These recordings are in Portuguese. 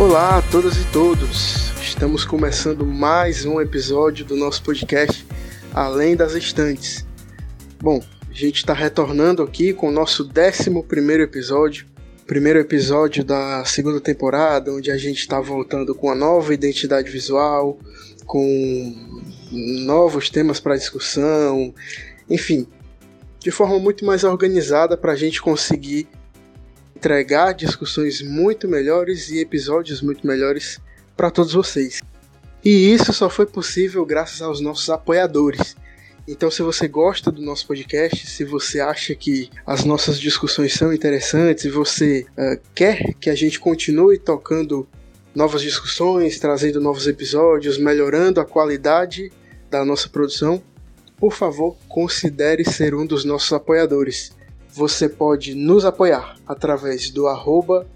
Olá a todas e todos! Estamos começando mais um episódio do nosso podcast Além das Estantes. Bom, a gente está retornando aqui com o nosso 11 episódio, primeiro episódio da segunda temporada, onde a gente está voltando com uma nova identidade visual, com novos temas para discussão, enfim, de forma muito mais organizada para a gente conseguir entregar discussões muito melhores e episódios muito melhores para todos vocês. E isso só foi possível graças aos nossos apoiadores. Então, se você gosta do nosso podcast, se você acha que as nossas discussões são interessantes e você uh, quer que a gente continue tocando novas discussões, trazendo novos episódios, melhorando a qualidade da nossa produção, por favor, considere ser um dos nossos apoiadores você pode nos apoiar através do arroba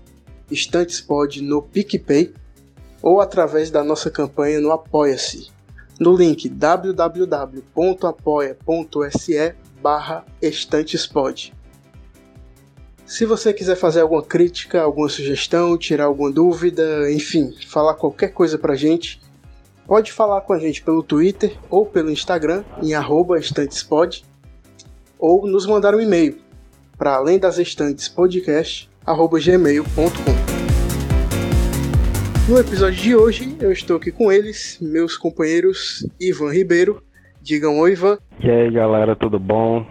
estantespod no PicPay ou através da nossa campanha no Apoia-se, no link www.apoia.se barra estantespod. Se você quiser fazer alguma crítica, alguma sugestão, tirar alguma dúvida, enfim, falar qualquer coisa pra gente, pode falar com a gente pelo Twitter ou pelo Instagram em arroba estantespod ou nos mandar um e-mail para além das estantes podcast@gmail.com. No episódio de hoje, eu estou aqui com eles, meus companheiros Ivan Ribeiro. Digam oi, Ivan. E aí, galera, tudo bom?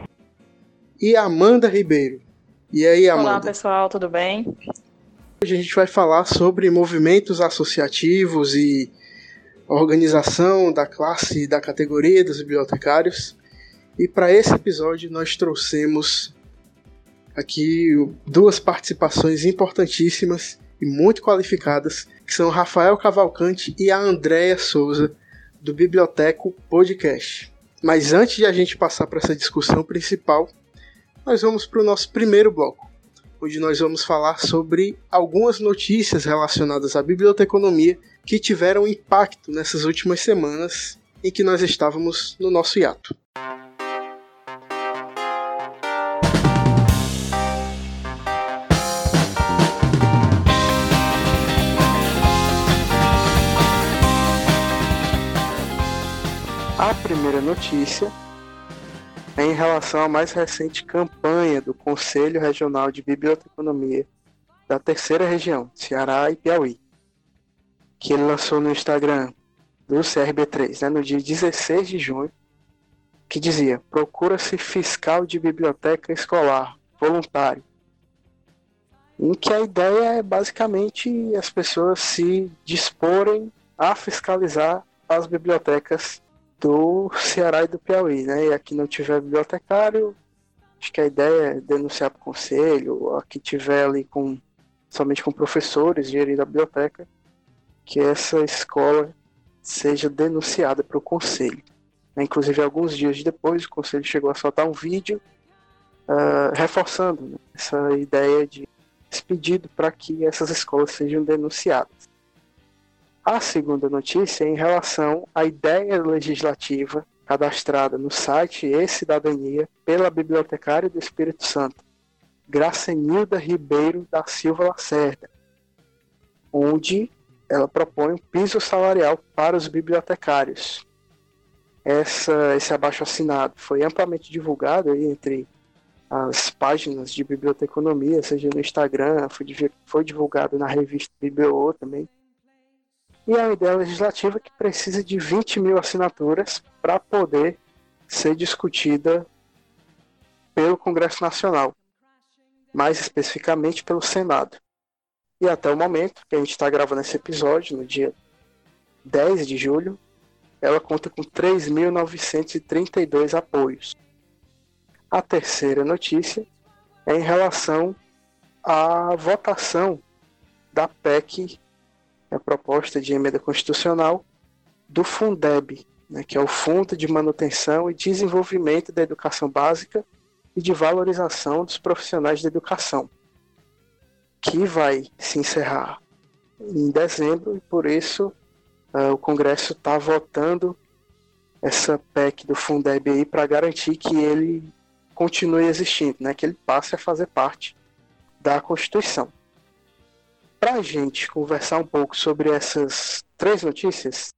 E Amanda Ribeiro. E aí, Amanda? Olá, pessoal, tudo bem? Hoje a gente vai falar sobre movimentos associativos e organização da classe e da categoria dos bibliotecários. E para esse episódio nós trouxemos aqui duas participações importantíssimas e muito qualificadas, que são Rafael Cavalcante e a Andréia Souza, do Biblioteco Podcast. Mas antes de a gente passar para essa discussão principal, nós vamos para o nosso primeiro bloco, onde nós vamos falar sobre algumas notícias relacionadas à biblioteconomia que tiveram impacto nessas últimas semanas em que nós estávamos no nosso hiato. Primeira notícia é em relação à mais recente campanha do Conselho Regional de Biblioteconomia da terceira região, Ceará e Piauí, que ele lançou no Instagram do CRB3, né, no dia 16 de junho, que dizia: procura-se fiscal de biblioteca escolar, voluntário. Em que a ideia é basicamente as pessoas se disporem a fiscalizar as bibliotecas do Ceará e do Piauí, né? E aqui não tiver bibliotecário, acho que a ideia é denunciar para o conselho, aqui tiver ali com somente com professores gerindo a biblioteca, que essa escola seja denunciada para o conselho. Né? Inclusive, alguns dias depois, o conselho chegou a soltar um vídeo uh, reforçando né? essa ideia de pedido para que essas escolas sejam denunciadas. A segunda notícia é em relação à ideia legislativa cadastrada no site E-Cidadania pela bibliotecária do Espírito Santo, Gracenilda Ribeiro da Silva Lacerda, onde ela propõe um piso salarial para os bibliotecários. Essa, esse abaixo assinado foi amplamente divulgado entre as páginas de biblioteconomia, seja no Instagram, foi, foi divulgado na revista Biblio também, e a ideia legislativa que precisa de 20 mil assinaturas para poder ser discutida pelo Congresso Nacional, mais especificamente pelo Senado. E até o momento que a gente está gravando esse episódio, no dia 10 de julho, ela conta com 3.932 apoios. A terceira notícia é em relação à votação da PEC a proposta de emenda constitucional do Fundeb, né, que é o Fundo de Manutenção e Desenvolvimento da Educação Básica e de Valorização dos Profissionais da Educação, que vai se encerrar em dezembro e por isso uh, o Congresso está votando essa PEC do Fundeb aí para garantir que ele continue existindo, né, que ele passe a fazer parte da Constituição. Para a gente conversar um pouco sobre essas três notícias,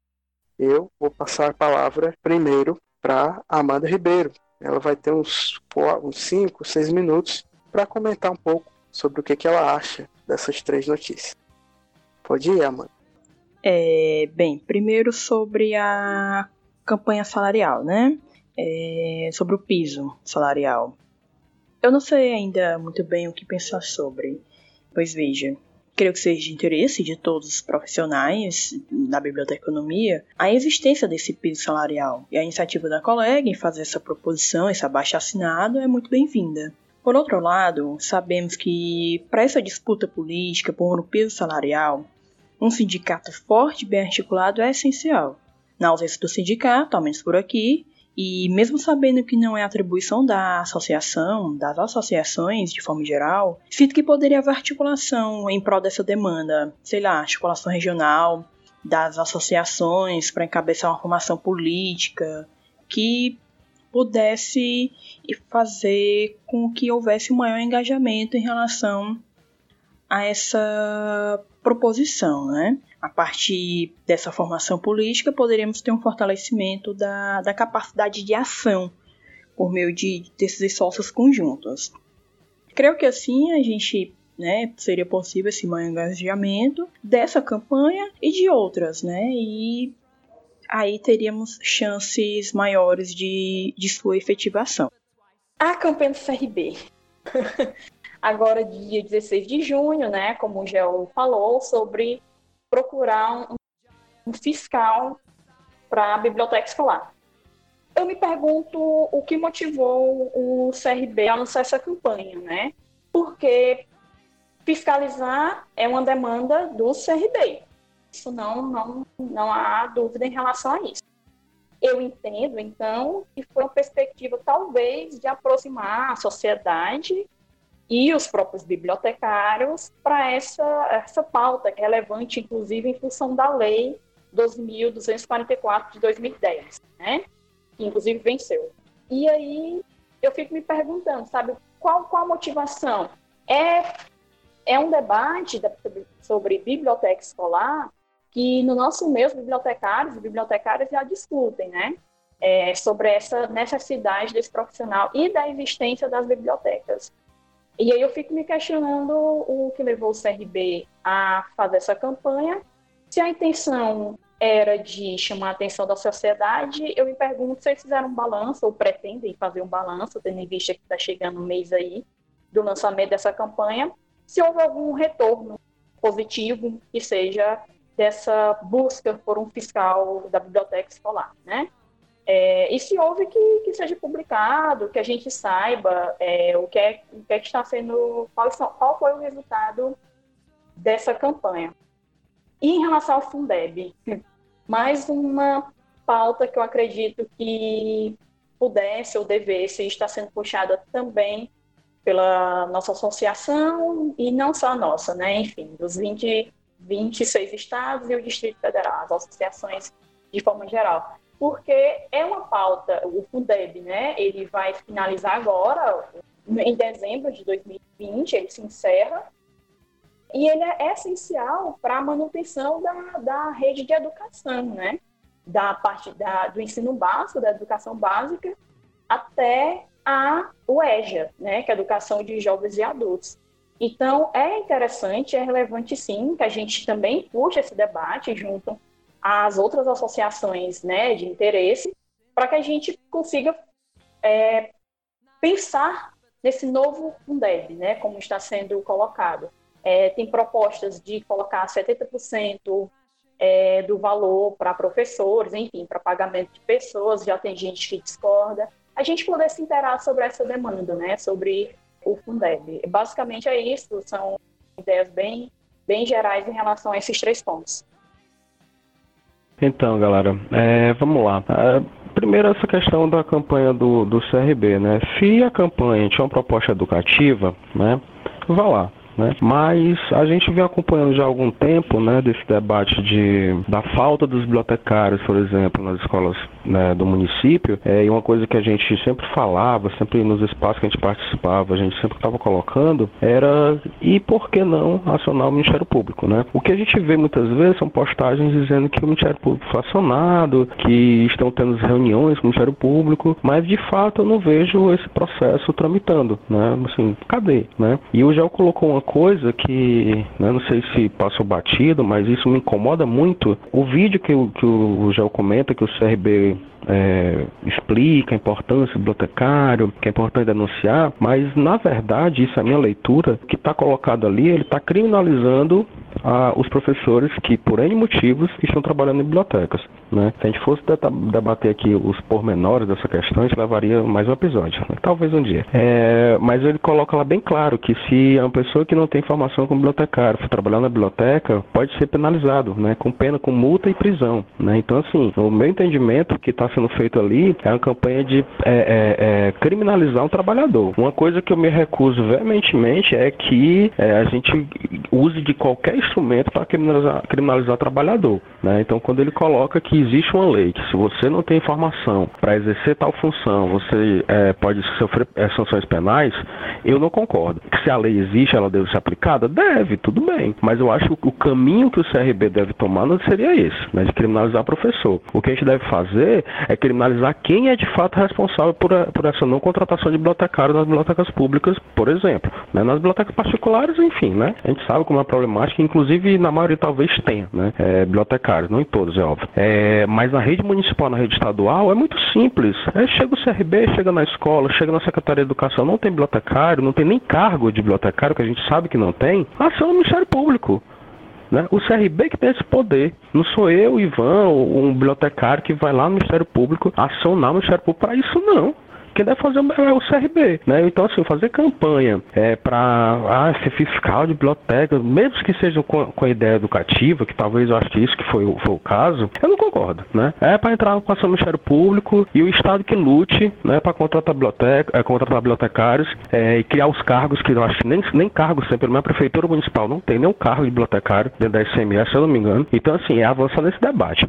eu vou passar a palavra primeiro para Amanda Ribeiro. Ela vai ter uns 5, 6 minutos para comentar um pouco sobre o que, que ela acha dessas três notícias. Pode ir, Amanda. É, bem, primeiro sobre a campanha salarial, né? É, sobre o piso salarial. Eu não sei ainda muito bem o que pensar sobre, pois veja, creio que seja de interesse de todos os profissionais da biblioteconomia a existência desse piso salarial. E a iniciativa da colega em fazer essa proposição, esse abaixo assinado, é muito bem-vinda. Por outro lado, sabemos que para essa disputa política por um piso salarial, um sindicato forte e bem articulado é essencial. Na ausência do sindicato, ao menos por aqui, e mesmo sabendo que não é atribuição da associação, das associações de forma geral, sinto que poderia haver articulação em prol dessa demanda, sei lá, articulação regional das associações para encabeçar uma formação política que pudesse fazer com que houvesse um maior engajamento em relação a essa proposição, né? A partir dessa formação política, poderíamos ter um fortalecimento da, da capacidade de ação por meio de desses esforços conjuntos. Creio que assim a gente né, seria possível esse engajamento dessa campanha e de outras, né? E aí teríamos chances maiores de, de sua efetivação. A campanha do CRB. Agora, dia 16 de junho, né, como o Gel falou, sobre procurar um, um fiscal para a biblioteca escolar. Eu me pergunto o que motivou o CRB a anunciar essa campanha, né? Porque fiscalizar é uma demanda do CRB. Isso não, não, não há dúvida em relação a isso. Eu entendo, então, que foi uma perspectiva, talvez, de aproximar a sociedade e os próprios bibliotecários para essa, essa pauta, que é relevante, inclusive, em função da Lei 12.244 de 2010, né? que inclusive venceu. E aí eu fico me perguntando, sabe, qual, qual a motivação? É, é um debate sobre biblioteca escolar que no nosso meio os bibliotecários e bibliotecárias já discutem, né? É, sobre essa necessidade desse profissional e da existência das bibliotecas. E aí eu fico me questionando o que levou o CRB a fazer essa campanha. Se a intenção era de chamar a atenção da sociedade, eu me pergunto se eles fizeram um balanço ou pretendem fazer um balanço, tendo em vista que está chegando um mês aí do lançamento dessa campanha, se houve algum retorno positivo que seja dessa busca por um fiscal da biblioteca escolar, né? É, e se houve que, que seja publicado, que a gente saiba é, o, que é, o que é que está sendo, qual, qual foi o resultado dessa campanha. E em relação ao Fundeb, mais uma pauta que eu acredito que pudesse ou devesse estar sendo puxada também pela nossa associação e não só a nossa, né? Enfim, dos 20, 26 estados e o Distrito Federal, as associações de forma geral porque é uma pauta, o Fundeb, né, ele vai finalizar agora, em dezembro de 2020, ele se encerra, e ele é essencial para a manutenção da, da rede de educação, né, da parte da, do ensino básico, da educação básica, até a UEJA, né, que é a Educação de Jovens e Adultos. Então, é interessante, é relevante sim, que a gente também puxe esse debate junto as outras associações né, de interesse, para que a gente consiga é, pensar nesse novo Fundeb, né, como está sendo colocado. É, tem propostas de colocar 70% é, do valor para professores, enfim, para pagamento de pessoas, já tem gente que discorda. A gente poder se interar sobre essa demanda, né, sobre o Fundeb. Basicamente é isso, são ideias bem, bem gerais em relação a esses três pontos. Então, galera, é, vamos lá. É, primeiro, essa questão da campanha do, do CRB, né? Se a campanha tinha uma proposta educativa, né? Vá lá, né? Mas a gente vem acompanhando já há algum tempo, né, desse debate de, da falta dos bibliotecários, por exemplo, nas escolas né, do município, é, e uma coisa que a gente sempre falava, sempre nos espaços que a gente participava, a gente sempre estava colocando, era e por que não acionar o Ministério Público, né? O que a gente vê muitas vezes são postagens dizendo que o Ministério Público foi acionado, que estão tendo reuniões com o Ministério Público, mas de fato eu não vejo esse processo tramitando, né? Assim, cadê, né? E o Gel colocou uma coisa que, né, não sei se passou batido, mas isso me incomoda muito. O vídeo que, o, que o Gel comenta que o CRB é, explica a importância do bibliotecário, que é importante denunciar, mas na verdade, isso é a minha leitura, que está colocado ali, ele está criminalizando ah, os professores que, por N motivos, estão trabalhando em bibliotecas. Né? Se a gente fosse debater aqui os pormenores dessa questão, a gente levaria mais um episódio, né? talvez um dia. É, mas ele coloca lá bem claro que se uma pessoa que não tem formação como bibliotecário for trabalhar na biblioteca, pode ser penalizado, né? com pena, com multa e prisão. Né? Então, assim, o meu entendimento que está sendo feito ali é uma campanha de é, é, é, criminalizar um trabalhador. Uma coisa que eu me recuso veementemente é que é, a gente use de qualquer instrumento para criminalizar, criminalizar o trabalhador. Né? Então, quando ele coloca que existe uma lei que se você não tem informação para exercer tal função, você é, pode sofrer sanções penais, eu não concordo. Se a lei existe, ela deve ser aplicada? Deve, tudo bem. Mas eu acho que o caminho que o CRB deve tomar não seria esse, né, de criminalizar o professor. O que a gente deve fazer é criminalizar quem é de fato responsável por, a, por essa não contratação de bibliotecário nas bibliotecas públicas, por exemplo. Né? Nas bibliotecas particulares, enfim, né? A gente sabe como é problemática, inclusive na maioria talvez tenha, né? É, bibliotecários, não em todos, é óbvio. É, mas na rede municipal, na rede estadual, é muito simples. É, chega o CRB, chega na escola, chega na Secretaria de Educação, não tem bibliotecário, não tem nem cargo de bibliotecário, que a gente sabe que não tem, ação no Ministério Público. Né? O CRB que tem esse poder. Não sou eu, Ivan, um bibliotecário que vai lá no Ministério Público acionar o Ministério Público para isso, não quem deve fazer é o CRB, né? Então, assim, fazer campanha é, para ah, ser fiscal de biblioteca, mesmo que seja com, com a ideia educativa, que talvez eu ache isso que foi, foi o caso, eu não concordo, né? É para entrar com ação do Ministério Público e o Estado que lute, né, para contratar biblioteca, é, contratar bibliotecários é, e criar os cargos que eu acho que nem, nem cargos sempre, mas a Prefeitura Municipal não tem nenhum cargo de bibliotecário dentro da SMS, se eu não me engano. Então, assim, é avançar nesse debate.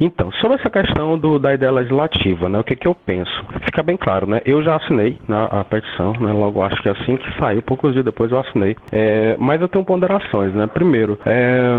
Então, sobre essa questão do, da ideia legislativa, né, o que, que eu penso? Fica bem claro, né? Eu já assinei né, a petição, né, logo acho que assim que saiu, poucos dias depois eu assinei. É, mas eu tenho ponderações, né? Primeiro, é,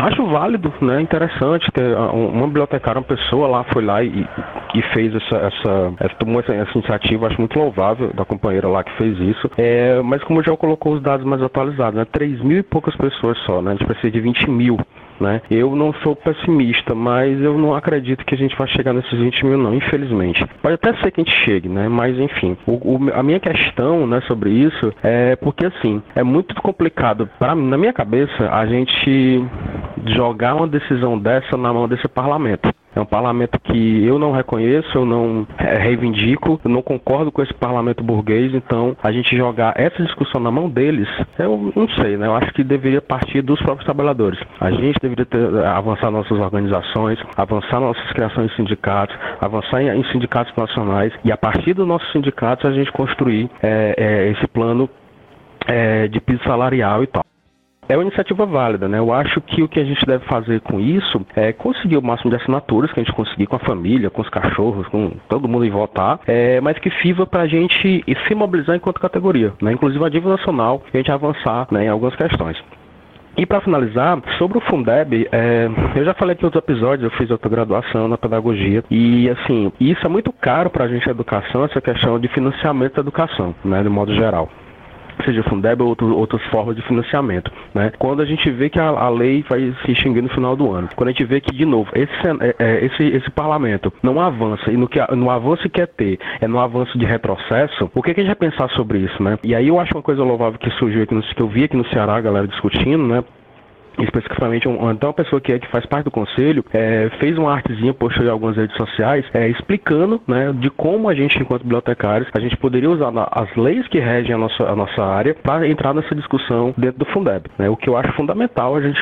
acho válido, né, interessante ter uma bibliotecária, uma pessoa lá foi lá e, e fez essa, essa, essa tomou essa, essa, iniciativa, acho muito louvável da companheira lá que fez isso. É, mas como já colocou os dados mais atualizados, né? 3 mil e poucas pessoas só, né? A gente precisa de 20 mil né? Eu não sou pessimista, mas eu não acredito que a gente vai chegar nesses 20 mil, não, infelizmente. Pode até ser que a gente chegue, né? Mas enfim, o, o, a minha questão né, sobre isso é porque assim, é muito complicado, pra, na minha cabeça, a gente jogar uma decisão dessa na mão desse parlamento. É um parlamento que eu não reconheço, eu não é, reivindico, eu não concordo com esse parlamento burguês, então a gente jogar essa discussão na mão deles, eu não sei, né? Eu acho que deveria partir dos próprios trabalhadores. A gente deveria ter, avançar nossas organizações, avançar nossas criações de sindicatos, avançar em, em sindicatos nacionais e a partir dos nossos sindicatos a gente construir é, é, esse plano é, de piso salarial e tal é uma iniciativa válida, né? Eu acho que o que a gente deve fazer com isso é conseguir o máximo de assinaturas que a gente conseguir com a família, com os cachorros, com todo mundo em votar, é, mas que sirva para a gente se mobilizar enquanto categoria, né? Inclusive a dívida nacional, a gente avançar né, em algumas questões. E para finalizar, sobre o Fundeb, é, eu já falei aqui em outros episódios, eu fiz autograduação na pedagogia e assim, isso é muito caro para a gente a educação, essa questão de financiamento da educação, né, de modo geral seja Fundeb ou outro, outras formas de financiamento. Né? Quando a gente vê que a, a, lei vai se extinguir no final do ano, quando a gente vê que, de novo, esse, é, é, esse, esse parlamento não avança, e no, que, no avanço que quer ter é no avanço de retrocesso, o que, que a gente vai pensar sobre isso? Né? E aí eu acho uma coisa louvável que surgiu aqui, no, que eu vi aqui no Ceará, a galera discutindo, né? Especificamente um, então uma pessoa que é que faz parte do conselho é, fez uma artezinha, postou em algumas redes sociais, é, explicando né, de como a gente, enquanto bibliotecários, a gente poderia usar as leis que regem a nossa, a nossa área para entrar nessa discussão dentro do Fundeb. Né? O que eu acho fundamental a gente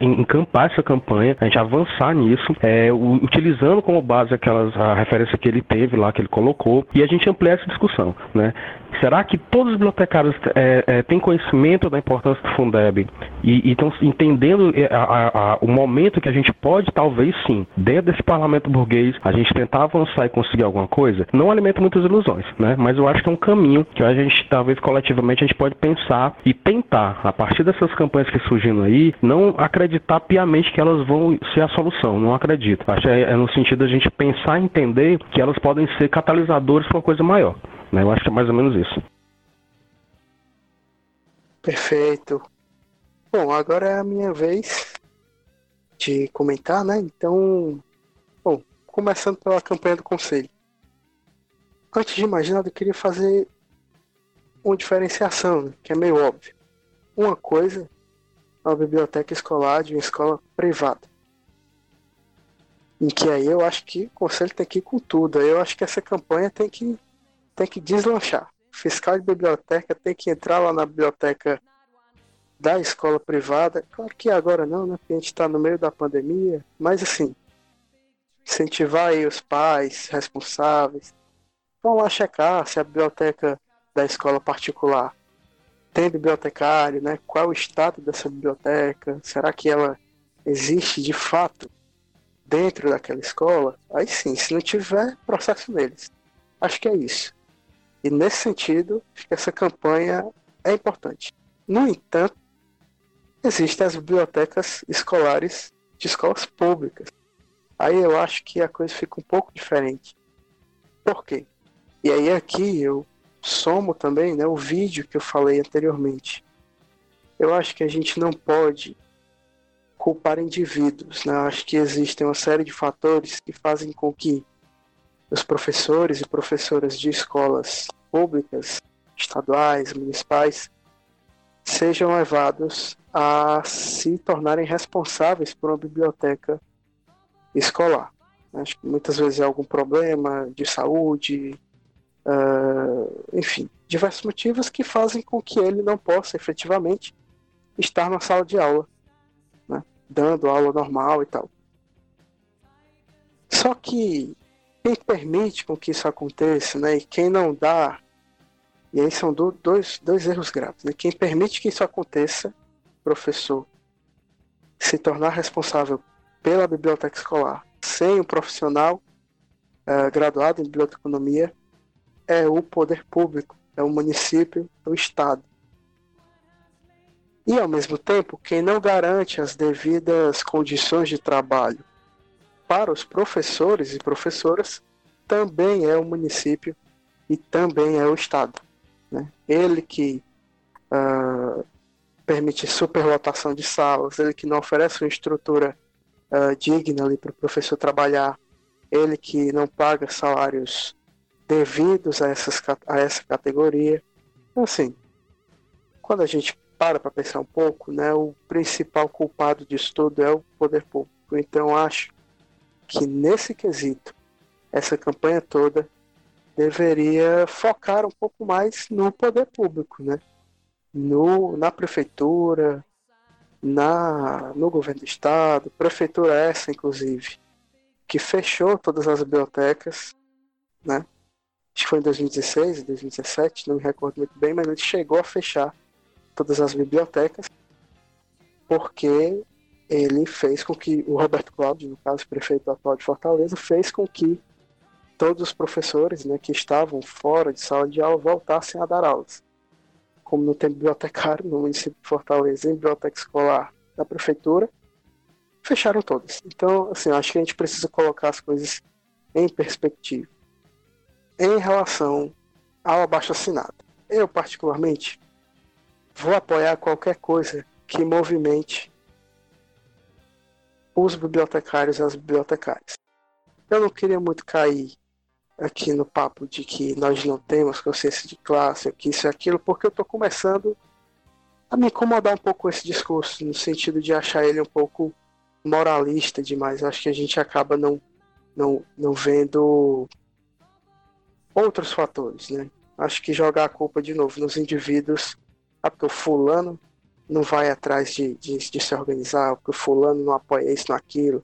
encampar essa campanha, a gente avançar nisso, é, utilizando como base aquelas a referência que ele teve lá, que ele colocou, e a gente ampliar essa discussão. Né? Será que todos os bibliotecários é, é, têm conhecimento da importância do Fundeb e estão entendendo é, a, a, o momento que a gente pode, talvez sim, dentro desse parlamento burguês, a gente tentar avançar e conseguir alguma coisa? Não alimenta muitas ilusões, né? Mas eu acho que é um caminho que a gente, talvez coletivamente, a gente pode pensar e tentar, a partir dessas campanhas que surgindo aí, não acreditar piamente que elas vão ser a solução. Não acredito. Acho que é, é no sentido da gente pensar e entender que elas podem ser catalisadores para uma coisa maior. Né? Eu acho que é mais ou menos isso. Perfeito. Bom, agora é a minha vez de comentar, né? Então, bom, começando pela campanha do conselho. Antes de mais nada, eu queria fazer uma diferenciação, né? que é meio óbvio. Uma coisa é uma biblioteca escolar de uma escola privada. Em que aí eu acho que o conselho tem que ir com tudo. Aí eu acho que essa campanha tem que tem que deslanchar. Fiscal de biblioteca tem que entrar lá na biblioteca da escola privada. Claro que agora não, né? Porque a gente está no meio da pandemia. Mas assim, incentivar aí os pais responsáveis. Vão lá checar se a biblioteca da escola particular tem bibliotecário, né? Qual o estado dessa biblioteca? Será que ela existe de fato dentro daquela escola? Aí sim, se não tiver, processo neles. Acho que é isso. E nesse sentido, acho que essa campanha é importante. No entanto, existem as bibliotecas escolares de escolas públicas. Aí eu acho que a coisa fica um pouco diferente. Por quê? E aí aqui eu somo também né, o vídeo que eu falei anteriormente. Eu acho que a gente não pode culpar indivíduos. Né? Acho que existem uma série de fatores que fazem com que os professores e professoras de escolas públicas, estaduais, municipais, sejam levados a se tornarem responsáveis por uma biblioteca escolar. Acho que muitas vezes é algum problema de saúde, uh, enfim, diversos motivos que fazem com que ele não possa efetivamente estar na sala de aula, né, dando aula normal e tal. Só que quem permite com que isso aconteça, né, e quem não dá, e aí são do, dois, dois erros graves, né, quem permite que isso aconteça, professor, se tornar responsável pela biblioteca escolar sem um profissional uh, graduado em biblioteconomia é o poder público, é o município, é o Estado. E, ao mesmo tempo, quem não garante as devidas condições de trabalho para os professores e professoras também é o município e também é o Estado. Né? Ele que uh, permite superlotação de salas, ele que não oferece uma estrutura uh, digna para o professor trabalhar, ele que não paga salários devidos a, essas, a essa categoria. Então, assim, quando a gente para para pensar um pouco, né, o principal culpado disso tudo é o poder público. Então, acho que nesse quesito, essa campanha toda deveria focar um pouco mais no poder público, né? No, na prefeitura, na, no governo do estado, prefeitura essa, inclusive, que fechou todas as bibliotecas, né? Acho que foi em 2016, 2017, não me recordo muito bem, mas ele chegou a fechar todas as bibliotecas porque ele fez com que o Roberto Cláudio, no caso, prefeito atual de Fortaleza, fez com que todos os professores né, que estavam fora de sala de aula voltassem a dar aulas. Como não tem bibliotecário no município de Fortaleza em biblioteca escolar da prefeitura, fecharam todas. Então, assim, acho que a gente precisa colocar as coisas em perspectiva. Em relação ao abaixo assinado, eu particularmente vou apoiar qualquer coisa que movimente os bibliotecários e as bibliotecárias. Eu não queria muito cair aqui no papo de que nós não temos consciência de classe, que isso e aquilo, porque eu estou começando a me incomodar um pouco esse discurso, no sentido de achar ele um pouco moralista demais. Acho que a gente acaba não, não, não vendo outros fatores, né? Acho que jogar a culpa de novo nos indivíduos, ah, porque o fulano não vai atrás de, de, de se organizar, porque o fulano não apoia isso, naquilo,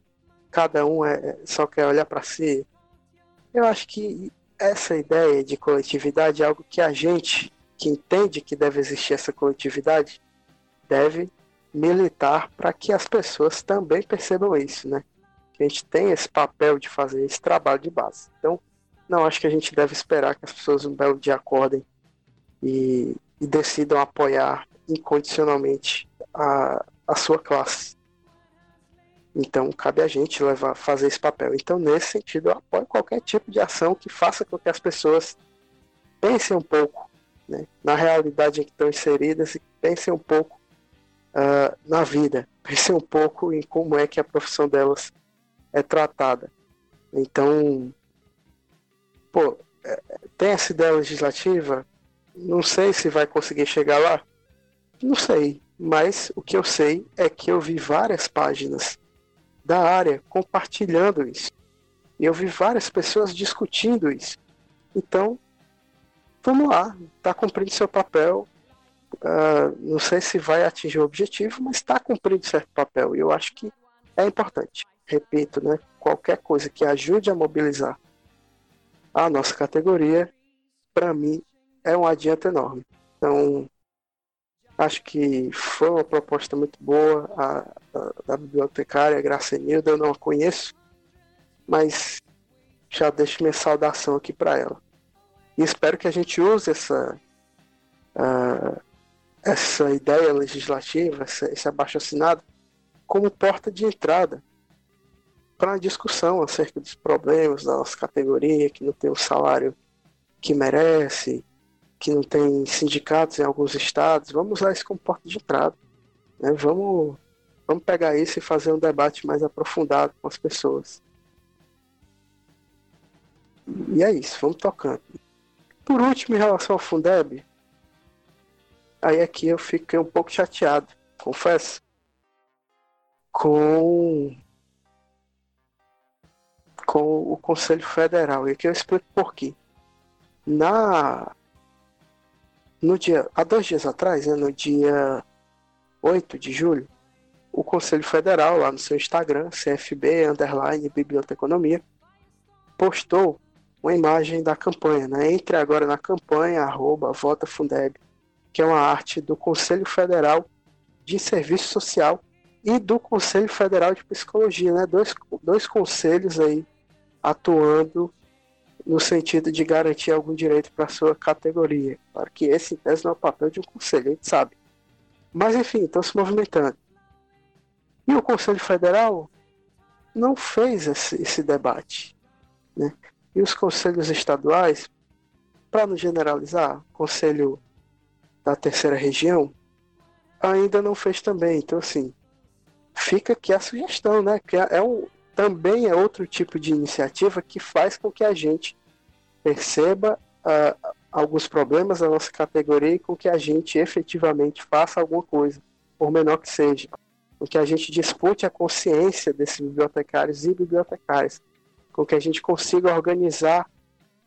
cada um é, é só quer olhar para si. Eu acho que essa ideia de coletividade é algo que a gente, que entende que deve existir essa coletividade, deve militar para que as pessoas também percebam isso, né? Que a gente tem esse papel de fazer esse trabalho de base. Então, não acho que a gente deve esperar que as pessoas um belo dia acordem e, e decidam apoiar incondicionalmente a, a sua classe. Então, cabe a gente levar, fazer esse papel. Então, nesse sentido, eu apoio qualquer tipo de ação que faça com que as pessoas pensem um pouco né, na realidade em que estão inseridas e pensem um pouco uh, na vida, pensem um pouco em como é que a profissão delas é tratada. Então, pô, é, tem essa ideia legislativa, não sei se vai conseguir chegar lá, não sei, mas o que eu sei é que eu vi várias páginas da área compartilhando isso. E eu vi várias pessoas discutindo isso. Então, vamos lá, está cumprindo seu papel. Uh, não sei se vai atingir o objetivo, mas está cumprindo certo papel. E eu acho que é importante. Repito, né? Qualquer coisa que ajude a mobilizar a nossa categoria, para mim, é um adianto enorme. Então, Acho que foi uma proposta muito boa. A, a, a bibliotecária Gracenilda, eu não a conheço, mas já deixo minha saudação aqui para ela. E espero que a gente use essa, uh, essa ideia legislativa, essa, esse abaixo assinado, como porta de entrada para a discussão acerca dos problemas da nossa categoria, que não tem o salário que merece, que não tem sindicatos em alguns estados, vamos usar isso como porta de entrada. Né? Vamos, vamos pegar isso e fazer um debate mais aprofundado com as pessoas. E é isso, vamos tocando. Por último, em relação ao Fundeb, aí aqui eu fiquei um pouco chateado, confesso, com com o Conselho Federal. E aqui eu explico por quê. Na no dia, há dois dias atrás, né, no dia 8 de julho, o Conselho Federal, lá no seu Instagram, CFB, underline, Biblioteconomia, postou uma imagem da campanha, né? Entre agora na campanha, arroba, Vota Fundeb, que é uma arte do Conselho Federal de Serviço Social e do Conselho Federal de Psicologia, né? Dois, dois conselhos aí atuando no sentido de garantir algum direito para sua categoria. Claro que esse, em tese, não é o papel de um conselho, a gente sabe. Mas, enfim, estão se movimentando. E o Conselho Federal não fez esse, esse debate. Né? E os conselhos estaduais, para não generalizar, o Conselho da Terceira Região ainda não fez também. Então, assim, fica aqui a sugestão, né? Que é, é um, também é outro tipo de iniciativa que faz com que a gente perceba uh, alguns problemas da nossa categoria e com que a gente efetivamente faça alguma coisa, por menor que seja. Com que a gente dispute a consciência desses bibliotecários e bibliotecárias. Com que a gente consiga organizar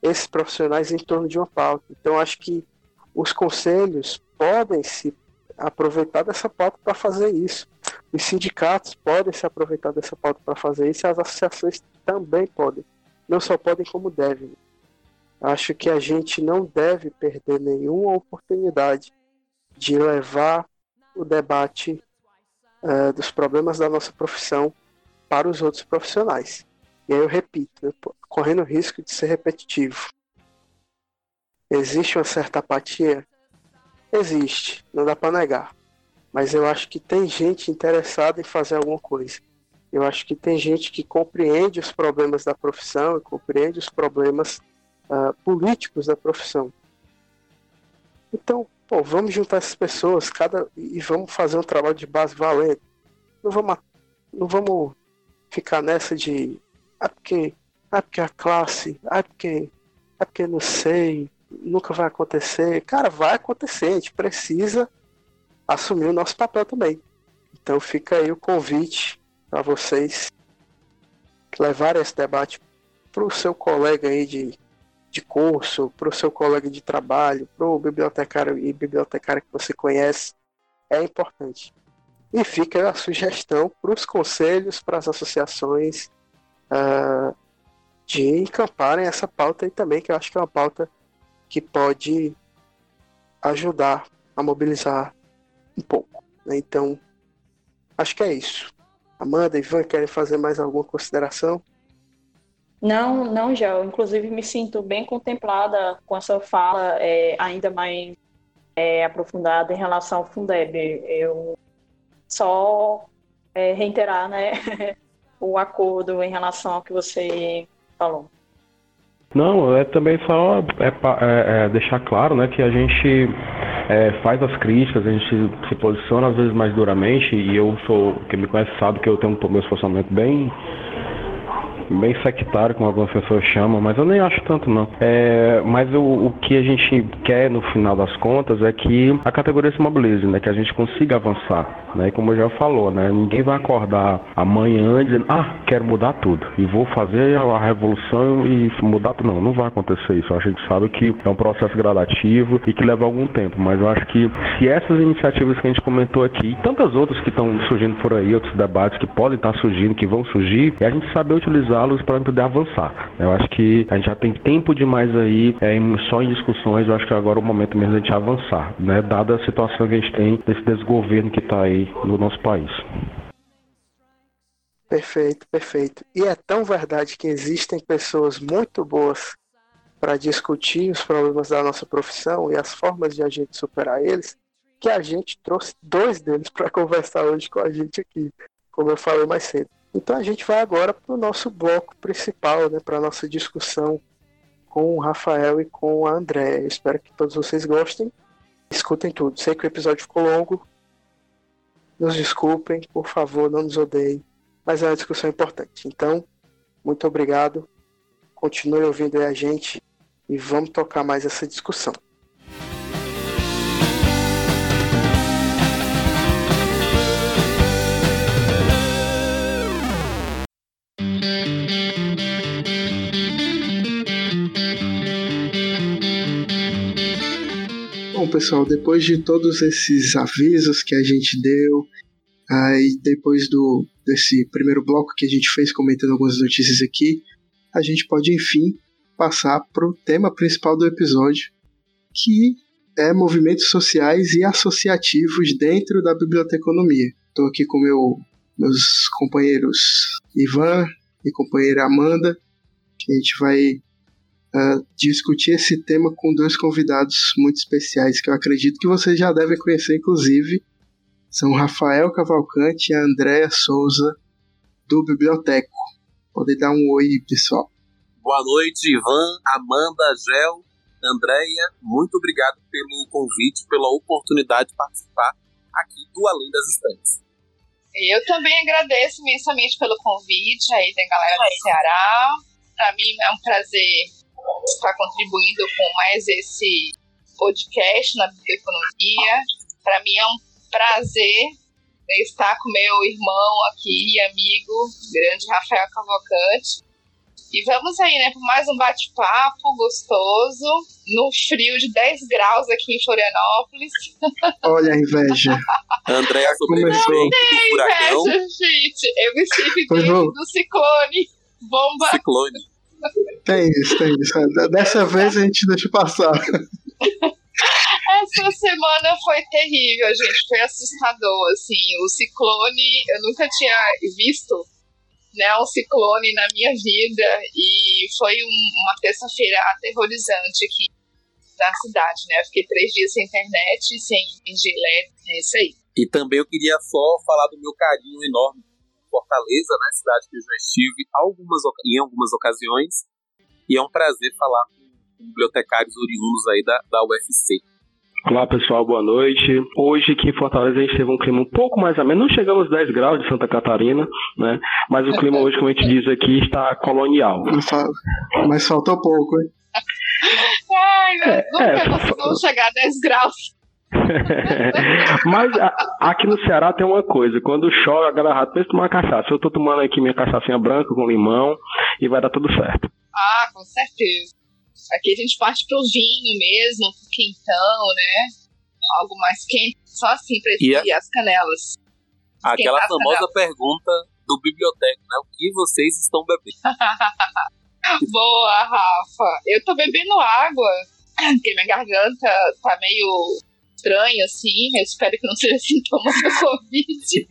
esses profissionais em torno de uma pauta. Então, acho que os conselhos podem se aproveitar dessa pauta para fazer isso. Os sindicatos podem se aproveitar dessa pauta para fazer isso e as associações também podem. Não só podem, como devem. Acho que a gente não deve perder nenhuma oportunidade de levar o debate uh, dos problemas da nossa profissão para os outros profissionais. E aí eu repito, correndo o risco de ser repetitivo. Existe uma certa apatia? Existe, não dá para negar. Mas eu acho que tem gente interessada em fazer alguma coisa. Eu acho que tem gente que compreende os problemas da profissão e compreende os problemas uh, políticos da profissão. Então, pô, vamos juntar essas pessoas cada e vamos fazer um trabalho de base valendo. Não vamos, não vamos ficar nessa de ah, porque, ah, porque a classe, ah, porque, ah, porque não sei, nunca vai acontecer. Cara, vai acontecer, a gente precisa assumir o nosso papel também. Então fica aí o convite para vocês levarem esse debate para o seu colega aí de, de curso, para o seu colega de trabalho, para o bibliotecário e bibliotecária que você conhece. É importante. E fica a sugestão para os conselhos, para as associações uh, de encamparem essa pauta aí também, que eu acho que é uma pauta que pode ajudar a mobilizar um pouco. Né? Então, acho que é isso. Amanda Ivan, querem fazer mais alguma consideração? Não, não, Gel. Inclusive, me sinto bem contemplada com essa fala é, ainda mais é, aprofundada em relação ao Fundeb. Eu só é, reiterar né, o acordo em relação ao que você falou. Não, é também só é, é, é deixar claro né, que a gente é, faz as críticas, a gente se posiciona às vezes mais duramente, e eu sou, quem me conhece sabe que eu tenho um meu posicionamento bem bem sectário, como algumas pessoas chamam, mas eu nem acho tanto não. É, mas o, o, que a gente quer no final das contas é que a categoria se mobilize, né? Que a gente consiga avançar, né? E como já falou, né? Ninguém vai acordar amanhã dizendo, ah, quero mudar tudo e vou fazer a revolução e mudar tudo. Não, não vai acontecer isso. A gente sabe que é um processo gradativo e que leva algum tempo, mas eu acho que se essas iniciativas que a gente comentou aqui e tantas outras que estão surgindo por aí, outros debates que podem estar surgindo, que vão surgir, é a gente saber utilizar para poder avançar. Eu acho que a gente já tem tempo demais aí é, só em discussões, eu acho que agora é o momento mesmo de a gente avançar, né? Dada a situação que a gente tem desse desgoverno que está aí no nosso país. Perfeito, perfeito. E é tão verdade que existem pessoas muito boas para discutir os problemas da nossa profissão e as formas de a gente superar eles, que a gente trouxe dois deles para conversar hoje com a gente aqui, como eu falei mais cedo. Então a gente vai agora para o nosso bloco principal, né, para a nossa discussão com o Rafael e com a André. Espero que todos vocês gostem. Escutem tudo. Sei que o episódio ficou longo. Nos desculpem, por favor, não nos odeiem. Mas é uma discussão importante. Então, muito obrigado. Continue ouvindo aí a gente e vamos tocar mais essa discussão. Pessoal, depois de todos esses avisos que a gente deu, aí depois do desse primeiro bloco que a gente fez comentando algumas notícias aqui, a gente pode enfim passar para o tema principal do episódio, que é movimentos sociais e associativos dentro da biblioteconomia. Estou aqui com meu, meus companheiros Ivan e companheira Amanda, que a gente vai uh, discutir esse tema com dois convidados muito especiais que eu acredito que vocês já devem conhecer, inclusive. São Rafael Cavalcante e a Andréa Souza, do Biblioteco. Podem dar um oi, pessoal. Boa noite, Ivan, Amanda, Gel, Andréia. Muito obrigado pelo convite, pela oportunidade de participar aqui do Além das Estantes. Eu também agradeço imensamente pelo convite aí da galera do Ceará. Para mim é um prazer está contribuindo com mais esse podcast na biblioeconomia. Para mim é um prazer estar com meu irmão aqui e amigo, grande Rafael Cavalcante. E vamos aí, né, por mais um bate-papo gostoso, no frio de 10 graus aqui em Florianópolis. Olha a inveja. André começou. Não tem inveja, gente. Eu me sinto do ciclone. Bomba. Ciclone. Tem isso, tem isso. Dessa vez a gente deixa passar. Essa semana foi terrível, gente. Foi assustador, assim. O ciclone, eu nunca tinha visto né, um ciclone na minha vida e foi um, uma terça-feira aterrorizante aqui na cidade, né? Eu fiquei três dias sem internet, sem energia elétrica, é isso aí. E também eu queria só falar do meu carinho enorme Fortaleza, né, cidade que eu já estive algumas, em algumas ocasiões, e é um prazer falar com bibliotecários oriundos aí da, da UFC. Olá pessoal, boa noite. Hoje aqui em Fortaleza a gente teve um clima um pouco mais ameno, não chegamos aos 10 graus de Santa Catarina, né? Mas o clima hoje, como a gente diz aqui, está colonial. Mas faltou pouco, hein? Ai, é, nunca é, conseguimos chegar a 10 graus. Mas a, aqui no Ceará tem uma coisa, quando chove a galera pensa tomar cachaça. Eu tô tomando aqui minha cachaçinha branca com limão e vai dar tudo certo. Ah, com certeza. Aqui a gente parte pro vinho mesmo, pro quentão, né? Algo mais quente, só assim pra esfriar as canelas. Aquela as famosa pergunta do biblioteco, né? O que vocês estão bebendo? Boa, Rafa. Eu tô bebendo água, porque minha garganta tá meio estranha, assim. Eu espero que não seja sintoma do Covid.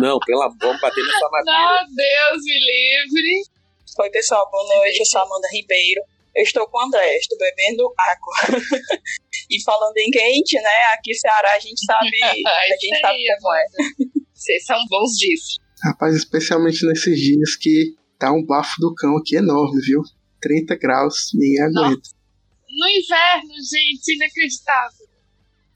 Não, pela vamos bater nessa madeira. Não, Deus me livre. Oi, pessoal, boa noite. Eu sou a Amanda Ribeiro. Eu estou com o André, estou bebendo água. e falando em quente, né? Aqui no Ceará a gente sabe, a gente sabe como é. Vocês são bons disso. Rapaz, especialmente nesses dias que tá um bafo do cão aqui enorme, viu? 30 graus, ninguém aguenta. No inverno, gente, inacreditável.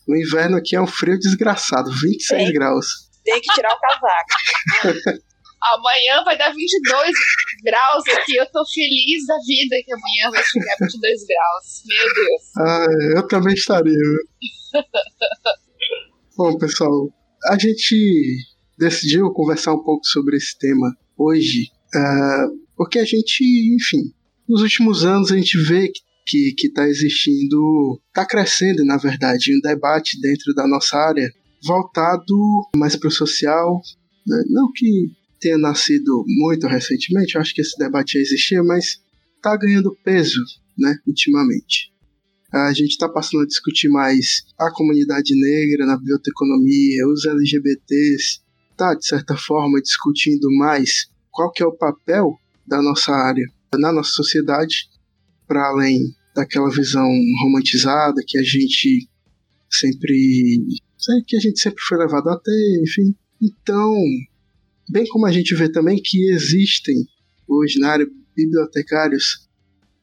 No inverno aqui é um frio desgraçado, 26 Sim. graus. Tem que tirar o casaco. Amanhã vai dar 22 graus aqui. Eu tô feliz da vida que amanhã vai chegar 22 graus. Meu Deus. Ah, eu também estaria. Bom, pessoal, a gente decidiu conversar um pouco sobre esse tema hoje, ah, porque a gente, enfim, nos últimos anos a gente vê que que está existindo, está crescendo, na verdade, um debate dentro da nossa área voltado mais para o social, né? não que tenha nascido muito recentemente, eu acho que esse debate já existia, mas está ganhando peso, né, ultimamente. A gente está passando a discutir mais a comunidade negra na biblioteconomia, os LGBTs, tá, de certa forma, discutindo mais qual que é o papel da nossa área na nossa sociedade, para além daquela visão romantizada que a gente sempre que a gente sempre foi levado a ter, enfim. Então, bem como a gente vê também que existem hoje na área bibliotecários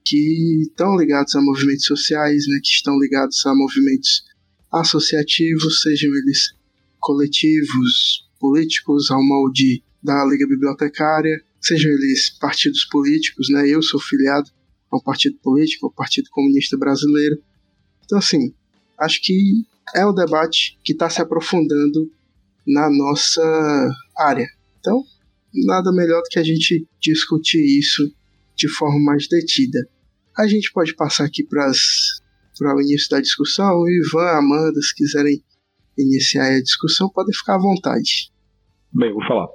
que estão ligados a movimentos sociais, né, que estão ligados a movimentos associativos, sejam eles coletivos, políticos, ao molde da Liga Bibliotecária, sejam eles partidos políticos, né, eu sou filiado a um partido político, ao Partido Comunista Brasileiro. Então, assim, acho que é um debate que está se aprofundando na nossa área. Então, nada melhor do que a gente discutir isso de forma mais detida. A gente pode passar aqui para o início da discussão. O Ivan, a Amanda, se quiserem iniciar a discussão, podem ficar à vontade. Bem, vou falar.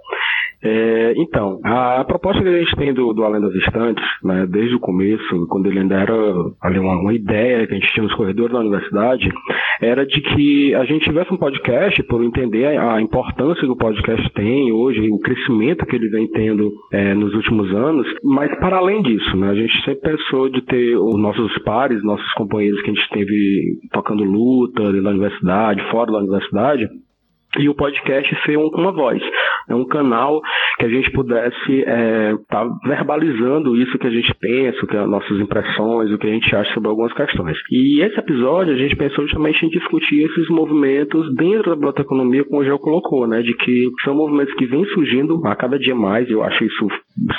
É, então, a, proposta que a gente tem do, do Além das Estantes, né, desde o começo, quando ele ainda era ali uma, uma, ideia que a gente tinha nos corredores da universidade, era de que a gente tivesse um podcast, por entender a, a importância que o podcast tem hoje, o crescimento que ele vem tendo é, nos últimos anos, mas para além disso, né, a gente sempre pensou de ter os nossos pares, nossos companheiros que a gente teve tocando luta na universidade, fora da universidade, e o podcast ser um, uma voz, é um canal que a gente pudesse estar é, tá verbalizando isso que a gente pensa, que as nossas impressões, o que a gente acha sobre algumas questões. E esse episódio a gente pensou justamente em discutir esses movimentos dentro da biblioteconomia, como o Geo colocou, né, de que são movimentos que vêm surgindo a cada dia mais, eu acho isso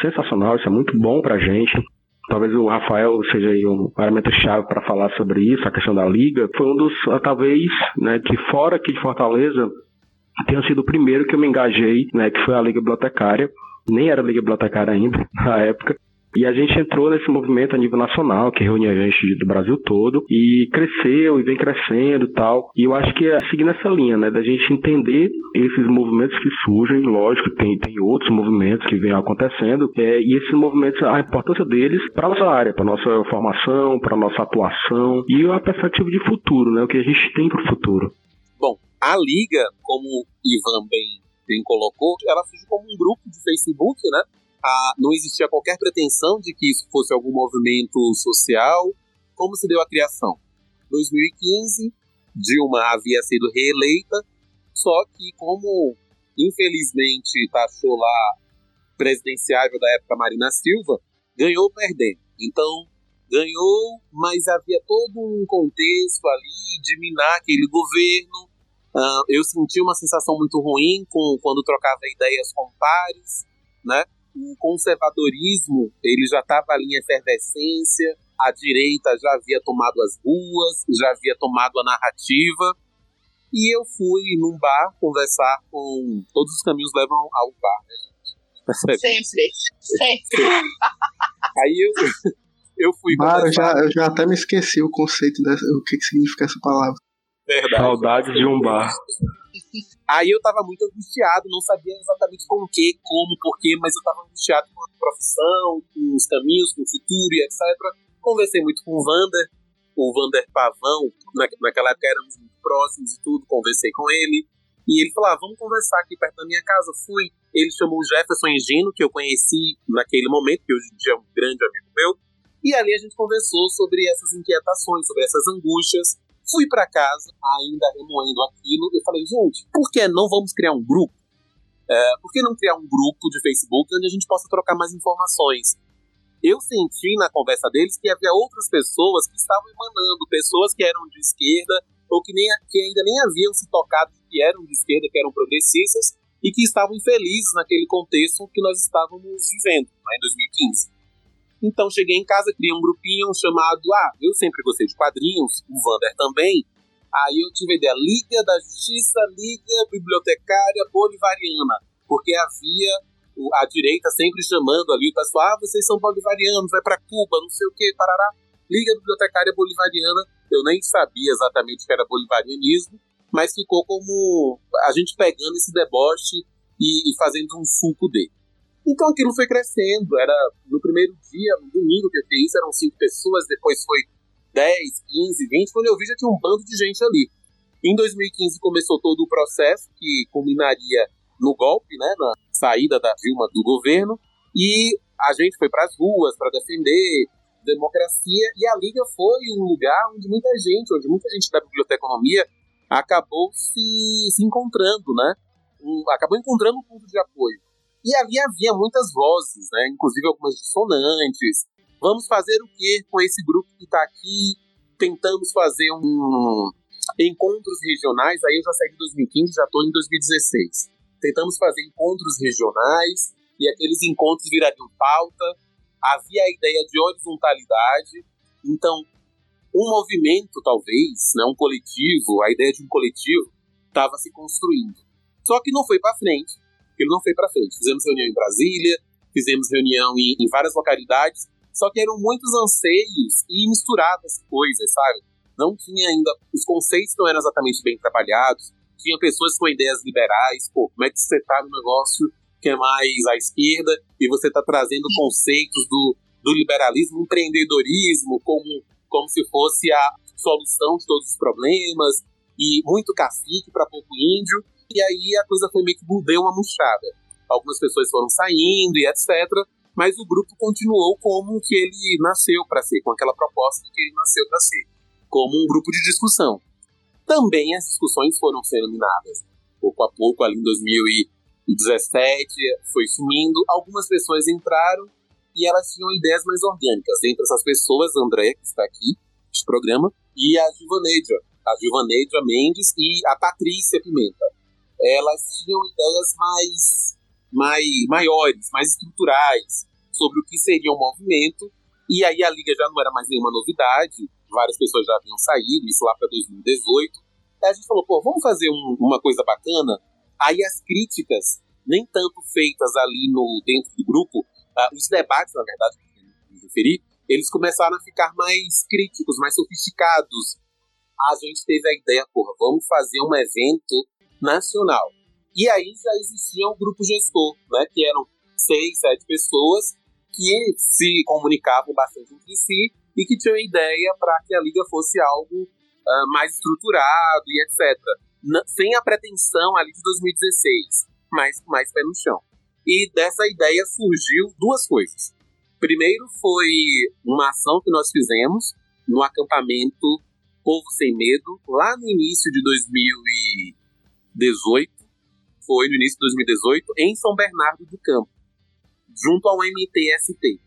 sensacional, isso é muito bom pra gente. Talvez o Rafael seja aí um elemento chave para falar sobre isso, a questão da liga. Foi um dos, talvez, né, que fora aqui de Fortaleza, tenha sido o primeiro que eu me engajei, né, que foi a Liga Bibliotecária. Nem era Liga Bibliotecária ainda, na época. E a gente entrou nesse movimento a nível nacional, que reúne a gente do Brasil todo, e cresceu e vem crescendo e tal. E eu acho que é seguir nessa linha, né, da gente entender esses movimentos que surgem, lógico, tem, tem outros movimentos que vêm acontecendo, é, e esses movimentos, a importância deles para nossa área, para nossa formação, para nossa atuação, e a perspectiva de futuro, né, o que a gente tem para o futuro. A Liga, como o Ivan bem, bem colocou, ela surgiu como um grupo de Facebook, né? Não existia qualquer pretensão de que isso fosse algum movimento social. Como se deu a criação? 2015, Dilma havia sido reeleita, só que como infelizmente taxou lá presidenciável da época Marina Silva, ganhou perdendo. Então, ganhou, mas havia todo um contexto ali de minar aquele governo, Uh, eu senti uma sensação muito ruim com, quando trocava ideias com pares, né? O conservadorismo, ele já estava ali em efervescência, a direita já havia tomado as ruas, já havia tomado a narrativa. E eu fui num bar conversar com. Todos os caminhos levam ao bar, né, gente? Sempre, sempre. Aí eu, eu fui. Bar, eu já, eu já até me esqueci o conceito dessa, o que, que significa essa palavra. Verdade. Saudades de um bar. Aí eu tava muito angustiado, não sabia exatamente com o que, como, porquê, mas eu tava angustiado com a profissão, com os caminhos, com o futuro e etc. Conversei muito com o Vander, o Vander Pavão, na, naquela época éramos muito próximos e tudo, conversei com ele. E ele falou: ah, vamos conversar aqui perto da minha casa. Fui. Ele chamou o Jefferson Engino, que eu conheci naquele momento, que hoje em dia é um grande amigo meu. E ali a gente conversou sobre essas inquietações, sobre essas angústias. Fui para casa, ainda remoendo aquilo, e falei, gente, por que não vamos criar um grupo? É, por que não criar um grupo de Facebook onde a gente possa trocar mais informações? Eu senti na conversa deles que havia outras pessoas que estavam emanando, pessoas que eram de esquerda ou que, nem, que ainda nem haviam se tocado que eram de esquerda, que eram progressistas e que estavam infelizes naquele contexto que nós estávamos vivendo, né, em 2015. Então cheguei em casa, criei um grupinho chamado. Ah, eu sempre gostei de quadrinhos, o Vander também. Aí eu tive a ideia: Liga da Justiça, Liga Bibliotecária Bolivariana. Porque havia a direita sempre chamando ali o pessoal: ah, vocês são bolivarianos, vai para Cuba, não sei o que, parará. Liga Bibliotecária Bolivariana. Eu nem sabia exatamente o que era bolivarianismo, mas ficou como a gente pegando esse deboche e, e fazendo um suco dele. Então aquilo foi crescendo. Era no primeiro dia, no domingo que eu fiz, eram cinco pessoas, depois foi 10, 15, 20. Quando eu vi, já tinha um bando de gente ali. Em 2015 começou todo o processo que culminaria no golpe, né, na saída da Dilma do governo, e a gente foi para as ruas para defender democracia, e a Liga foi um lugar onde muita gente, onde muita gente da biblioteconomia acabou se, se encontrando, né, um, acabou encontrando um ponto de apoio. E ali havia muitas vozes, né? inclusive algumas dissonantes. Vamos fazer o que com esse grupo que está aqui? Tentamos fazer um encontros regionais. Aí eu já saí de 2015, já estou em 2016. Tentamos fazer encontros regionais e aqueles encontros virariam pauta. Havia a ideia de horizontalidade. Então, um movimento, talvez, né, um coletivo, a ideia de um coletivo, estava se construindo. Só que não foi para frente ele não foi para frente. Fizemos reunião em Brasília, fizemos reunião em, em, várias localidades, só que eram muitos anseios e misturadas coisas, sabe? Não tinha ainda. Os conceitos não eram exatamente bem trabalhados, tinha pessoas com ideias liberais, pô, como é que você tá no negócio que é mais à esquerda e você tá trazendo conceitos do, do liberalismo, empreendedorismo, como, como se fosse a solução de todos os problemas, e muito cacique para pouco índio. E aí a coisa foi meio que deu uma murchada. Algumas pessoas foram saindo e etc. Mas o grupo continuou como que ele nasceu para ser, com aquela proposta que ele nasceu para ser, como um grupo de discussão. Também as discussões foram sendo minadas. Pouco a pouco, ali em 2017, foi sumindo. Algumas pessoas entraram e elas tinham ideias mais orgânicas. Entre essas pessoas, André, que está aqui, este programa, e a Gilvanedia, a Gilvanedia Mendes e a Patrícia Pimenta elas tinham ideias mais, mais maiores, mais estruturais sobre o que seria um movimento. E aí a liga já não era mais nenhuma novidade, várias pessoas já haviam saído, isso lá para 2018. Aí a gente falou, pô, vamos fazer um, uma coisa bacana. Aí as críticas, nem tanto feitas ali no dentro do grupo, uh, os debates, na verdade, que me referi, eles começaram a ficar mais críticos, mais sofisticados. A gente teve a ideia, porra, vamos fazer um evento nacional. E aí já existia um grupo gestor, né, que eram seis, sete pessoas que se comunicavam bastante entre si e que tinham ideia para que a liga fosse algo uh, mais estruturado e etc. N sem a pretensão ali de 2016, mas com mais pé no chão. E dessa ideia surgiu duas coisas. Primeiro foi uma ação que nós fizemos no acampamento Povo Sem Medo, lá no início de 2000 18, foi no início de 2018, em São Bernardo do Campo, junto ao MTST.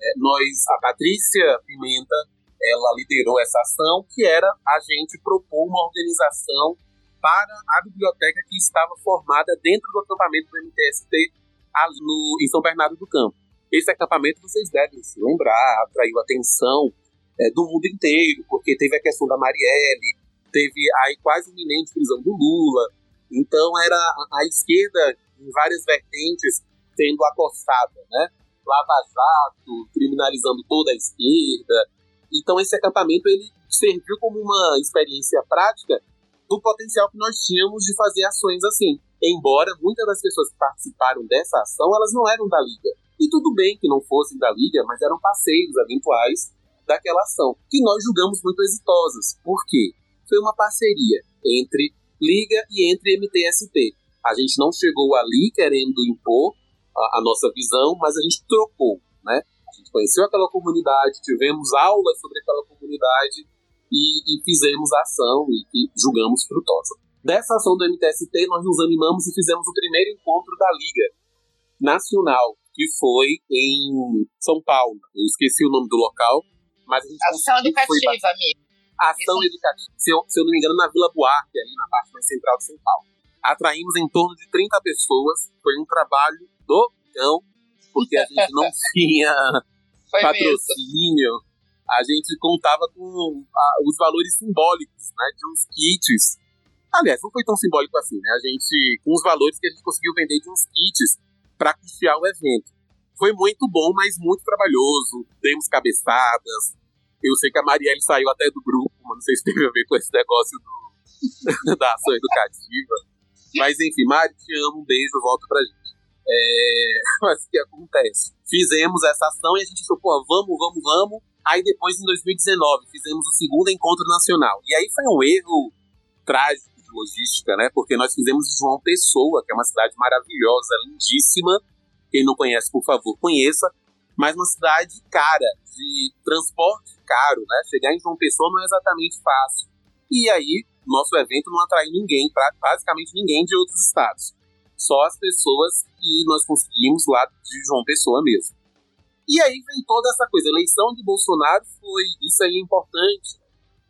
É, nós, a Patrícia Pimenta, ela liderou essa ação, que era a gente propor uma organização para a biblioteca que estava formada dentro do acampamento do MTST ali no, em São Bernardo do Campo. Esse acampamento, vocês devem se lembrar, atraiu atenção é, do mundo inteiro, porque teve a questão da Marielle, teve a quase iminente prisão do Lula. Então era a, esquerda em várias vertentes sendo acostada, né? Lava Jato, criminalizando toda a esquerda. Então esse acampamento ele serviu como uma experiência prática do potencial que nós tínhamos de fazer ações assim. Embora muitas das pessoas que participaram dessa ação, elas não eram da Liga. E tudo bem que não fossem da Liga, mas eram parceiros eventuais daquela ação, que nós julgamos muito exitosas. Por quê? Foi uma parceria entre Liga e entre MTST. A gente não chegou ali querendo impor a, a nossa visão, mas a gente trocou, né? A gente conheceu aquela comunidade, tivemos aulas sobre aquela comunidade e, e fizemos a ação e, e julgamos frutosa. Dessa ação do MTST, nós nos animamos e fizemos o primeiro encontro da Liga Nacional, que foi em São Paulo. Eu esqueci o nome do local, mas a gente Ação educativa, foi... Ação educativa, se eu, se eu não me engano, na Vila Buarque, ali na parte mais central de São Paulo. Atraímos em torno de 30 pessoas. Foi um trabalho do cão, porque a gente não tinha foi patrocínio. Mesmo. A gente contava com a, os valores simbólicos né, de uns kits. Aliás, não foi tão simbólico assim, né? A gente, com os valores que a gente conseguiu vender de uns kits para custear o evento. Foi muito bom, mas muito trabalhoso. Demos cabeçadas. Eu sei que a Marielle saiu até do grupo, mas não sei se teve a ver com esse negócio do, da ação educativa. Mas enfim, Mari, te amo, um beijo, volta pra gente. É, mas o que acontece? Fizemos essa ação e a gente falou, pô, vamos, vamos, vamos. Aí depois, em 2019, fizemos o segundo encontro nacional. E aí foi um erro trágico de logística, né? Porque nós fizemos em João Pessoa, que é uma cidade maravilhosa, lindíssima. Quem não conhece, por favor, conheça. Mas uma cidade cara, de transporte caro, né? Chegar em João Pessoa não é exatamente fácil. E aí, nosso evento não atraiu ninguém, basicamente ninguém de outros estados. Só as pessoas que nós conseguimos lá de João Pessoa mesmo. E aí vem toda essa coisa. A eleição de Bolsonaro foi. Isso aí é importante,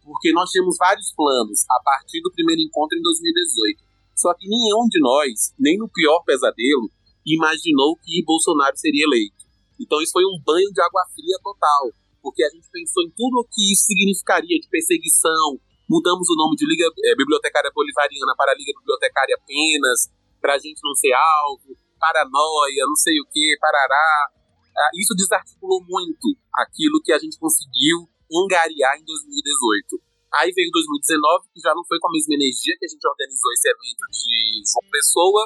porque nós tínhamos vários planos a partir do primeiro encontro em 2018. Só que nenhum de nós, nem no pior pesadelo, imaginou que Bolsonaro seria eleito. Então isso foi um banho de água fria total, porque a gente pensou em tudo o que isso significaria de perseguição. Mudamos o nome de Liga é, Bibliotecária Bolivariana para Liga Bibliotecária apenas, para a gente não ser alvo, paranoia, não sei o que, parará. Ah, isso desarticulou muito aquilo que a gente conseguiu angariar em 2018. Aí veio 2019, que já não foi com a mesma energia que a gente organizou esse evento de João Pessoa.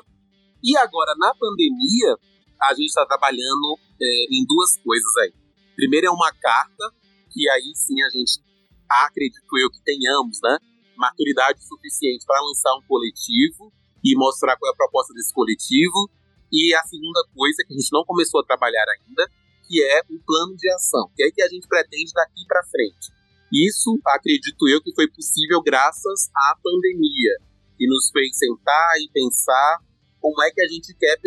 E agora, na pandemia, a gente está trabalhando é, em duas coisas aí. Primeiro é uma carta, que aí sim a gente, acredito eu que tenhamos, né? Maturidade suficiente para lançar um coletivo e mostrar qual é a proposta desse coletivo. E a segunda coisa, que a gente não começou a trabalhar ainda, que é o plano de ação, que é que a gente pretende daqui para frente. Isso, acredito eu, que foi possível graças à pandemia, que nos fez sentar e pensar como é que a gente quer,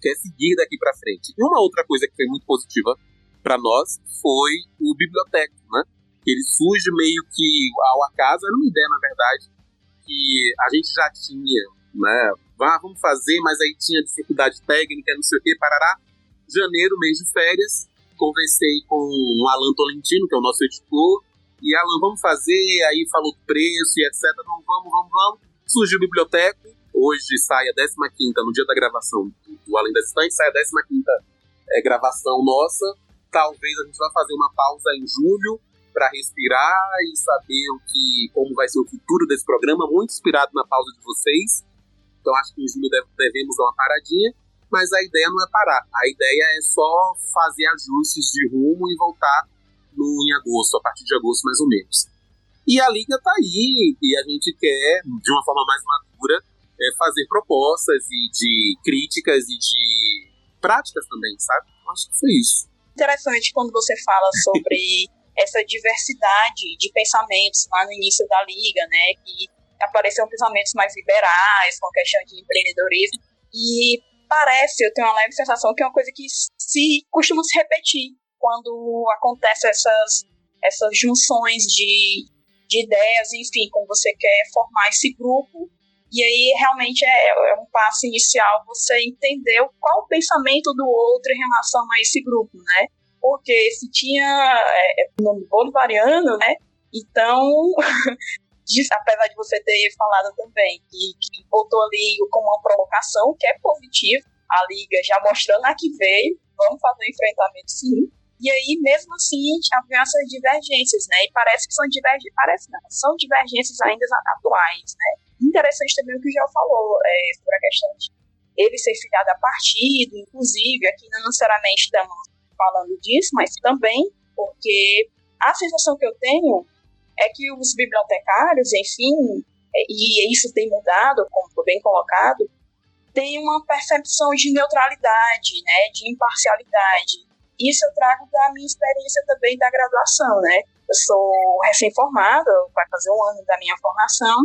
quer seguir daqui para frente. E uma outra coisa que foi muito positiva para nós foi o biblioteca, né? Ele surge meio que ao acaso, era uma ideia, na verdade, que a gente já tinha, né? Ah, vamos fazer, mas aí tinha dificuldade técnica, não sei o que, parará janeiro, mês de férias, conversei com o Alan Tolentino, que é o nosso editor, e Alan, vamos fazer, aí falou preço e etc, não vamos, vamos, vamos. Surgiu a biblioteca, hoje sai a 15 no dia da gravação do Além das Estantes, sai a 15 é, gravação nossa, talvez a gente vá fazer uma pausa em julho para respirar e saber o que, como vai ser o futuro desse programa, muito inspirado na pausa de vocês. Então acho que em julho devemos dar uma paradinha mas a ideia não é parar. A ideia é só fazer ajustes de rumo e voltar no, em agosto, a partir de agosto mais ou menos. E a liga está aí e a gente quer, de uma forma mais madura, é, fazer propostas e de críticas e de práticas também, sabe? Acho que foi isso. Interessante quando você fala sobre essa diversidade de pensamentos lá no início da liga, né? Que apareceram pensamentos mais liberais, com questão de empreendedorismo. E parece, eu tenho uma leve sensação que é uma coisa que se costuma se repetir quando acontece essas, essas junções de, de ideias, enfim, como você quer formar esse grupo. E aí realmente é, é um passo inicial você entender qual o pensamento do outro em relação a esse grupo, né? porque se tinha é, é nome bolivariano, né? Então, apesar de você ter falado também que, que botou ali como uma provocação, que é positivo, a Liga já mostrando a que veio, vamos fazer um enfrentamento sim. E aí, mesmo assim, havia essas divergências, né? E parece que são divergências, parece não, são divergências ainda atuais, né? Interessante também o que o João falou é, sobre a questão de ele ser filiado a partido, inclusive, aqui não necessariamente estamos falando disso, mas também porque a sensação que eu tenho é que os bibliotecários, enfim, é, e isso tem mudado, como foi bem colocado, tem uma percepção de neutralidade, né, de imparcialidade. Isso eu trago da minha experiência também da graduação, né? Eu sou recém-formada, vai fazer um ano da minha formação,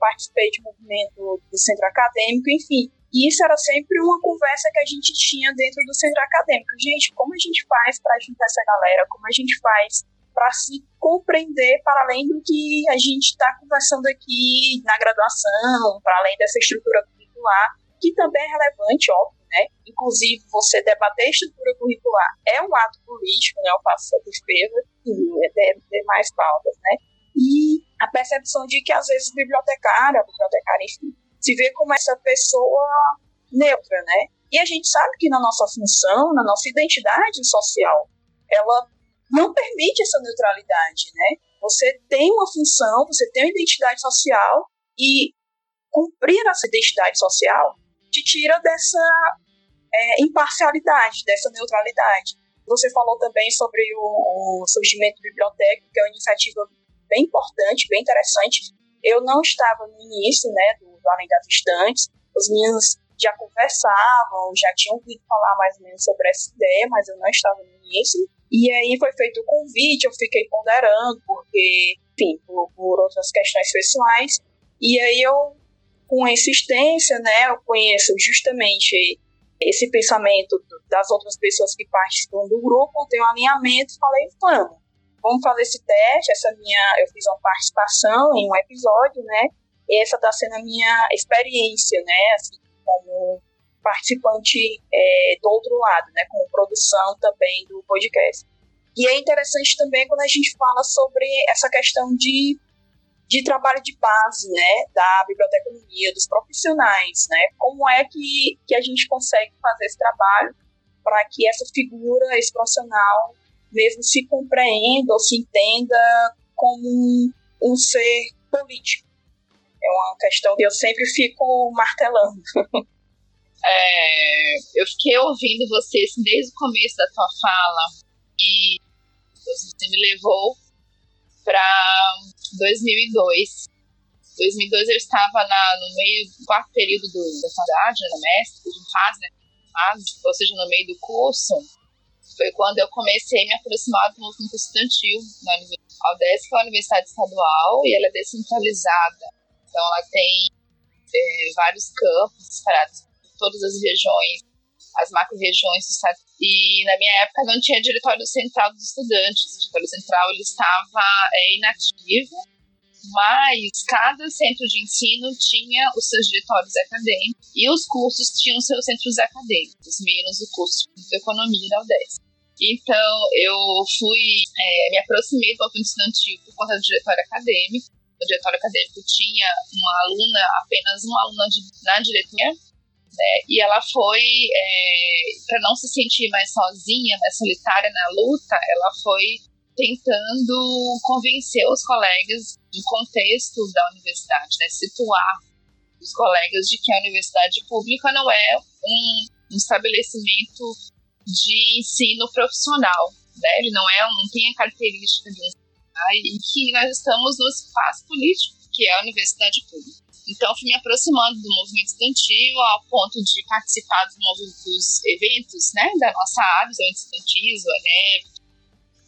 participei de movimento do centro acadêmico, enfim. E isso era sempre uma conversa que a gente tinha dentro do centro acadêmico. Gente, como a gente faz para juntar essa galera? Como a gente faz para se compreender para além do que a gente está conversando aqui na graduação, para além dessa estrutura curricular, que também é relevante, óbvio, né? Inclusive, você debater estrutura curricular é um ato político, né? Eu faço essa defesa, e deve ter mais pautas, né? E a percepção de que, às vezes, bibliotecária, bibliotecária, enfim, se vê como essa pessoa neutra, né? E a gente sabe que na nossa função, na nossa identidade social, ela não permite essa neutralidade, né? Você tem uma função, você tem uma identidade social e cumprir essa identidade social te tira dessa é, imparcialidade, dessa neutralidade. Você falou também sobre o, o surgimento bibliotécnico, que é uma iniciativa bem importante, bem interessante. Eu não estava no início, né, do, do Além das Estantes. Os meninos já conversavam, já tinham ouvido falar mais ou menos sobre essa ideia, mas eu não estava no início. E aí foi feito o convite, eu fiquei ponderando, porque, enfim, por, por outras questões pessoais. E aí eu, com insistência, né, eu conheço justamente esse pensamento das outras pessoas que participam do grupo, tenho um alinhamento falei, vamos, vamos fazer esse teste, essa minha, eu fiz uma participação em um episódio, né, e essa está sendo a minha experiência, né, assim, como participante é, do outro lado, né, como produção também do podcast. E é interessante também quando a gente fala sobre essa questão de, de trabalho de base, né, da biblioteconomia, dos profissionais, né, como é que, que a gente consegue fazer esse trabalho para que essa figura, esse profissional, mesmo se compreenda ou se entenda como um, um ser político. É uma questão que eu sempre fico martelando. É, eu fiquei ouvindo você desde o começo da tua fala e você me levou para 2002. 2002 eu estava na, no meio do quarto período do, da faculdade, na mestre, de fase, né? Fase, ou seja, no meio do curso. Foi quando eu comecei a me aproximar do movimento estudantil na Universidade. A UDESC é uma universidade estadual e ela é descentralizada. Então ela tem é, vários campos espalhados todas as regiões, as macro-regiões do estado. E na minha época não tinha diretório central dos estudantes. O diretório central ele estava é, inativo, mas cada centro de ensino tinha os seus diretórios acadêmicos e os cursos tinham seus centros acadêmicos, menos o curso de economia da UDESC. Então, eu fui, é, me aproximei do movimento estudantil por conta do diretório acadêmico. O diretório acadêmico tinha uma aluna, apenas uma aluna de, na diretoria, né? E ela foi, é, para não se sentir mais sozinha, mais solitária na luta, ela foi tentando convencer os colegas no contexto da universidade, né? situar os colegas de que a universidade pública não é um, um estabelecimento de ensino profissional, né? Ele não é, não tem a característica de um e que nós estamos no espaço político que é a universidade pública. Então, fui me aproximando do movimento estudantil ao ponto de participar dos, dos eventos né, da nossa área, os eventos o ENEP,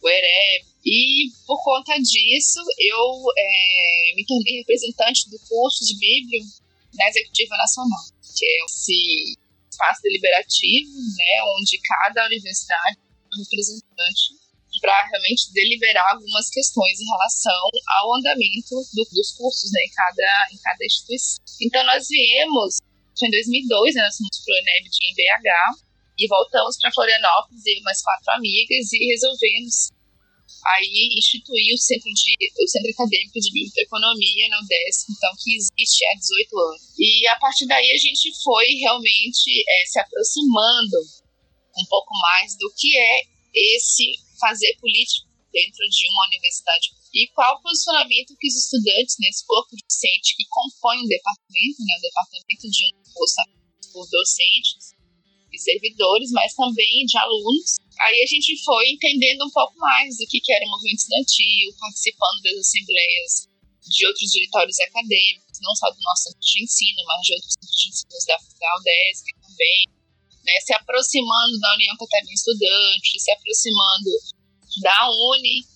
o EREB. E, por conta disso, eu é, me tornei representante do curso de Bíblia na Executiva Nacional, que é esse espaço deliberativo, né, onde cada universidade é um representante para realmente deliberar algumas questões em relação ao andamento do, dos cursos né, em, cada, em cada instituição. Então, nós viemos, foi em 2002, né, nós fomos para o ENEB de BH, E voltamos para Florianópolis, e mais quatro amigas, e resolvemos aí instituir o centro, de, o centro acadêmico de biblioteconomia na UDESC, então, que existe há 18 anos. E a partir daí a gente foi realmente é, se aproximando um pouco mais do que é esse fazer político dentro de uma universidade e qual o posicionamento que os estudantes nesse corpo docente que compõe o departamento, né, o departamento de um curso por docentes e servidores, mas também de alunos. Aí a gente foi entendendo um pouco mais do que, que era o movimento estudantil, participando das assembleias de outros diretórios acadêmicos, não só do nosso centro de ensino, mas de outros centros de ensino da, da UDESC também, né, se aproximando da União Catarinense Estudante, se aproximando da Uni,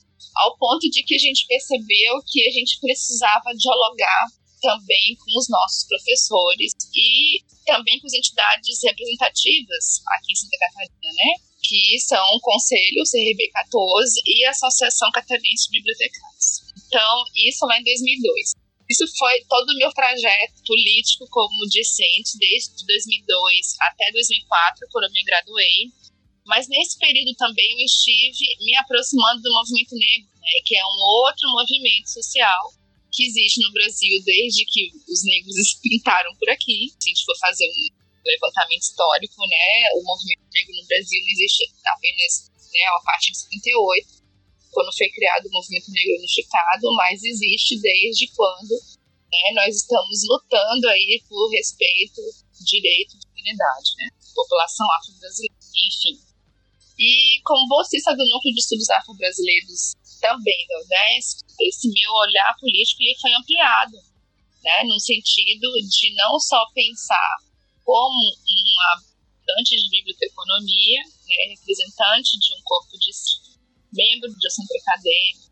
ao ponto de que a gente percebeu que a gente precisava dialogar também com os nossos professores e também com as entidades representativas aqui em Santa Catarina, né? Que são o Conselho, CRB 14 e a Associação Catarinense de Bibliotecários. Então, isso lá em 2002. Isso foi todo o meu trajeto político como discente, desde 2002 até 2004, quando eu me graduei. Mas nesse período também eu estive me aproximando do movimento negro, né, que é um outro movimento social que existe no Brasil desde que os negros espintaram por aqui. Se a gente for fazer um levantamento histórico, né, o movimento negro no Brasil não existe apenas né, a partir de 78, quando foi criado o movimento negro unificado, mas existe desde quando né, nós estamos lutando aí por respeito, direito, dignidade, né, população afro-brasileira, enfim. E como bolsista do Núcleo de Estudos Afro-Brasileiros também da UDESC, esse meu olhar político ele foi ampliado, né, no sentido de não só pensar como uma estudante de biblioteconomia, né, representante de um corpo de membro de um centro acadêmico,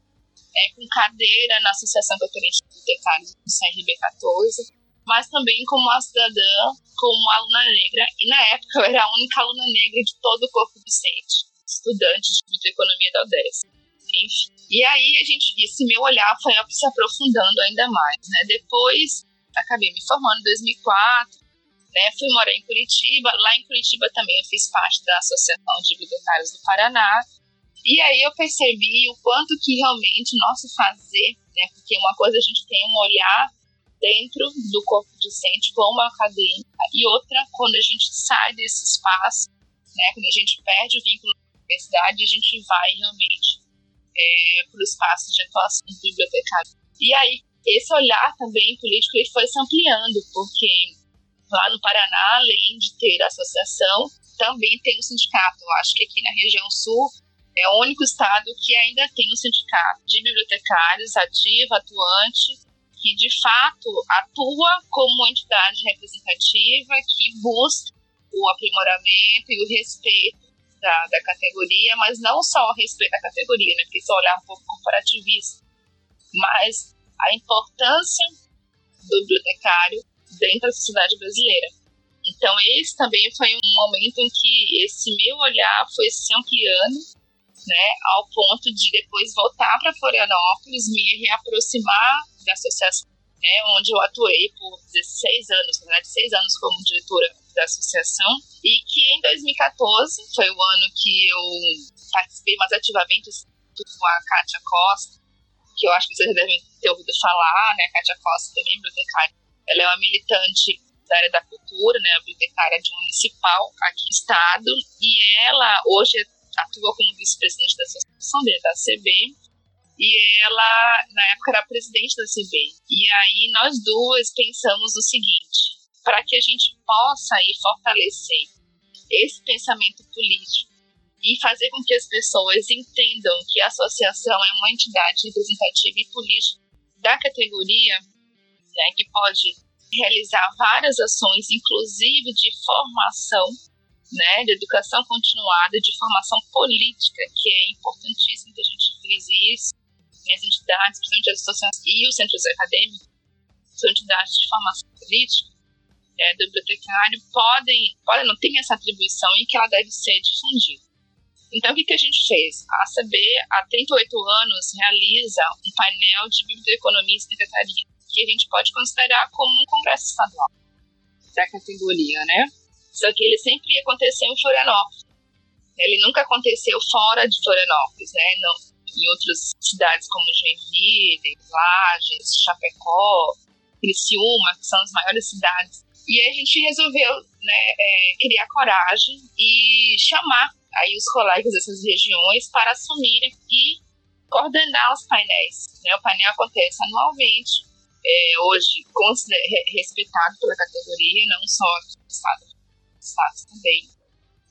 né, com cadeira na Associação Catarinense de Bibliotecários do CRB 14, mas também como uma cidadã, como aluna negra, e na época eu era a única aluna negra de todo o corpo docente, estudante de economia da UDESC. Enfim. E aí a gente, esse meu olhar foi se aprofundando ainda mais, né? Depois acabei me formando em 2004, né? Fui morar em Curitiba. Lá em Curitiba também eu fiz parte da Associação de Bibliotecários do Paraná. E aí eu percebi o quanto que realmente o nosso fazer, né? Porque uma coisa a gente tem um olhar dentro do corpo docente como acadêmica e outra quando a gente sai desse espaço, né, quando a gente perde o vínculo com a universidade, a gente vai realmente é, para o espaço de atuação do bibliotecário. E aí, esse olhar também político ele foi se ampliando, porque lá no Paraná, além de ter a associação, também tem o um sindicato. Eu acho que aqui na região sul é o único estado que ainda tem um sindicato de bibliotecários ativo, atuante, que de fato atua como entidade representativa que busca o aprimoramento e o respeito da, da categoria, mas não só o respeito da categoria, né, porque se olhar um pouco comparativista, mas a importância do bibliotecário dentro da sociedade brasileira. Então, esse também foi um momento em que esse meu olhar foi se ampliando, né, ao ponto de depois voltar para Florianópolis, me reaproximar da associação, né, onde eu atuei por 16 anos, na verdade, 6 anos como diretora da associação, e que em 2014 foi o ano que eu participei mais ativamente com a Kátia Costa, que eu acho que vocês devem ter ouvido falar, né, a Kátia Costa também, bibliotecária, ela é uma militante da área da cultura, né, bibliotecária de municipal aqui no estado, e ela hoje atua como vice-presidente da associação da CB, e ela, na época, era presidente da CB. E aí nós duas pensamos o seguinte: para que a gente possa aí fortalecer esse pensamento político e fazer com que as pessoas entendam que a associação é uma entidade representativa e política da categoria, né, que pode realizar várias ações, inclusive de formação, né, de educação continuada, de formação política, que é importantíssimo que a gente frise isso, as entidades, principalmente as associações e os centros acadêmicos, são entidades de formação política é, do bibliotecário, podem, podem, não tem essa atribuição e que ela deve ser difundida. Então, o que, que a gente fez? A ACB, há 38 anos, realiza um painel de biblioteconomia e secretaria, que a gente pode considerar como um congresso estadual da categoria, né? Só que ele sempre aconteceu em Florianópolis. Ele nunca aconteceu fora de Florianópolis, né? Não, em outras cidades como Joinville, Lages, Chapecó, Criciúma, que são as maiores cidades. E a gente resolveu né, é, criar coragem e chamar aí os colegas dessas regiões para assumirem e coordenar os painéis. Né? O painel acontece anualmente, é, hoje respeitado pela categoria, não só aqui no estado, estado também.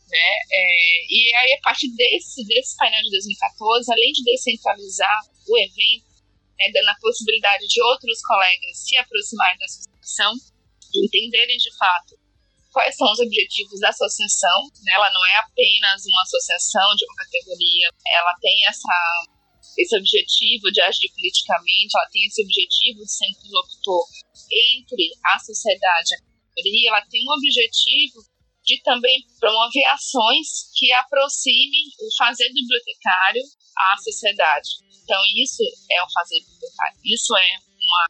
Né? É, e aí, a partir desse, desse painel de 2014, além de descentralizar o evento, né, dando a possibilidade de outros colegas se aproximarem da associação, entenderem de fato quais são os objetivos da associação. Né? Ela não é apenas uma associação de uma categoria, ela tem essa, esse objetivo de agir politicamente, ela tem esse objetivo de ser interlocutor entre a sociedade e a categoria, ela tem um objetivo de também promover ações que aproximem o fazer bibliotecário à sociedade. Então, isso é o fazer bibliotecário, isso é uma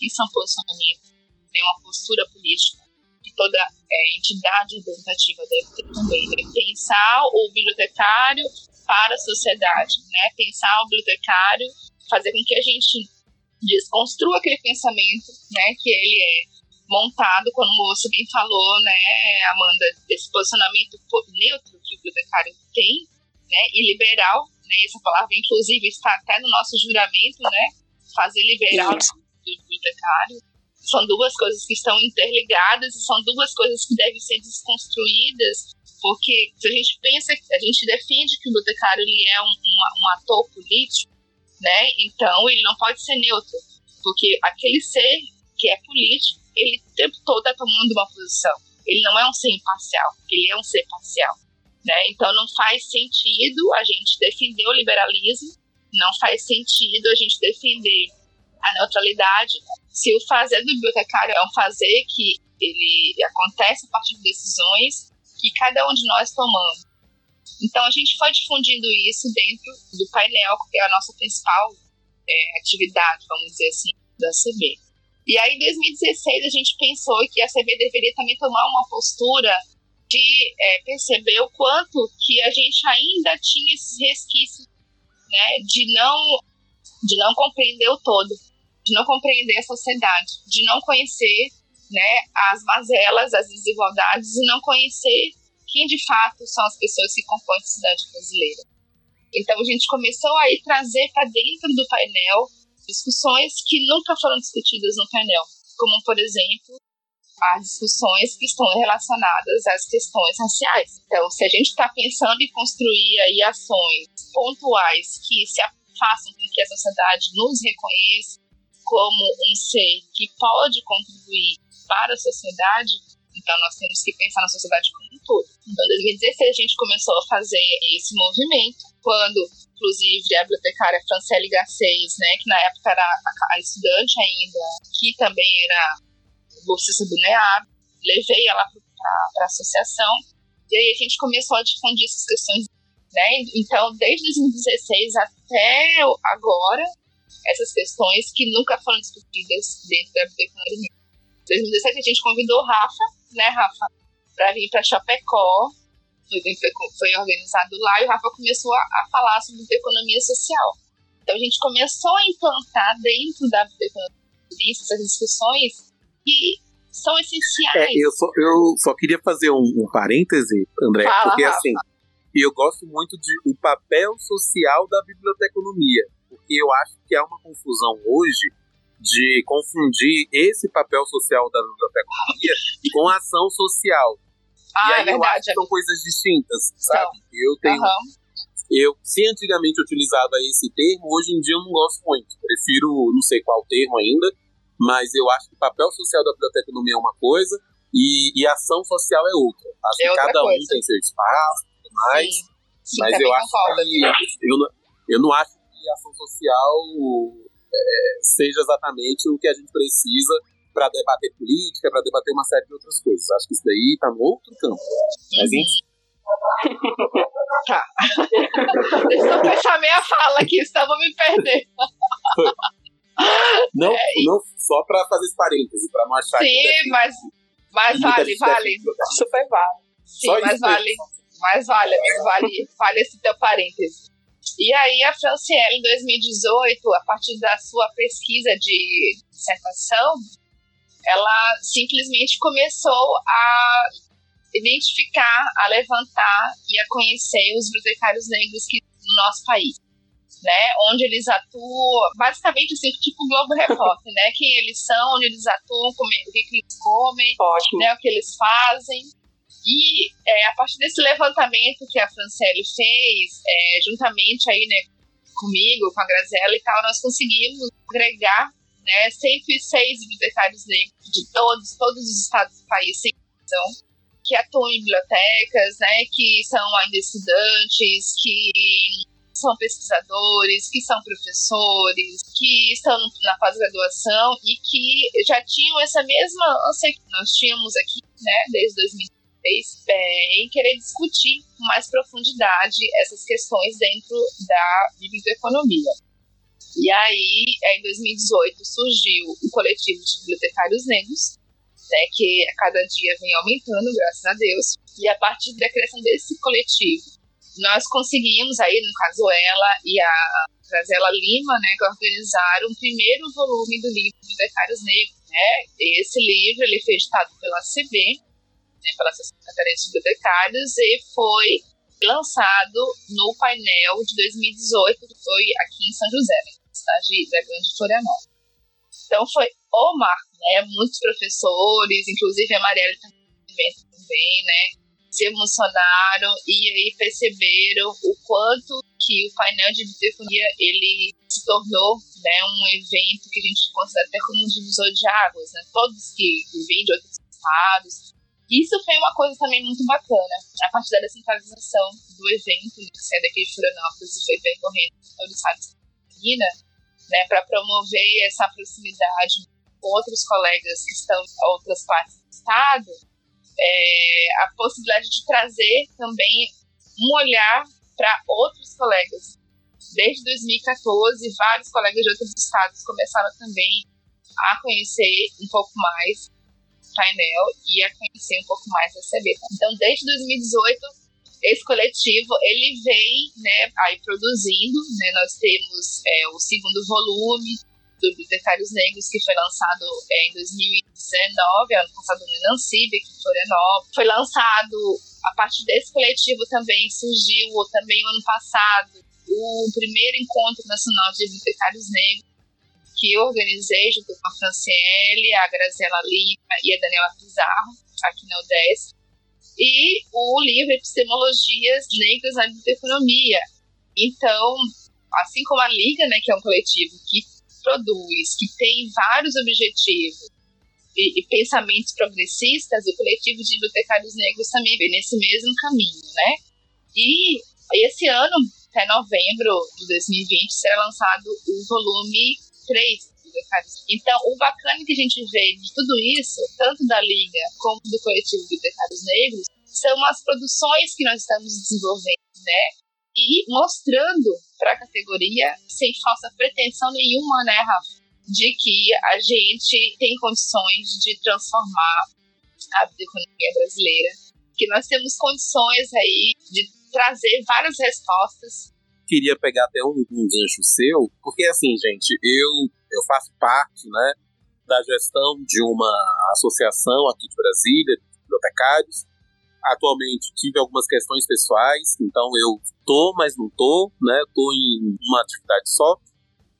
isso é um posicionamento, é uma postura política que toda é, entidade representativa deve ter também, né? pensar o bibliotecário para a sociedade, né? pensar o bibliotecário, fazer com que a gente desconstrua aquele pensamento né, que ele é montado, como você bem falou, né, Amanda, desse posicionamento neutro que o bibliotecário tem, né, e liberal, né, essa palavra inclusive está até no nosso juramento, né, fazer liberal do bibliotecário. São duas coisas que estão interligadas e são duas coisas que devem ser desconstruídas, porque se a gente pensa, a gente defende que o bibliotecário ele é um, um, um ator político, né, então ele não pode ser neutro, porque aquele ser que é político ele o tempo todo está tomando uma posição. Ele não é um ser imparcial, ele é um ser parcial. Né? Então não faz sentido a gente defender o liberalismo, não faz sentido a gente defender a neutralidade se o fazer do bibliotecário é um fazer que ele acontece a partir de decisões que cada um de nós tomamos. Então a gente foi difundindo isso dentro do painel, que é a nossa principal é, atividade, vamos dizer assim, da CB. E aí, em 2016, a gente pensou que a CB deveria também tomar uma postura de é, perceber o quanto que a gente ainda tinha esses resquícios né, de, não, de não compreender o todo, de não compreender a sociedade, de não conhecer né, as mazelas, as desigualdades e não conhecer quem de fato são as pessoas que compõem a sociedade brasileira. Então a gente começou a ir trazer para dentro do painel discussões que nunca foram discutidas no painel, como, por exemplo, as discussões que estão relacionadas às questões raciais. Então, se a gente está pensando em construir aí ações pontuais que se façam com que a sociedade nos reconheça como um ser que pode contribuir para a sociedade, então nós temos que pensar na sociedade como um todo. Então, em 2016 a gente começou a fazer esse movimento, quando inclusive a bibliotecária Franciele Garcês, né, que na época era a, estudante ainda, que também era bolsista do NEAB, levei ela para a associação, e aí a gente começou a difundir essas questões, né, então desde 2016 até agora, essas questões que nunca foram discutidas dentro da biblioteca Em 2017 a gente convidou o Rafa, né, Rafa, para vir para Chapecó, foi, foi organizado lá e o Rafa começou a, a, falar sobre economia social. Então a gente começou a implantar dentro da economia essas discussões que são essenciais. É, eu, só, eu só queria fazer um, um parêntese, André, Fala, porque Rafa. assim, eu gosto muito de o papel social da biblioteconomia, porque eu acho que há uma confusão hoje de confundir esse papel social da biblioteconomia com a ação social. Ah, e aí é verdade. eu acho que são coisas distintas, sabe? Eu tenho. Uhum. Eu, se antigamente eu utilizava esse termo, hoje em dia eu não gosto muito. Prefiro, não sei qual termo ainda, mas eu acho que o papel social da biblioteconomia é uma coisa e, e ação social é outra. Acho É que outra cada coisa. um tem seu espaço e tudo mais. Sim, sim, mas eu acho concordo. que eu não, eu não acho que ação social é, seja exatamente o que a gente precisa para debater política, para debater uma série de outras coisas. Acho que isso daí tá no outro campo. Mas enfim, Tá. Deixa eu fechar minha fala aqui, senão eu vou me perder. não, não só para fazer esse parêntese, para não achar que Sim, mas, Mas vale, vale. Super vale. Sim, Só mas vale. Mas vale, amigo, vale, vale esse teu parêntese. E aí a Franciele, em 2018, a partir da sua pesquisa de dissertação, ela simplesmente começou a identificar, a levantar e a conhecer os bibliotecários negros que, no nosso país. Né, onde eles atuam, basicamente assim, tipo Globo Repórter, né? Quem eles são, onde eles atuam, como, o que, que eles comem, né, o que eles fazem. E é, a partir desse levantamento que a Franciele fez, é, juntamente aí, né, comigo, com a Graziella e tal, nós conseguimos agregar né, 106 bibliotecários negros de todos, todos os estados do país, sem exceção, que atuam em bibliotecas, né, que são ainda estudantes, que são pesquisadores, que são professores, que estão na pós-graduação e que já tinham essa mesma ânsia que nós tínhamos aqui, né, desde 2000 é, em querer discutir com mais profundidade essas questões dentro da biblioteconomia. E aí, em 2018, surgiu o coletivo de bibliotecários negros, né, que a cada dia vem aumentando, graças a Deus. E a partir da criação desse coletivo, nós conseguimos, aí, no caso ela e a Grazela Lima, né, organizaram o primeiro volume do livro Bibliotecários Negros. Né? Esse livro ele foi editado pela CB, né, pela Catarinense de Bibliotecários, e foi lançado no painel de 2018, que foi aqui em São José, né, na cidade da Grande Florianópolis. Então foi o marco, né? Muitos professores, inclusive a Marielle também, né? Se emocionaram e aí perceberam o quanto que o painel de biblioteconia ele se tornou né, um evento que a gente considera até como um divisor de águas, né? Todos que vêm de outros estados isso foi uma coisa também muito bacana, a partir da descentralização do evento, né, que saiu daqui de Florianópolis e foi percorrendo todo o estado de Catarina, né, para promover essa proximidade com outros colegas que estão em outras partes do estado, é, a possibilidade de trazer também um olhar para outros colegas. Desde 2014, vários colegas de outros estados começaram também a conhecer um pouco mais painel e a conhecer um pouco mais da CB. Então, desde 2018, esse coletivo ele vem né, aí produzindo. Né, nós temos é, o segundo volume do Bibliotecários Negros, que foi lançado é, em 2019, ano passado no Nancib, aqui em Florianópolis. Foi lançado, a partir desse coletivo também surgiu, também ano passado, o primeiro Encontro Nacional de Bibliotecários Negros, que eu organizei junto com a Franciele, a Graziela Lima e a Daniela Pizarro, aqui na UDES. E o livro Epistemologias Negras na Biblioteconomia. Então, assim como a Liga, né, que é um coletivo que produz, que tem vários objetivos e, e pensamentos progressistas, o coletivo de bibliotecários negros também vem nesse mesmo caminho, né? E esse ano, até novembro de 2020, será lançado o volume três. Então, o bacana que a gente vê de tudo isso, tanto da Liga como do coletivo Bibliotecários Negros, são as produções que nós estamos desenvolvendo, né? E mostrando para a categoria, sem falsa pretensão nenhuma, né, Rafa? De que a gente tem condições de transformar a economia brasileira, que nós temos condições aí de trazer várias respostas queria pegar até um, um gancho seu, porque assim, gente, eu, eu faço parte, né, da gestão de uma associação aqui de Brasília, de bibliotecários. Atualmente tive algumas questões pessoais, então eu tô, mas não tô, né, tô em uma atividade só.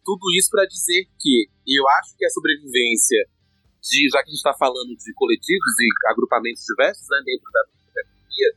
Tudo isso para dizer que eu acho que a sobrevivência de, já que a gente está falando de coletivos e agrupamentos diversos né, dentro da biblioteconomia,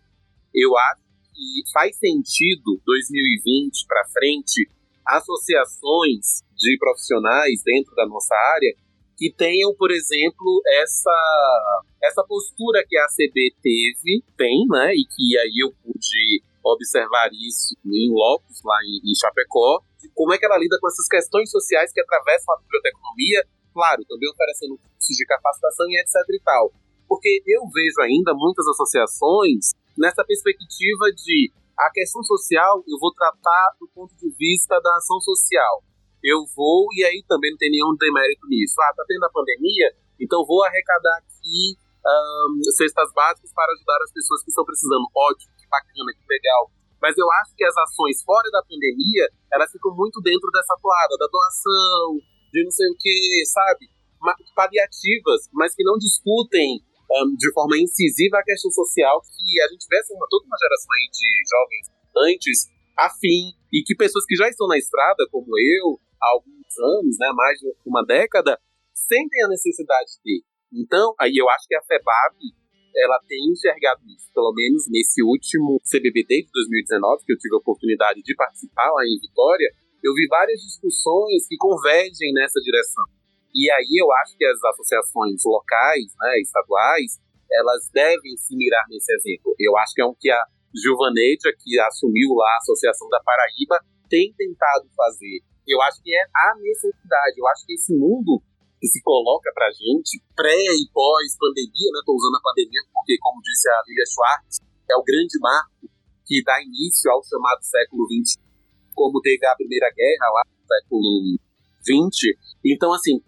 eu acho que faz sentido 2020 para frente associações de profissionais dentro da nossa área que tenham, por exemplo, essa essa postura que a ACB teve, tem, né, e que aí eu pude observar isso em locos lá em, em Chapecó, como é que ela lida com essas questões sociais que atravessam a biblioteconomia, claro, também oferecendo cursos de capacitação e etc e tal. Porque eu vejo ainda muitas associações nessa perspectiva de a questão social eu vou tratar do ponto de vista da ação social. Eu vou, e aí também não tem nenhum demérito nisso. Ah, tá tendo a pandemia, então vou arrecadar aqui um, cestas básicas para ajudar as pessoas que estão precisando. Ótimo, que bacana, que legal. Mas eu acho que as ações fora da pandemia, elas ficam muito dentro dessa toada da doação, de não sei o que, sabe? Paliativas, mas que não discutem um, de forma incisiva a questão social que a gente tivesse uma, toda uma geração aí de jovens antes afim e que pessoas que já estão na estrada, como eu, há alguns anos, né, mais de uma década, sentem a necessidade de. Então, aí eu acho que a FEBAB ela tem enxergado isso, pelo menos nesse último CBBD de 2019, que eu tive a oportunidade de participar lá em Vitória, eu vi várias discussões que convergem nessa direção. E aí eu acho que as associações locais, né, estaduais, elas devem se mirar nesse exemplo. Eu acho que é um que a Juvaneja, que assumiu lá a Associação da Paraíba, tem tentado fazer. Eu acho que é a necessidade. Eu acho que esse mundo que se coloca pra gente, pré e pós-pandemia, né? Tô usando a pandemia porque, como disse a Lilia Schwartz, é o grande marco que dá início ao chamado século XX, como teve a Primeira Guerra lá no século XX. Então, assim,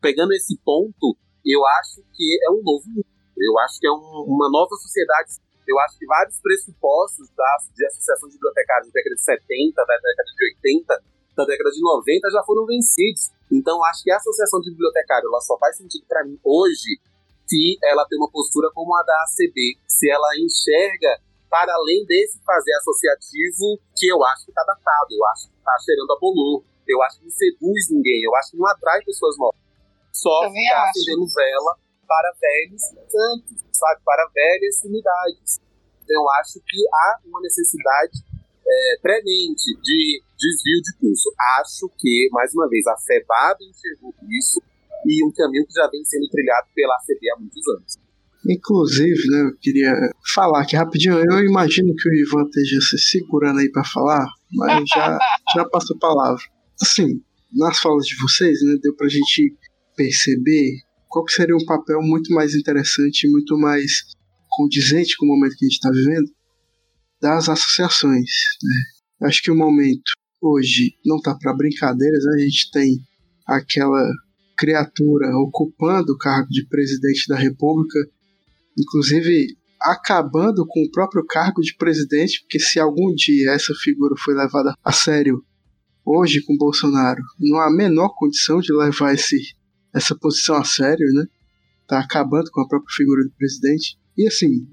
pegando esse ponto, eu acho que é um novo mundo. Eu acho que é um, uma nova sociedade. Eu acho que vários pressupostos das, de associação de bibliotecários da década de 70, da década de 80, da década de 90 já foram vencidos. Então, acho que a associação de bibliotecário ela só faz sentido para mim hoje se ela tem uma postura como a da ACB, se ela enxerga para além desse fazer associativo que eu acho que está datado, eu acho que está cheirando a bolor, eu acho que não seduz ninguém, eu acho que não atrai pessoas novas. Só Também ficar acho. acendendo vela para velhos santos, sabe? Para velhas unidades. Então, eu acho que há uma necessidade é, premente de desvio de curso. Acho que, mais uma vez, a FEBAB enxergou isso e um caminho que já vem sendo trilhado pela ACB há muitos anos. Inclusive, né, eu queria falar aqui rapidinho. Eu imagino que o Ivan esteja se segurando aí para falar, mas já, já passo a palavra. Assim, nas falas de vocês, né, deu pra gente perceber qual que seria um papel muito mais interessante, muito mais condizente com o momento que a gente está vivendo das associações. Né? Acho que o momento hoje não tá para brincadeiras, né? a gente tem aquela criatura ocupando o cargo de presidente da República, inclusive acabando com o próprio cargo de presidente, porque se algum dia essa figura foi levada a sério hoje com Bolsonaro, não há a menor condição de levar esse, essa posição a sério, né? Tá acabando com a própria figura do presidente. E assim,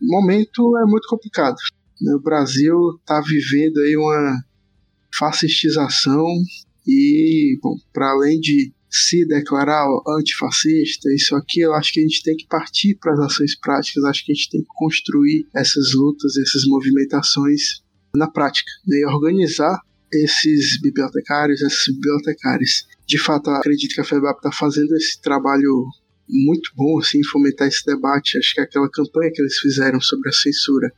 o momento é muito complicado. né? O Brasil tá vivendo aí uma fascistização e, bom, para além de se declarar antifascista, isso aqui, eu acho que a gente tem que partir para as ações práticas, acho que a gente tem que construir essas lutas, essas movimentações na prática, né? e organizar esses bibliotecários, essas bibliotecárias. De fato, acredito que a FEBAP está fazendo esse trabalho muito bom, assim, fomentar esse debate. Acho que aquela campanha que eles fizeram sobre a censura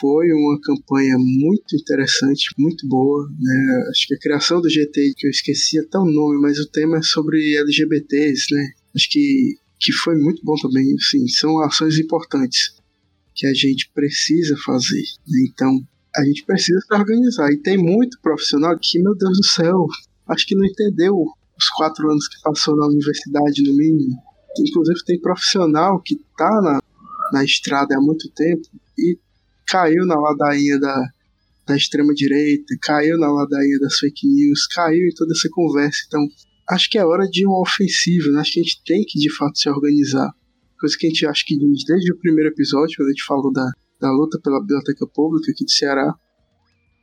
foi uma campanha muito interessante, muito boa. Né? Acho que a criação do GT, que eu esqueci até o nome, mas o tema é sobre LGBTs, né? Acho que, que foi muito bom também. Sim, são ações importantes que a gente precisa fazer. né? Então, a gente precisa se organizar. E tem muito profissional que, meu Deus do céu, acho que não entendeu os quatro anos que passou na universidade, no mínimo. Inclusive, tem profissional que tá na, na estrada há muito tempo e caiu na ladainha da, da extrema-direita, caiu na ladainha das fake news, caiu em toda essa conversa. Então, acho que é hora de uma ofensiva, né? acho que a gente tem que de fato se organizar. Coisa que a gente acha que desde o primeiro episódio, quando a gente falou da, da luta pela biblioteca pública aqui do Ceará,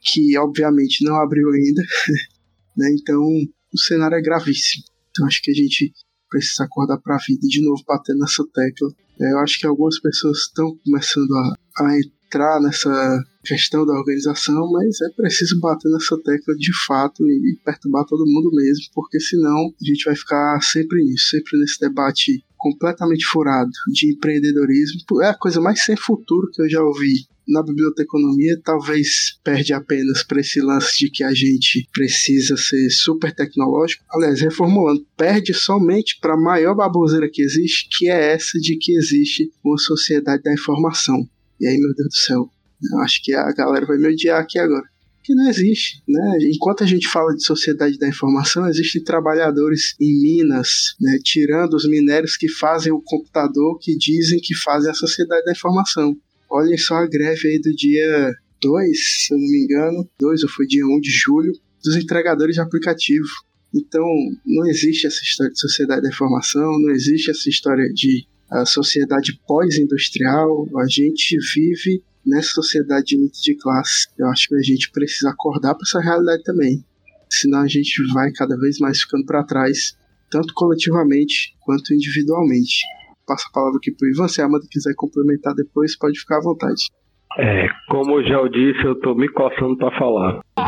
que obviamente não abriu ainda, né? então o cenário é gravíssimo. Então acho que a gente precisa acordar para a vida e de novo bater nessa tecla. É, eu acho que algumas pessoas estão começando a, a entrar nessa questão da organização, mas é preciso bater nessa tecla de fato e perturbar todo mundo mesmo, porque senão a gente vai ficar sempre nisso, sempre nesse debate completamente furado de empreendedorismo. É a coisa mais sem futuro que eu já ouvi na biblioteconomia, talvez perde apenas para esse lance de que a gente precisa ser super tecnológico. Aliás, reformulando, perde somente para a maior baboseira que existe, que é essa de que existe uma sociedade da informação. E aí, meu Deus do céu, eu acho que a galera vai me odiar aqui agora. que não existe. Né? Enquanto a gente fala de sociedade da informação, existem trabalhadores em minas, né, tirando os minérios que fazem o computador que dizem que fazem a sociedade da informação. Olhem só a greve aí do dia 2, se eu não me engano, 2 ou foi dia 1 de julho, dos entregadores de aplicativo. Então, não existe essa história de sociedade da informação, não existe essa história de sociedade pós-industrial. A gente vive nessa sociedade de luta de classe. Eu acho que a gente precisa acordar para essa realidade também. Senão a gente vai cada vez mais ficando para trás, tanto coletivamente quanto individualmente. Passo a palavra aqui para o Ivan. Se a Amanda quiser complementar depois, pode ficar à vontade. É, como eu já disse, eu tô me coçando para falar.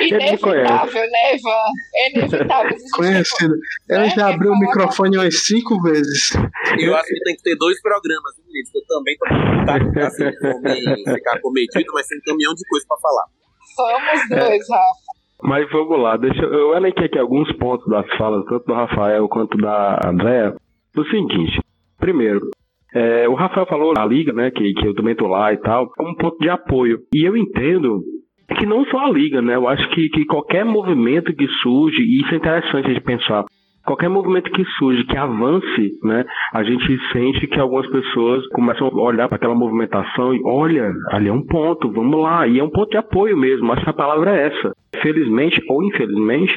Inevitável, né, Ivan? É inevitável. Conhecido. Ela já abriu o microfone umas cinco vezes. Eu acho que tem que ter dois programas, gente. Eu também tô tá, assim, com ficar cometido, mas tem um caminhão de coisa para falar. Somos dois, é. Rafa. Mas vamos lá, deixa eu elenquei aqui alguns pontos das falas, tanto do Rafael quanto da Andréa. O seguinte, primeiro, é, o Rafael falou na liga, né, que, que eu também tô lá e tal, é um ponto de apoio. E eu entendo que não só a liga, né, eu acho que, que qualquer movimento que surge, e isso é interessante de pensar, qualquer movimento que surge, que avance, né, a gente sente que algumas pessoas começam a olhar para aquela movimentação e olha, ali é um ponto, vamos lá, e é um ponto de apoio mesmo, acho que a palavra é essa. Felizmente ou infelizmente,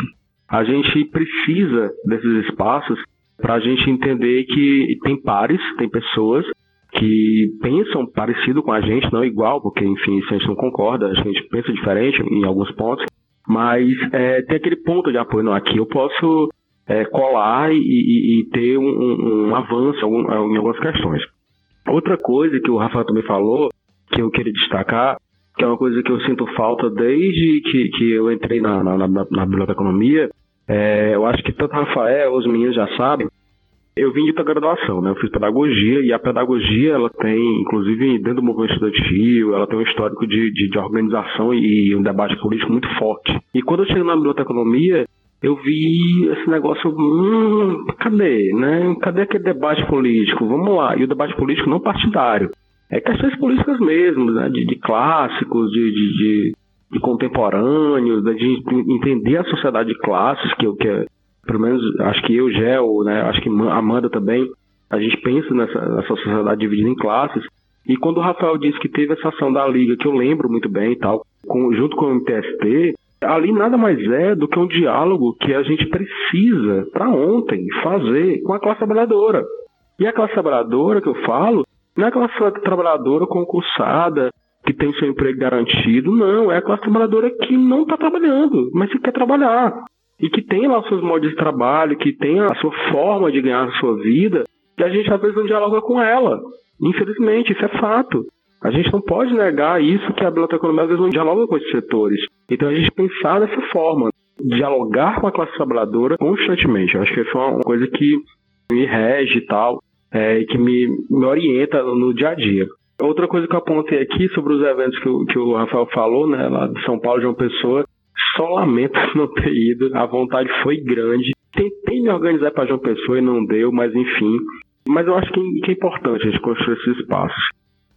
a gente precisa desses espaços para a gente entender que tem pares, tem pessoas que pensam parecido com a gente, não igual, porque, enfim, se a gente não concorda, a gente pensa diferente em alguns pontos, mas é, tem aquele ponto de apoio, não, aqui eu posso é, colar e, e, e ter um, um, avanço em algumas questões. Outra coisa que o Rafael também falou, que eu queria destacar, que é uma coisa que eu sinto falta desde que, que eu entrei na, na, na, na biblioteconomia, é, eu acho que tanto Rafael, os meninos já sabem, eu vim de graduação, né? Eu fiz pedagogia e a pedagogia, ela tem, inclusive dentro do movimento estudantil, ela tem um histórico de, de, de organização e um debate político muito forte. E quando eu cheguei na biblioteconomia, eu vi esse negócio, hum, cadê, né? Cadê aquele debate político? Vamos lá. E o debate político não partidário. É questões políticas mesmo, né? De, de clássicos, de, de, de de contemporâneos, de entender a sociedade de classes, que, que é, pelo menos acho que eu, Gel, né, acho que Amanda também, a gente pensa nessa, nessa sociedade dividida em classes. E quando o Rafael disse que teve essa ação da Liga, que eu lembro muito bem e tal, com, junto com o MTST, ali nada mais é do que um diálogo que a gente precisa, para ontem, fazer com a classe trabalhadora. E a classe trabalhadora que eu falo, não é a classe trabalhadora concursada, que tem seu emprego garantido. Não, é a classe trabalhadora que não está trabalhando, mas que quer trabalhar. E que tem lá os seus modos de trabalho, que tem a sua forma de ganhar a sua vida, e a gente às vezes não dialoga com ela. Infelizmente, isso é fato. A gente não pode negar isso que a biblioteconomia às vezes não dialoga com esses setores. Então a gente pensar dessa forma, dialogar com a classe trabalhadora constantemente. Eu acho que essa é uma coisa que me rege e tal, é, e que me, me orienta no dia a dia. Outra coisa que eu apontei aqui sobre os eventos que o, que o Rafael falou, né, lá de São Paulo, de uma pessoa, só lamento não ter ido, a vontade foi grande. Tentei me organizar para João Pessoa e não deu, mas enfim. Mas eu acho que, que é importante a gente construir esses espaços.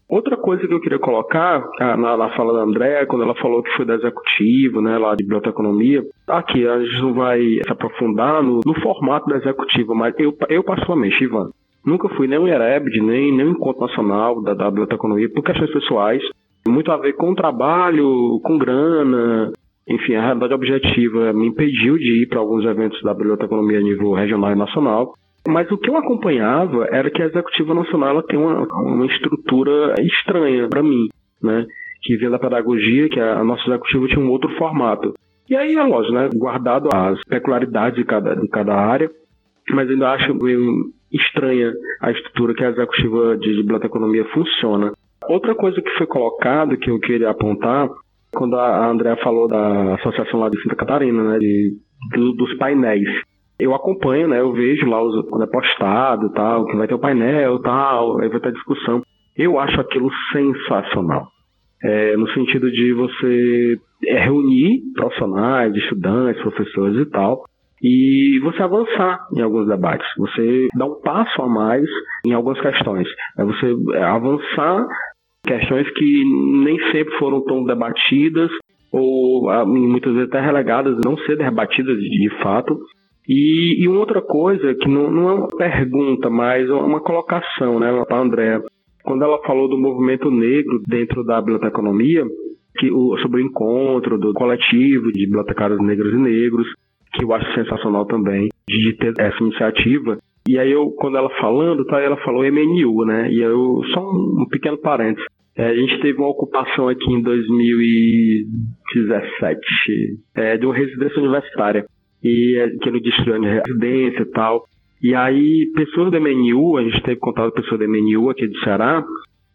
Outra coisa que eu queria colocar na, na fala da Andréa, quando ela falou que foi da executiva, né, lá de biblioteconomia, aqui a gente não vai se aprofundar no, no formato da executiva, mas eu, eu particularmente, Ivan, Nunca fui nem um IREBD, nem, nem um encontro nacional da, biblioteconomia por questões pessoais. Muito a ver com trabalho, com grana, enfim, a realidade objetiva me impediu de ir para alguns eventos da biblioteconomia a nível regional e nacional. Mas o que eu acompanhava era que a executiva nacional ela tem uma, uma estrutura estranha para mim, né? Que vem da pedagogia, que a nossa executiva tinha um outro formato. E aí é lógico, né? Guardado as peculiaridades de cada, de cada área, mas ainda acho estranha a estrutura que a executiva de biblioteconomia funciona. Outra coisa que foi colocado, que eu queria apontar, quando a Andrea falou da associação lá de Santa Catarina, né, de, do, dos painéis. Eu acompanho, né, eu vejo lá os, quando é postado tal, que vai ter o painel tal, aí vai ter discussão. Eu acho aquilo sensacional. É, no sentido de você é, reunir profissionais, estudantes, professores e tal, e você avançar em alguns debates, você dar um passo a mais em algumas questões, é você avançar questões que nem sempre foram tão debatidas ou ah, muitas vezes até relegadas, não ser debatidas de fato. E, e outra coisa que não, não, é uma pergunta, mas uma colocação, né, para a Andrea. Quando ela falou do movimento negro dentro da biblioteconomia, que o, sobre o encontro do coletivo de bibliotecários negros e negros, que eu acho sensacional também, de ter essa iniciativa. E aí eu, quando ela falando, tá, ela falou MNU, né? E eu, só um, um pequeno parênteses. É, a gente teve uma ocupação aqui em 2017 é, de uma residência universitária e é, que no distrito de residência e tal. E aí, pessoas do MNU, a gente teve contato com pessoas do MNU aqui do Ceará,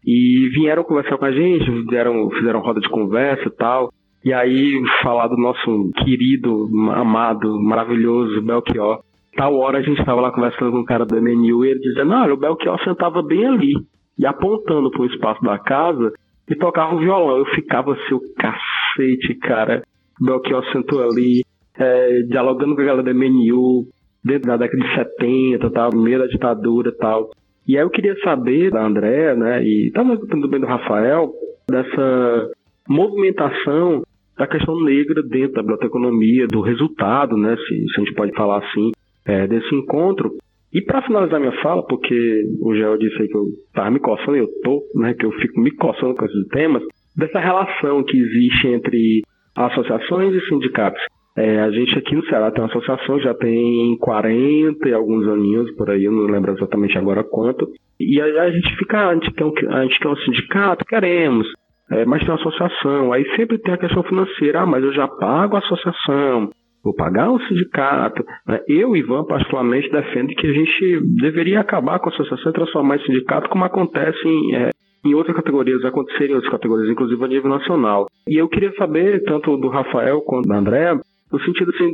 e vieram conversar com a gente, fizeram, fizeram roda de conversa e tal. E aí, falar do nosso querido, amado, maravilhoso Belchior. Tal hora a gente estava lá conversando com um cara do MNU e ele dizendo: Olha, o Belchior sentava bem ali. E apontando para o espaço da casa e tocava um violão. Eu ficava assim, o cacete, cara. O Belchior sentou ali, é, dialogando com a galera do MNU, dentro da década de 70, tal, meio da ditadura tal. E aí eu queria saber da André, né, e talvez também do Rafael, dessa movimentação da questão negra dentro da biblioteconomia, do resultado, né, se, se a gente pode falar assim, é, desse encontro. E para finalizar minha fala, porque o Gel disse aí que eu estava me coçando, eu tô, né, que eu fico me coçando com esses temas, dessa relação que existe entre associações e sindicatos. É, a gente aqui no Ceará tem uma associação, já tem 40 e alguns aninhos por aí, eu não lembro exatamente agora quanto. E aí a gente fica, a gente quer um, a gente quer um sindicato, queremos, é, mas tem uma associação. Aí sempre tem a questão financeira, ah, mas eu já pago a associação, vou pagar o sindicato. Né? Eu, Ivan, particularmente, defendo que a gente deveria acabar com a associação e transformar em sindicato, como acontece em, é, em outras categorias, acontecerem em outras categorias, inclusive a nível nacional. E eu queria saber, tanto do Rafael quanto da André, no sentido assim,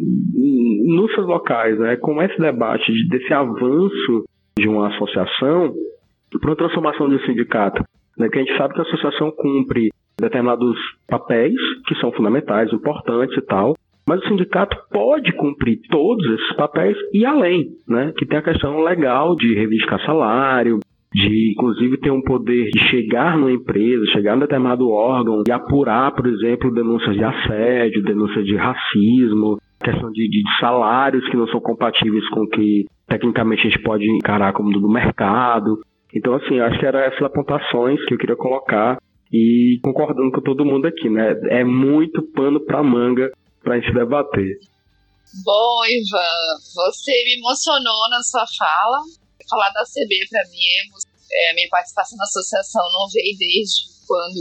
nos seus locais, né, como é esse debate de, desse avanço de uma associação para a transformação de um sindicato, né, a gente sabe que a associação cumpre determinados papéis que são fundamentais, importantes e tal, mas o sindicato pode cumprir todos esses papéis e além, né, que tem a questão legal de reivindicar salário, de inclusive ter um poder de chegar numa empresa, chegar em determinado órgão e apurar, por exemplo, denúncias de assédio, denúncias de racismo, questão de, de salários que não são compatíveis com o que tecnicamente a gente pode encarar como do mercado. Então, assim, acho que eram essas apontações que eu queria colocar e concordando com todo mundo aqui, né? É muito pano para manga para a gente debater. Bom, Ivan, você me emocionou na sua fala falar da CB para mim é, a minha participação na associação não veio desde quando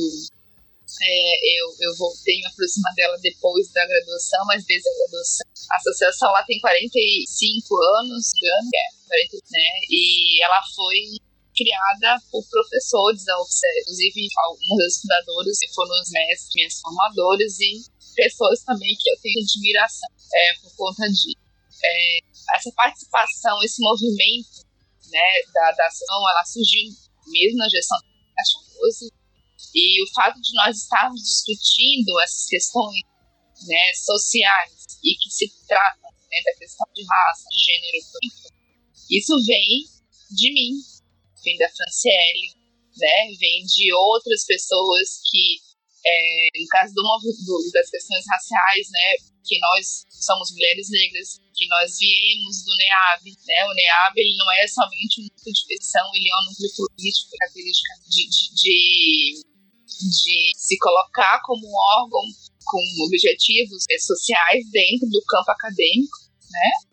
é, eu, eu voltei me aproximar dela depois da graduação, mas desde a graduação. A associação lá tem 45 anos, é, 40, né? E ela foi criada por professores da UFCE, inclusive alguns dos fundadores foram os mestres, minhas formadores e pessoas também que eu tenho admiração é, por conta disso. É, essa participação, esse movimento né, da, da ação, ela surgiu mesmo na gestão da Caixa e o fato de nós estarmos discutindo essas questões né, sociais e que se tratam né, da questão de raça, de gênero, isso vem de mim, vem da Franciele, né, vem de outras pessoas que, é, no caso do, do, das questões raciais, né, que nós somos mulheres negras, que nós viemos do NEAB. Né? O NEAB ele não é somente um núcleo de pesquisa, ele é um núcleo político, característica de, de, de, de se colocar como um órgão com objetivos é, sociais dentro do campo acadêmico, né?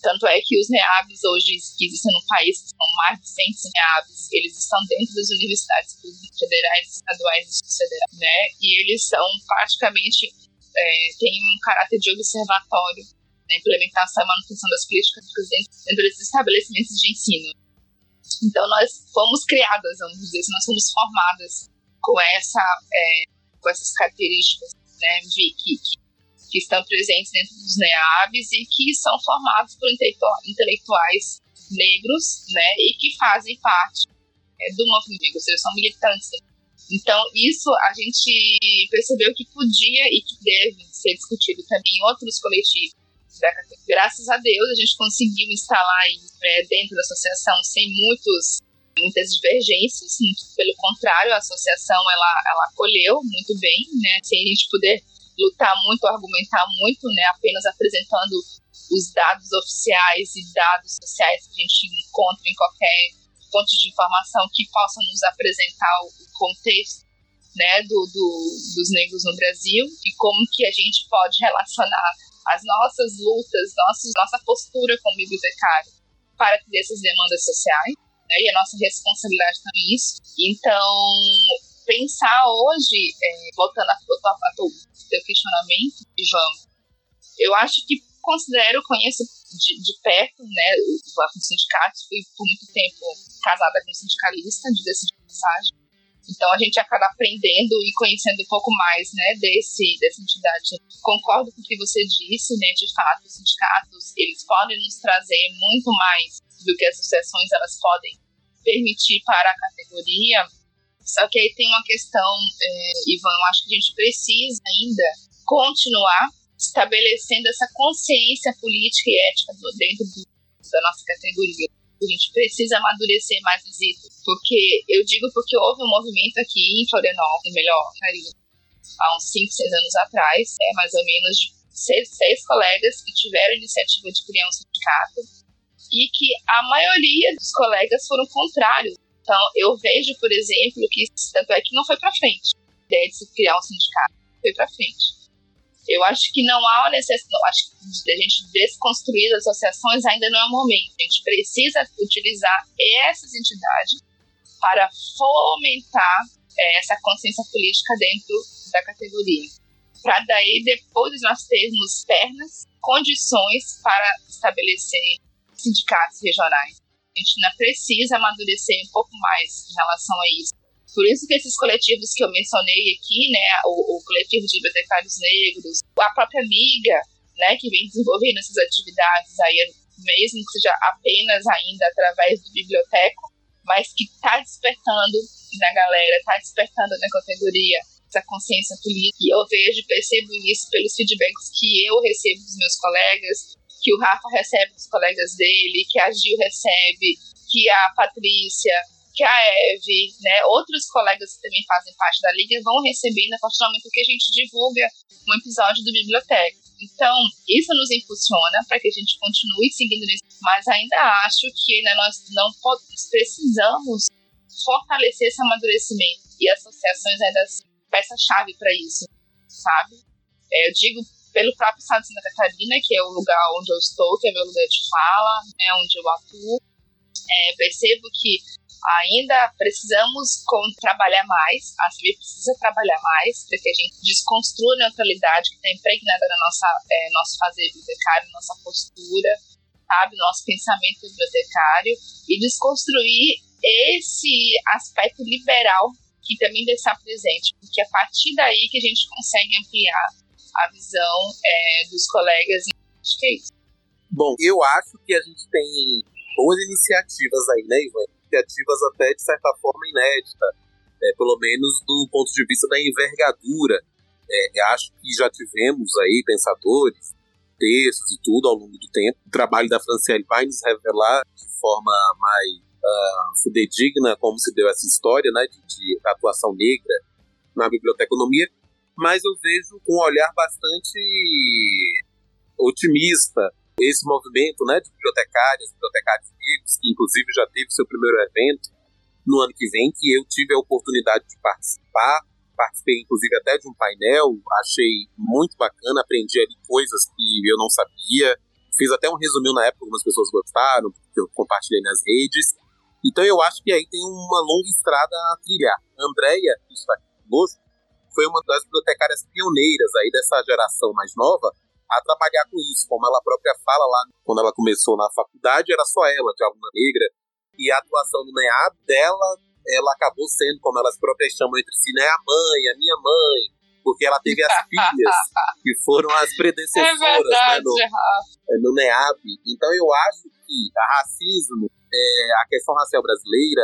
Tanto é que os NEABs hoje que existem no país, são mais de 100 NEABs, eles estão dentro das universidades públicas, federais, estaduais e federais, né? E eles são praticamente é, tem um caráter de observatório na implementação e manutenção das políticas dentro, dentro desses estabelecimentos de ensino. Então, nós fomos criadas, vamos dizer assim, nós fomos formadas com, essa, é, com essas características né, de, que, que, que, estão presentes dentro dos NEABs e que são formados por intelectuais negros né, e que fazem parte é, do movimento, ou seja, são militantes então, isso a gente percebeu que podia e que deve ser discutido também em outros coletivos. Graças a Deus, a gente conseguiu instalar é, dentro da associação sem muitos muitas divergências, pelo contrário, a associação ela, ela acolheu muito bem, né, sem a gente poder lutar muito, argumentar muito, né, apenas apresentando os dados oficiais e dados sociais que a gente encontra em qualquer fonte de informação que possa nos apresentar o contexto né, do, do, dos negros no Brasil e como que a gente pode relacionar as nossas lutas, nossos, nossa postura como bibliotecário para atender essas demandas sociais né, e a nossa responsabilidade com isso. Então, pensar hoje, é, voltando ao teu questionamento, Ivan, eu acho que considero, conheço de, de perto, né, o, o sindicato, fui por muito tempo casada com sindicalista, de de passagem, então a gente acaba aprendendo e conhecendo um pouco mais, né, desse dessa entidade. Concordo com o que você disse, né, de fato, os sindicatos, eles podem nos trazer muito mais do que as associações elas podem permitir para a categoria. Só que aí tem uma questão, é, Ivan, eu acho que a gente precisa ainda continuar estabelecendo essa consciência política e ética dentro do, da nossa categoria. A gente precisa amadurecer mais os itens. Porque, eu digo porque houve um movimento aqui em Florianópolis, melhor, há uns 5, 6 anos atrás, é, mais ou menos de seis, seis colegas que tiveram iniciativa de criar um sindicato e que a maioria dos colegas foram contrários. Então, eu vejo, por exemplo, que tanto é que não foi para frente a ideia de se criar um sindicato, foi para frente. Eu acho que não há necessidade, acho que a gente desconstruir as associações ainda não é o momento. A gente precisa utilizar essas entidades para fomentar é, essa consciência política dentro da categoria. Para daí, depois nós termos pernas, condições para estabelecer sindicatos regionais. A gente ainda precisa amadurecer um pouco mais em relação a isso. Por isso que esses coletivos que eu mencionei aqui, né, o, o coletivo de bibliotecários negros, a própria amiga, né, que vem desenvolvendo essas atividades aí, mesmo que seja apenas ainda através do biblioteco, mas que está despertando na galera, está despertando na categoria essa consciência política. E eu vejo, percebo isso pelos feedbacks que eu recebo dos meus colegas, que o Rafa recebe dos colegas dele, que a Gil recebe, que a Patrícia, que a Eve, né, outros colegas que também fazem parte da liga vão receber a partir do momento que a gente divulga um episódio do Biblioteca. Então, isso nos impulsiona para que a gente continue seguindo nisso, mas ainda acho que né, nós não precisamos fortalecer esse amadurecimento e associações ainda peça-chave para isso, sabe? É, eu digo pelo próprio estado de Santa Catarina, que é o lugar onde eu estou, que é meu lugar de fala, né, onde eu atuo, é, percebo que ainda precisamos trabalhar mais, a CIVI precisa trabalhar mais para que a gente desconstrua a neutralidade que está impregnada no nossa, é, nosso fazer bibliotecário, nossa postura, sabe, nosso pensamento bibliotecário e desconstruir esse aspecto liberal que também deve estar presente, porque é a partir daí que a gente consegue ampliar a visão é, dos colegas. É isso. Bom, eu acho que a gente tem boas iniciativas aí, né, Ivan? iniciativas até de certa forma inédita, é, pelo menos do ponto de vista da envergadura. É, acho que já tivemos aí pensadores, textos e tudo ao longo do tempo. O trabalho da Franciele vai nos revelar de forma mais uh, fidedigna como se deu essa história né, de, de atuação negra na biblioteconomia, mas eu vejo com um olhar bastante otimista esse movimento né, de bibliotecárias, bibliotecários negros, que inclusive já teve seu primeiro evento no ano que vem, que eu tive a oportunidade de participar. Participei, inclusive, até de um painel, achei muito bacana, aprendi ali coisas que eu não sabia. Fiz até um resuminho na época, algumas pessoas gostaram, porque eu compartilhei nas redes. Então eu acho que aí tem uma longa estrada a trilhar. A Andrea, que está aqui conosco, foi uma das bibliotecárias pioneiras aí dessa geração mais nova, a trabalhar com isso. Como ela própria fala lá, quando ela começou na faculdade, era só ela, de aluna negra, e a atuação no NEAB dela, ela acabou sendo, como elas próprias chamam entre si, né, a mãe, a minha mãe, porque ela teve as filhas que foram as predecessoras é verdade, né, no, no NEAB. Então eu acho que a racismo, é, a questão racial brasileira,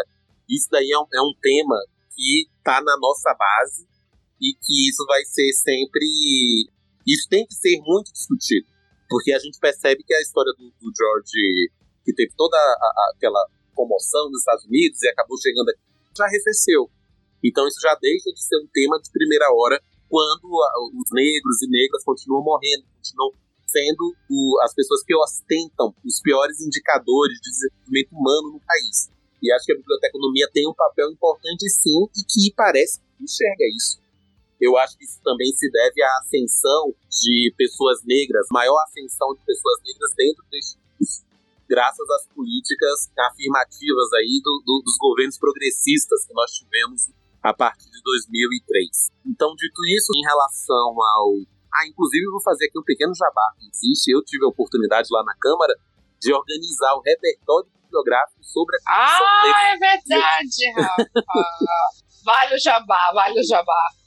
isso daí é um, é um tema que está na nossa base e que isso vai ser sempre isso tem que ser muito discutido, porque a gente percebe que a história do, do George, que teve toda a, a, aquela comoção nos Estados Unidos e acabou chegando aqui, já arrefeceu. Então isso já deixa de ser um tema de primeira hora quando os negros e negras continuam morrendo, continuam sendo o, as pessoas que ostentam os piores indicadores de desenvolvimento humano no país. E acho que a biblioteconomia tem um papel importante sim e que parece que enxerga isso. Eu acho que isso também se deve à ascensão de pessoas negras, maior ascensão de pessoas negras dentro do instituto, graças às políticas afirmativas aí do, do, dos governos progressistas que nós tivemos a partir de 2003. Então, dito isso, em relação ao. Ah, inclusive, eu vou fazer aqui um pequeno jabá. Existe, eu tive a oportunidade lá na Câmara de organizar o repertório bibliográfico sobre a Ah, é verdade, Rafa. vale o jabá, vale o jabá.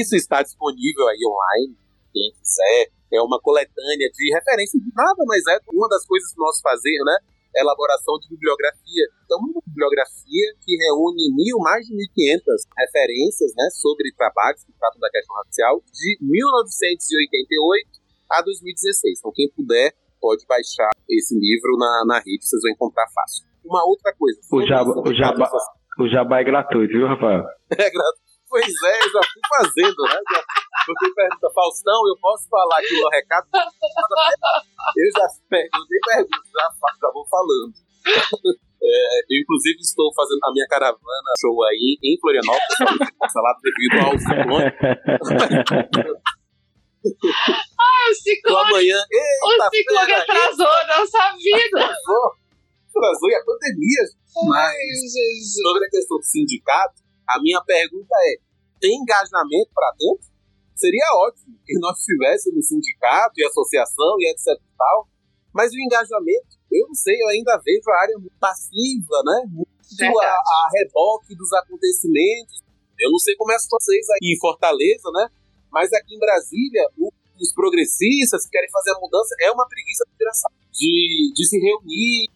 Isso está disponível aí online, quem quiser. É uma coletânea de referências de nada, mas é uma das coisas que nós fazer, né? elaboração de bibliografia. Então, uma bibliografia que reúne mil, mais de 1.500 referências né, sobre trabalhos que tratam da questão racial de 1988 a 2016. Então, quem puder pode baixar esse livro na, na rede, vocês vão encontrar fácil. Uma outra coisa. O jabá, o jabá, o jabá é gratuito, viu, Rafael? É gratuito. Pois é, eu já fui fazendo, né? Já, porque pergunta, Faustão, eu posso falar aqui no recado? Eu já perguntei pergunto, já, já vou falando. É, eu, inclusive, estou fazendo a minha caravana show aí em Florianópolis, cancelado devido ao ciclone. ah, o ciclone! Então, amanhã, o ciclone atrasou a nossa vida! Atrasou, atrasou e a pandemia. Mas, Ai, sobre a questão do sindicato, a minha pergunta é: tem engajamento para dentro? Seria ótimo que nós tivéssemos sindicato e associação e etc e tal, mas o engajamento, eu não sei, eu ainda vejo a área muito passiva, né? Muito a, a, reboque dos acontecimentos. Eu não sei como é situação aí em Fortaleza, né? Mas aqui em Brasília, os progressistas que querem fazer a mudança é uma preguiça de, de se reunir,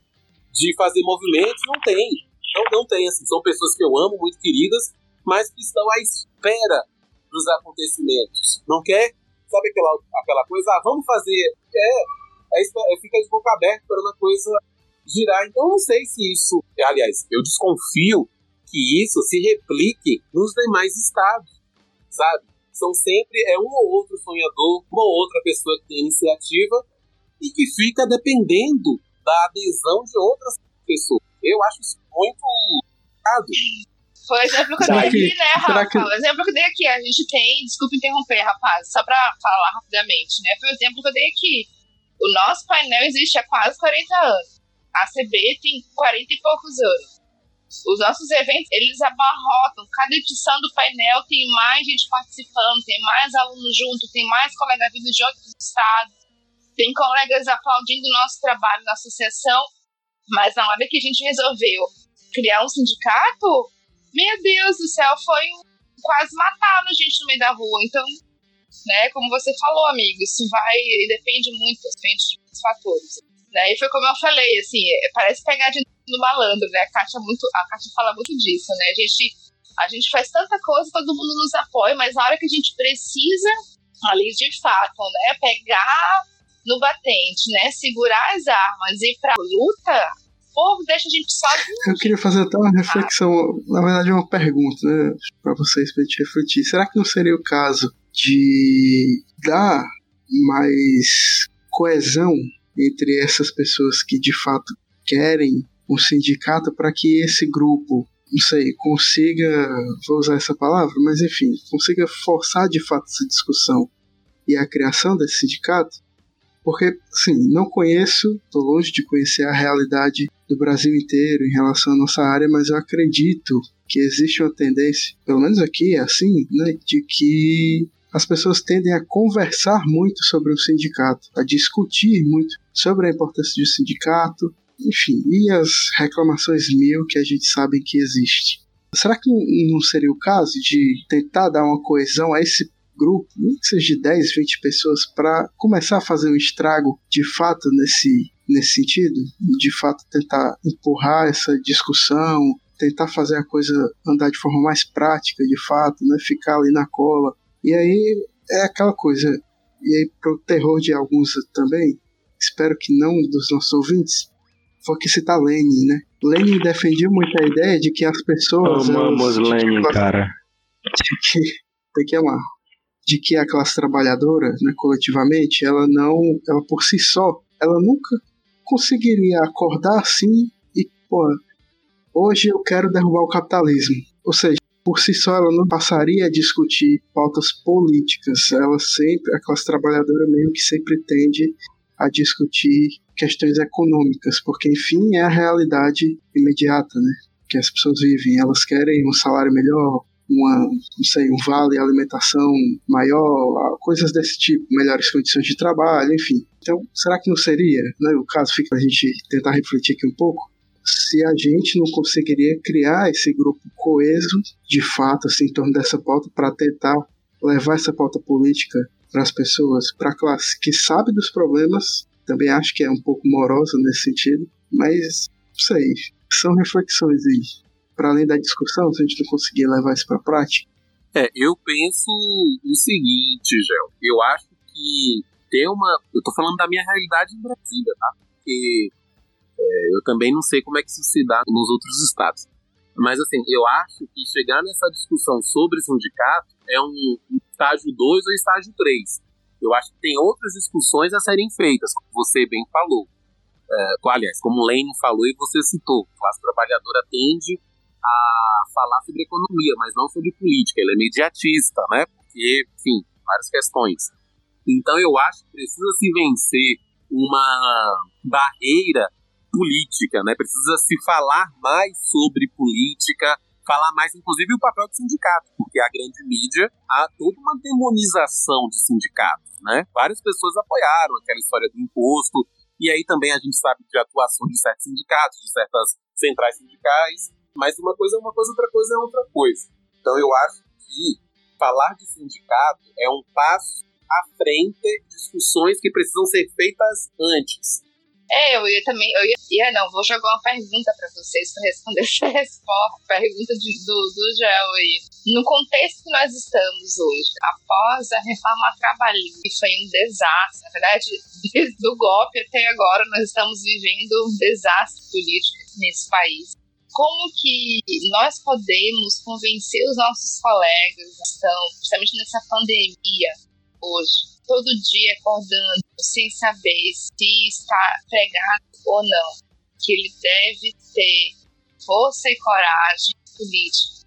de fazer movimentos, não tem. Não, não tem, assim, são pessoas que eu amo, muito queridas, mas que estão à espera dos acontecimentos. Não quer, sabe aquela, aquela coisa, ah, vamos fazer, é, é, é fica de boca aberta para a coisa girar. Então não sei se isso, aliás, eu desconfio que isso se replique nos demais estados, sabe? São sempre é um ou outro sonhador, uma ou outra pessoa que tem iniciativa e que fica dependendo da adesão de outras pessoas. Eu acho isso muito errado. Foi o exemplo que eu dei aqui, né, Rafa? Que... O exemplo que eu dei aqui, a gente tem, desculpa interromper, rapaz, só pra falar rapidamente, né? Foi o exemplo que eu dei aqui. O nosso painel existe há quase 40 anos. A CB tem 40 e poucos anos. Os nossos eventos, eles abarrotam. Cada edição do painel tem mais gente participando, tem mais alunos junto, tem mais colegas vindo de outros estados, tem colegas aplaudindo o nosso trabalho na associação. Mas na hora que a gente resolveu criar um sindicato, meu Deus do céu, foi um, quase mataram a gente no meio da rua. Então, né, como você falou, amigo, isso vai, depende muito, depende de muitos fatores. Né? E foi como eu falei, assim, é, parece pegar de no malandro, né? A Kátia, muito, a Kátia fala muito disso, né? A gente, a gente faz tanta coisa, todo mundo nos apoia, mas na hora que a gente precisa, ali de fato, né, pegar no batente, né, segurar as armas e ir pra luta, povo deixa a gente sozinho. Eu queria fazer até uma reflexão, na verdade, uma pergunta, né, para vocês, pra gente refletir. Será que não seria o caso de dar mais coesão entre essas pessoas que de fato querem um sindicato para que esse grupo, não sei, consiga, vou usar essa palavra, mas enfim, consiga forçar de fato essa discussão e a criação desse sindicato? Porque, sim, não conheço, estou longe de conhecer a realidade do Brasil inteiro em relação à nossa área, mas eu acredito que existe uma tendência, pelo menos aqui é assim, né, de que as pessoas tendem a conversar muito sobre o sindicato, a discutir muito sobre a importância do sindicato, enfim, e as reclamações mil que a gente sabe que existe. Será que não seria o caso de tentar dar uma coesão a esse grupo, nem que seja de 10, 20 pessoas, para começar a fazer um estrago de fato nesse nesse sentido, de fato tentar empurrar essa discussão, tentar fazer a coisa andar de forma mais prática, de fato, né, ficar ali na cola. E aí é aquela coisa, e aí pro terror de alguns também, espero que não dos nossos ouvintes, vou aqui citar Lenin, né? Lenin defendia muito a ideia de que as pessoas. Amamos Lenin, cara. De que, tem que amar. De que a classe trabalhadora, né, coletivamente, ela não. Ela por si só, ela nunca conseguiria acordar assim e, pô, hoje eu quero derrubar o capitalismo. Ou seja, por si só ela não passaria a discutir pautas políticas. Ela sempre, a classe trabalhadora meio que sempre tende a discutir questões econômicas, porque enfim é a realidade imediata, né? Que as pessoas vivem. Elas querem um salário melhor, uma, não sei, um vale alimentação maior, coisas desse tipo, melhores condições de trabalho, enfim. Então, será que não seria, né, o caso fica a gente tentar refletir aqui um pouco, se a gente não conseguiria criar esse grupo coeso, de fato, assim, em torno dessa pauta, para tentar levar essa pauta política para as pessoas, para a classe que sabe dos problemas, também acho que é um pouco morosa nesse sentido, mas não sei, são reflexões aí. Para além da discussão, se a gente não conseguir levar isso para a prática. É, eu penso o seguinte, Gel, eu acho que tem uma. Eu tô falando da minha realidade em Brasília, tá? Porque é, eu também não sei como é que isso se dá nos outros estados. Mas, assim, eu acho que chegar nessa discussão sobre sindicato é um, estágio 2 ou estágio 3. Eu acho que tem outras discussões a serem feitas, como você bem falou. É, aliás, como o Lane falou e você citou, a classe trabalhadora tende a falar sobre economia, mas não sobre política. Ele é mediatista, né? Porque, enfim, várias questões. Então eu acho que precisa se vencer uma barreira política, né? Precisa se falar mais sobre política, falar mais, inclusive, o papel do sindicato, porque a grande mídia há toda uma demonização de sindicatos, né? Várias pessoas apoiaram aquela história do imposto, e aí também a gente sabe de atuação de certos sindicatos, de certas centrais sindicais, mas uma coisa é uma coisa, outra coisa é outra coisa. Então eu acho que falar de sindicato é um passo à frente de discussões que precisam ser feitas antes. É, eu ia também, eu ia, ia não, vou jogar uma pergunta para vocês para responder essa resposta, pergunta de, do, do Gel aí. No contexto que nós estamos hoje, após a reforma trabalhista, que foi um desastre, na verdade, desde o golpe até agora, nós estamos vivendo um desastre político nesse país. Como que nós podemos convencer os nossos colegas que estão, principalmente nessa pandemia hoje, todo dia acordando sem saber se está pregado ou não, que ele deve ter força e coragem política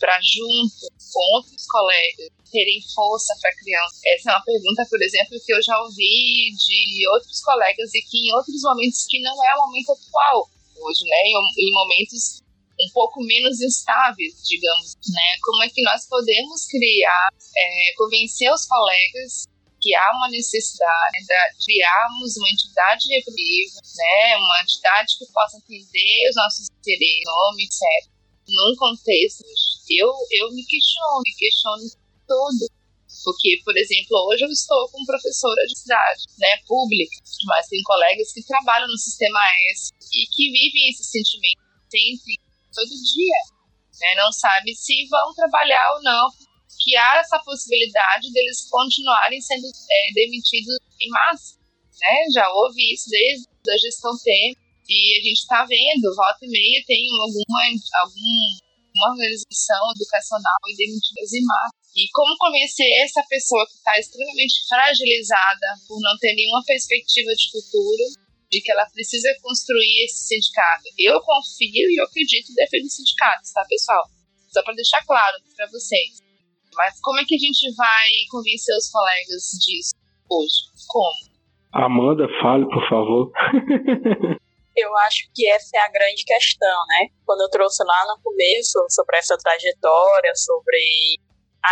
para junto com outros colegas terem força para criança? Essa é uma pergunta, por exemplo, que eu já ouvi de outros colegas e que em outros momentos que não é o momento atual hoje, né? Em, momentos um pouco menos instáveis, digamos, né? Como é que nós podemos criar, é, convencer os colegas que há uma necessidade de criarmos uma entidade repressiva, né, uma entidade que possa atender os nossos interesses, nome, etc. Num contexto, eu, eu me questiono, me questiono todo. Porque, por exemplo, hoje eu estou como professora de cidade, né, pública, mas tem colegas que trabalham no sistema S e que vivem esse sentimento sempre, todo dia. Né, não sabe se vão trabalhar ou não, que há essa possibilidade deles continuarem sendo é, demitidos em massa. Né? Já houve isso desde a gestão Temer e a gente está vendo, volta e meia tem alguma, alguma organização educacional e demitidas em massa. E como convencer essa pessoa que está extremamente fragilizada por não ter nenhuma perspectiva de futuro, de que ela precisa construir esse sindicato? Eu confio e eu acredito em defender sindicatos, tá, pessoal? Só para deixar claro para vocês. Mas como é que a gente vai convencer os colegas disso hoje? Como? Amanda, fale, por favor. eu acho que essa é a grande questão, né? Quando eu trouxe lá no começo sobre essa trajetória, sobre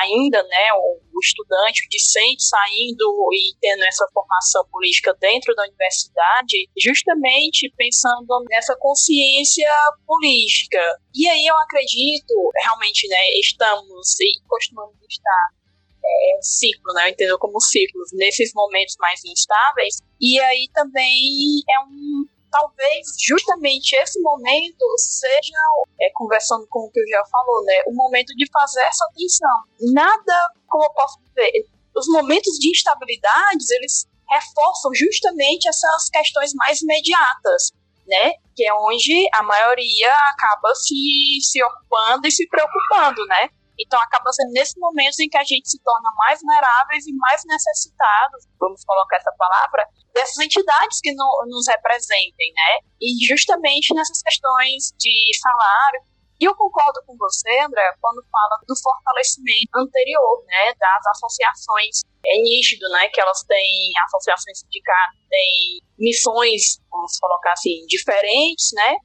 ainda né, o, estudante, o discente saindo e tendo essa formação política dentro da universidade, justamente pensando nessa consciência política. E aí eu acredito, realmente, né, estamos e costumamos estar é, ciclo, né? Eu entendo como ciclos, nesses momentos mais instáveis. E aí também é um talvez justamente esse momento seja, é, conversando com o que o já falou, né, o momento de fazer essa atenção. Nada, como eu posso dizer, os momentos de instabilidades, eles reforçam justamente essas questões mais imediatas. né? Que é onde a maioria acaba se, se ocupando e se preocupando, né? Então acaba sendo nesse momento em que a gente se torna mais vulneráveis e mais necessitados, vamos colocar essa palavra, dessas entidades que no, nos representem, né? E justamente nessas questões de salário, e eu concordo com você, André, quando fala do fortalecimento anterior, né, das associações. É nítido, né, que elas têm, associações sindicais têm missões, vamos colocar assim, diferentes, né,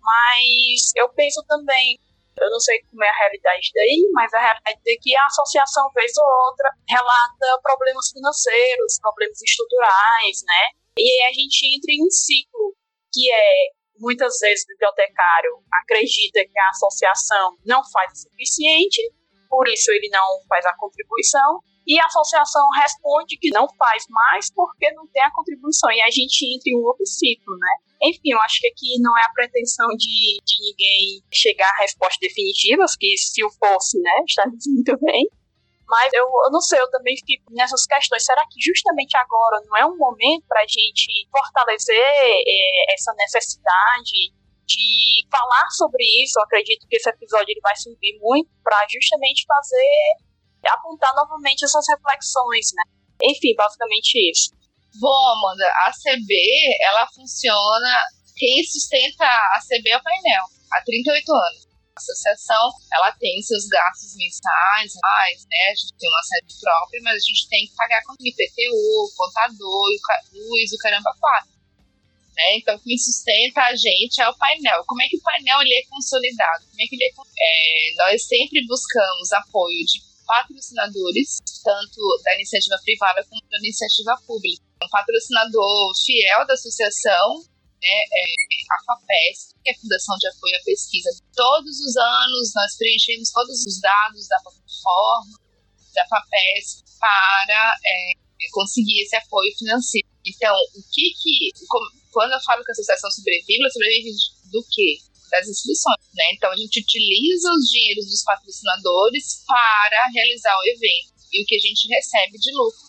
mas eu penso também, eu não sei como é a realidade daí, mas a realidade é que a associação, vez ou outra, relata problemas financeiros, problemas estruturais, né, e aí a gente entra em um ciclo que é muitas vezes o bibliotecário acredita que a associação não faz o suficiente, por isso ele não faz a contribuição, e a associação responde que não faz mais porque não tem a contribuição, e a gente entra em um outro ciclo, né? Enfim, eu acho que aqui não é a pretensão de, de ninguém chegar a respostas definitivas, que se o fosse, né, estaria muito bem, mas eu, eu não sei, eu também fico nessas questões. Será que justamente agora não é um momento para a gente fortalecer é, essa necessidade de falar sobre isso? Eu acredito que esse episódio ele vai servir muito para justamente fazer, apontar novamente essas reflexões, né? Enfim, basicamente isso. Bom, Amanda, a CB, ela funciona. Quem sustenta a CB é o painel, há 38 anos associação ela tem seus gastos mensais, mais, né? A gente tem uma sede própria, mas a gente tem que pagar com IPTU, contador, luz, o caramba quatro. Né? Então, quem sustenta a gente é o painel. Como é que o painel ele é consolidado? Como é que ele é, é, nós sempre buscamos apoio de patrocinadores, tanto da iniciativa privada como da iniciativa pública. Um patrocinador fiel da associação né, é, a FAPESP, que é a Fundação de Apoio à Pesquisa. Todos os anos nós preenchemos todos os dados da plataforma da FAPESP para é, conseguir esse apoio financeiro. Então, o que que, quando eu falo que a associação sobrevive, ela sobrevive do quê? Das inscrições, né? Então, a gente utiliza os dinheiros dos patrocinadores para realizar o evento. E o que a gente recebe de lucro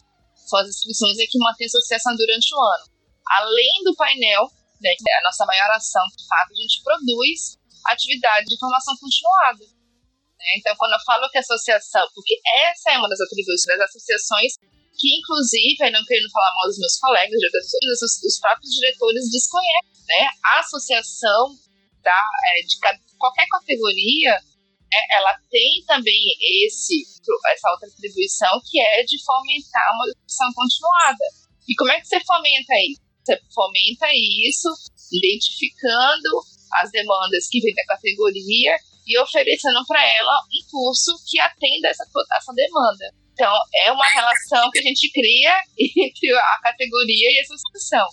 são as inscrições que mantém a associação durante o ano. Além do painel, né, que é a nossa maior ação, de fato, a gente produz atividade de formação continuada. Né? Então, quando eu falo que associação, porque essa é uma das atribuições das associações, que inclusive, não querendo falar mal dos meus colegas, os próprios diretores desconhecem, né? A associação da, é, de qualquer categoria, é, ela tem também esse, essa outra atribuição que é de fomentar uma educação continuada. E como é que você fomenta isso? Você fomenta isso, identificando as demandas que vem da categoria e oferecendo para ela um curso que atenda essa, essa demanda. Então, é uma relação que a gente cria entre a categoria e a associação.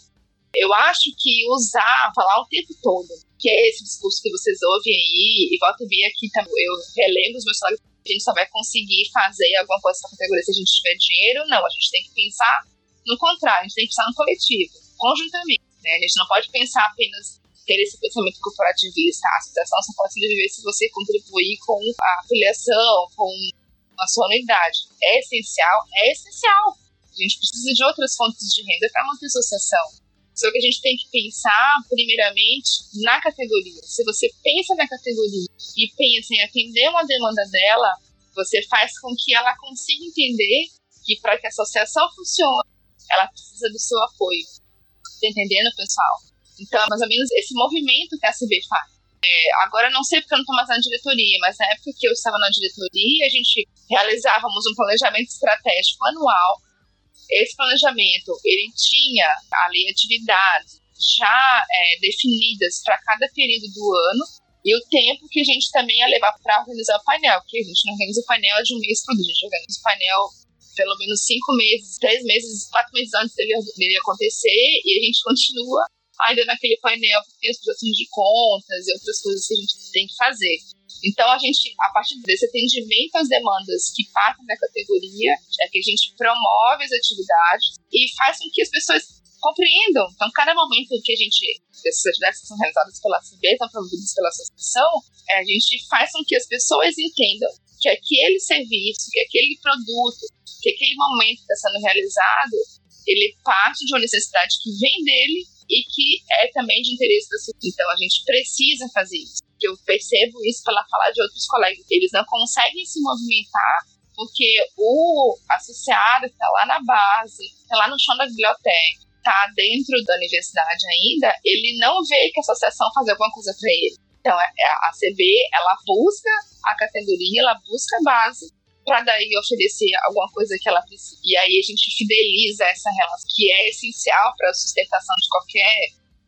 Eu acho que usar, falar o tempo todo, que é esse discurso que vocês ouvem aí, e volta e meia aqui também, eu relembro os meus colegas, a gente só vai conseguir fazer alguma coisa com a categoria se a gente tiver dinheiro. Não, a gente tem que pensar no contrário, a gente tem que pensar no coletivo conjuntamente. Né? A gente não pode pensar apenas ter esse pensamento corporativista. A associação só pode sobreviver se você contribuir com a afiliação, com a sua unidade. É essencial? É essencial. A gente precisa de outras fontes de renda para manter a associação. Só que a gente tem que pensar, primeiramente, na categoria. Se você pensa na categoria e pensa em atender uma demanda dela, você faz com que ela consiga entender que para que a associação funcione, ela precisa do seu apoio. Tá entendendo, pessoal? Então, é mais ou menos esse movimento que a CB faz. É, agora, não sei porque eu não estou mais na diretoria, mas na época que eu estava na diretoria, a gente realizávamos um planejamento estratégico anual. Esse planejamento, ele tinha ali atividades já é, definidas para cada período do ano e o tempo que a gente também ia levar para organizar o painel, porque a gente não organiza o painel de um mês para o a gente organiza o painel pelo menos cinco meses, três meses, quatro meses antes dele, dele acontecer, e a gente continua ainda naquele painel que tem as projeções de contas e outras coisas que a gente tem que fazer. Então, a gente, a partir desse atendimento às demandas que partem da categoria, é que a gente promove as atividades e faz com que as pessoas compreendam. Então, cada momento que a gente, essas atividades são realizadas pela CB, são promovidas pela associação, é, a gente faz com que as pessoas entendam que aquele serviço, que aquele produto, que aquele momento que está sendo realizado, ele parte de uma necessidade que vem dele e que é também de interesse da sociedade. Então a gente precisa fazer isso. Eu percebo isso pela fala de outros colegas. Eles não conseguem se movimentar porque o associado está lá na base, está lá no chão da biblioteca, está dentro da universidade ainda, ele não vê que a associação faz alguma coisa para ele. Então, é, a CB, ela busca a categoria, ela busca a base, para daí oferecer alguma coisa que ela precisa. E aí a gente fideliza essa relação, que é essencial para a sustentação de qualquer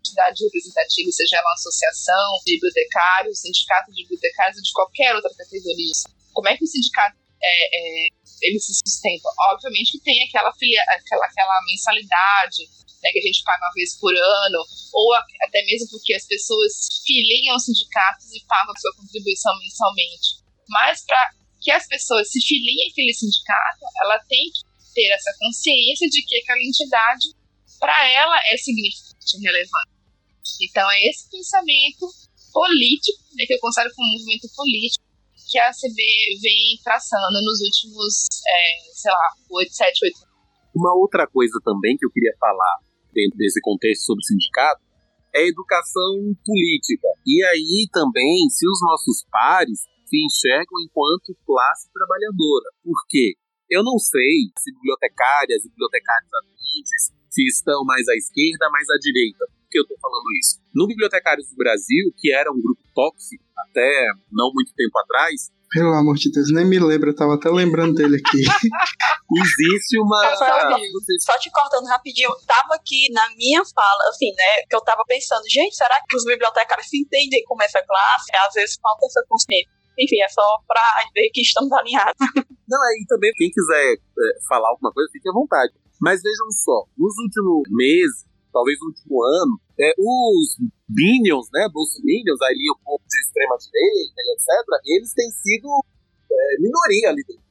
entidade representativa, seja ela uma associação de bibliotecários, sindicato de bibliotecários ou de qualquer outra categoria. Como é que o sindicato é, é, ele se sustenta? Obviamente que tem aquela, filia, aquela, aquela mensalidade né, que a gente paga uma vez por ano, ou até mesmo porque as pessoas filiam sindicatos e pagam a sua contribuição mensalmente. Mas para que as pessoas se filiem àquele sindicato, ela tem que ter essa consciência de que aquela entidade, para ela, é significante e relevante. Então, é esse pensamento político, né, que eu considero como um movimento político, que a CB vem traçando nos últimos, é, sei lá, 8, 7, 8 anos. Uma outra coisa também que eu queria falar dentro desse contexto sobre sindicato é educação política. E aí também, se os nossos pares se enxergam enquanto classe trabalhadora. Por quê? Eu não sei se bibliotecárias e bibliotecários atuantes se estão mais à esquerda, mais à direita. Por que eu estou falando isso? No Bibliotecários do Brasil, que era um grupo tóxico até não muito tempo atrás, pelo amor de Deus, nem me lembro, eu tava até lembrando dele aqui. Existe uma. Só te cortando rapidinho, tava aqui na minha fala, assim, né? Que eu tava pensando, gente, será que os bibliotecários se entendem como essa classe? Às vezes falta essa consciência. Enfim, é só pra ver que estamos alinhados. Não, aí também, quem quiser é, falar alguma coisa, fique à vontade. Mas vejam só, nos últimos meses, talvez no último ano, é, os Minions, né, Bolsominions, ali o povo de extrema-direita e etc., eles têm sido é, minoria ali dentro.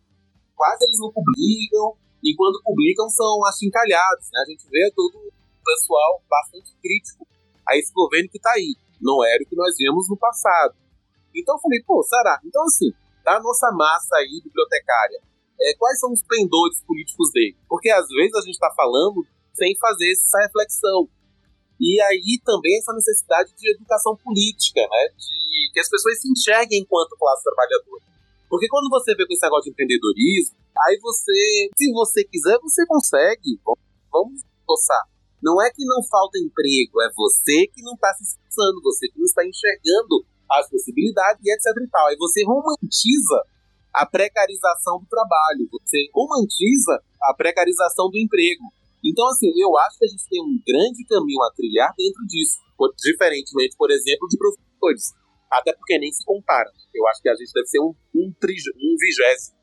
Quase eles não publicam, e quando publicam são achincalhados. Né? A gente vê todo o pessoal bastante crítico a esse governo que está aí. Não era o que nós vimos no passado. Então eu falei, pô, será? Então, assim, da nossa massa aí bibliotecária, é, quais são os pendores políticos dele? Porque às vezes a gente está falando sem fazer essa reflexão. E aí também essa necessidade de educação política, né? De que as pessoas se enxerguem enquanto classe trabalhadora. Porque quando você vê com esse negócio de empreendedorismo, aí você, se você quiser, você consegue. Vamos esforçar. Não é que não falta emprego, é você que não está se esforçando, você que não está enxergando as possibilidades e etc e tal. Aí você romantiza a precarização do trabalho, você romantiza a precarização do emprego. Então, assim, eu acho que a gente tem um grande caminho a trilhar dentro disso, diferentemente, por exemplo, de professores. Até porque nem se compara. Eu acho que a gente deve ser um, um, um vigésimo.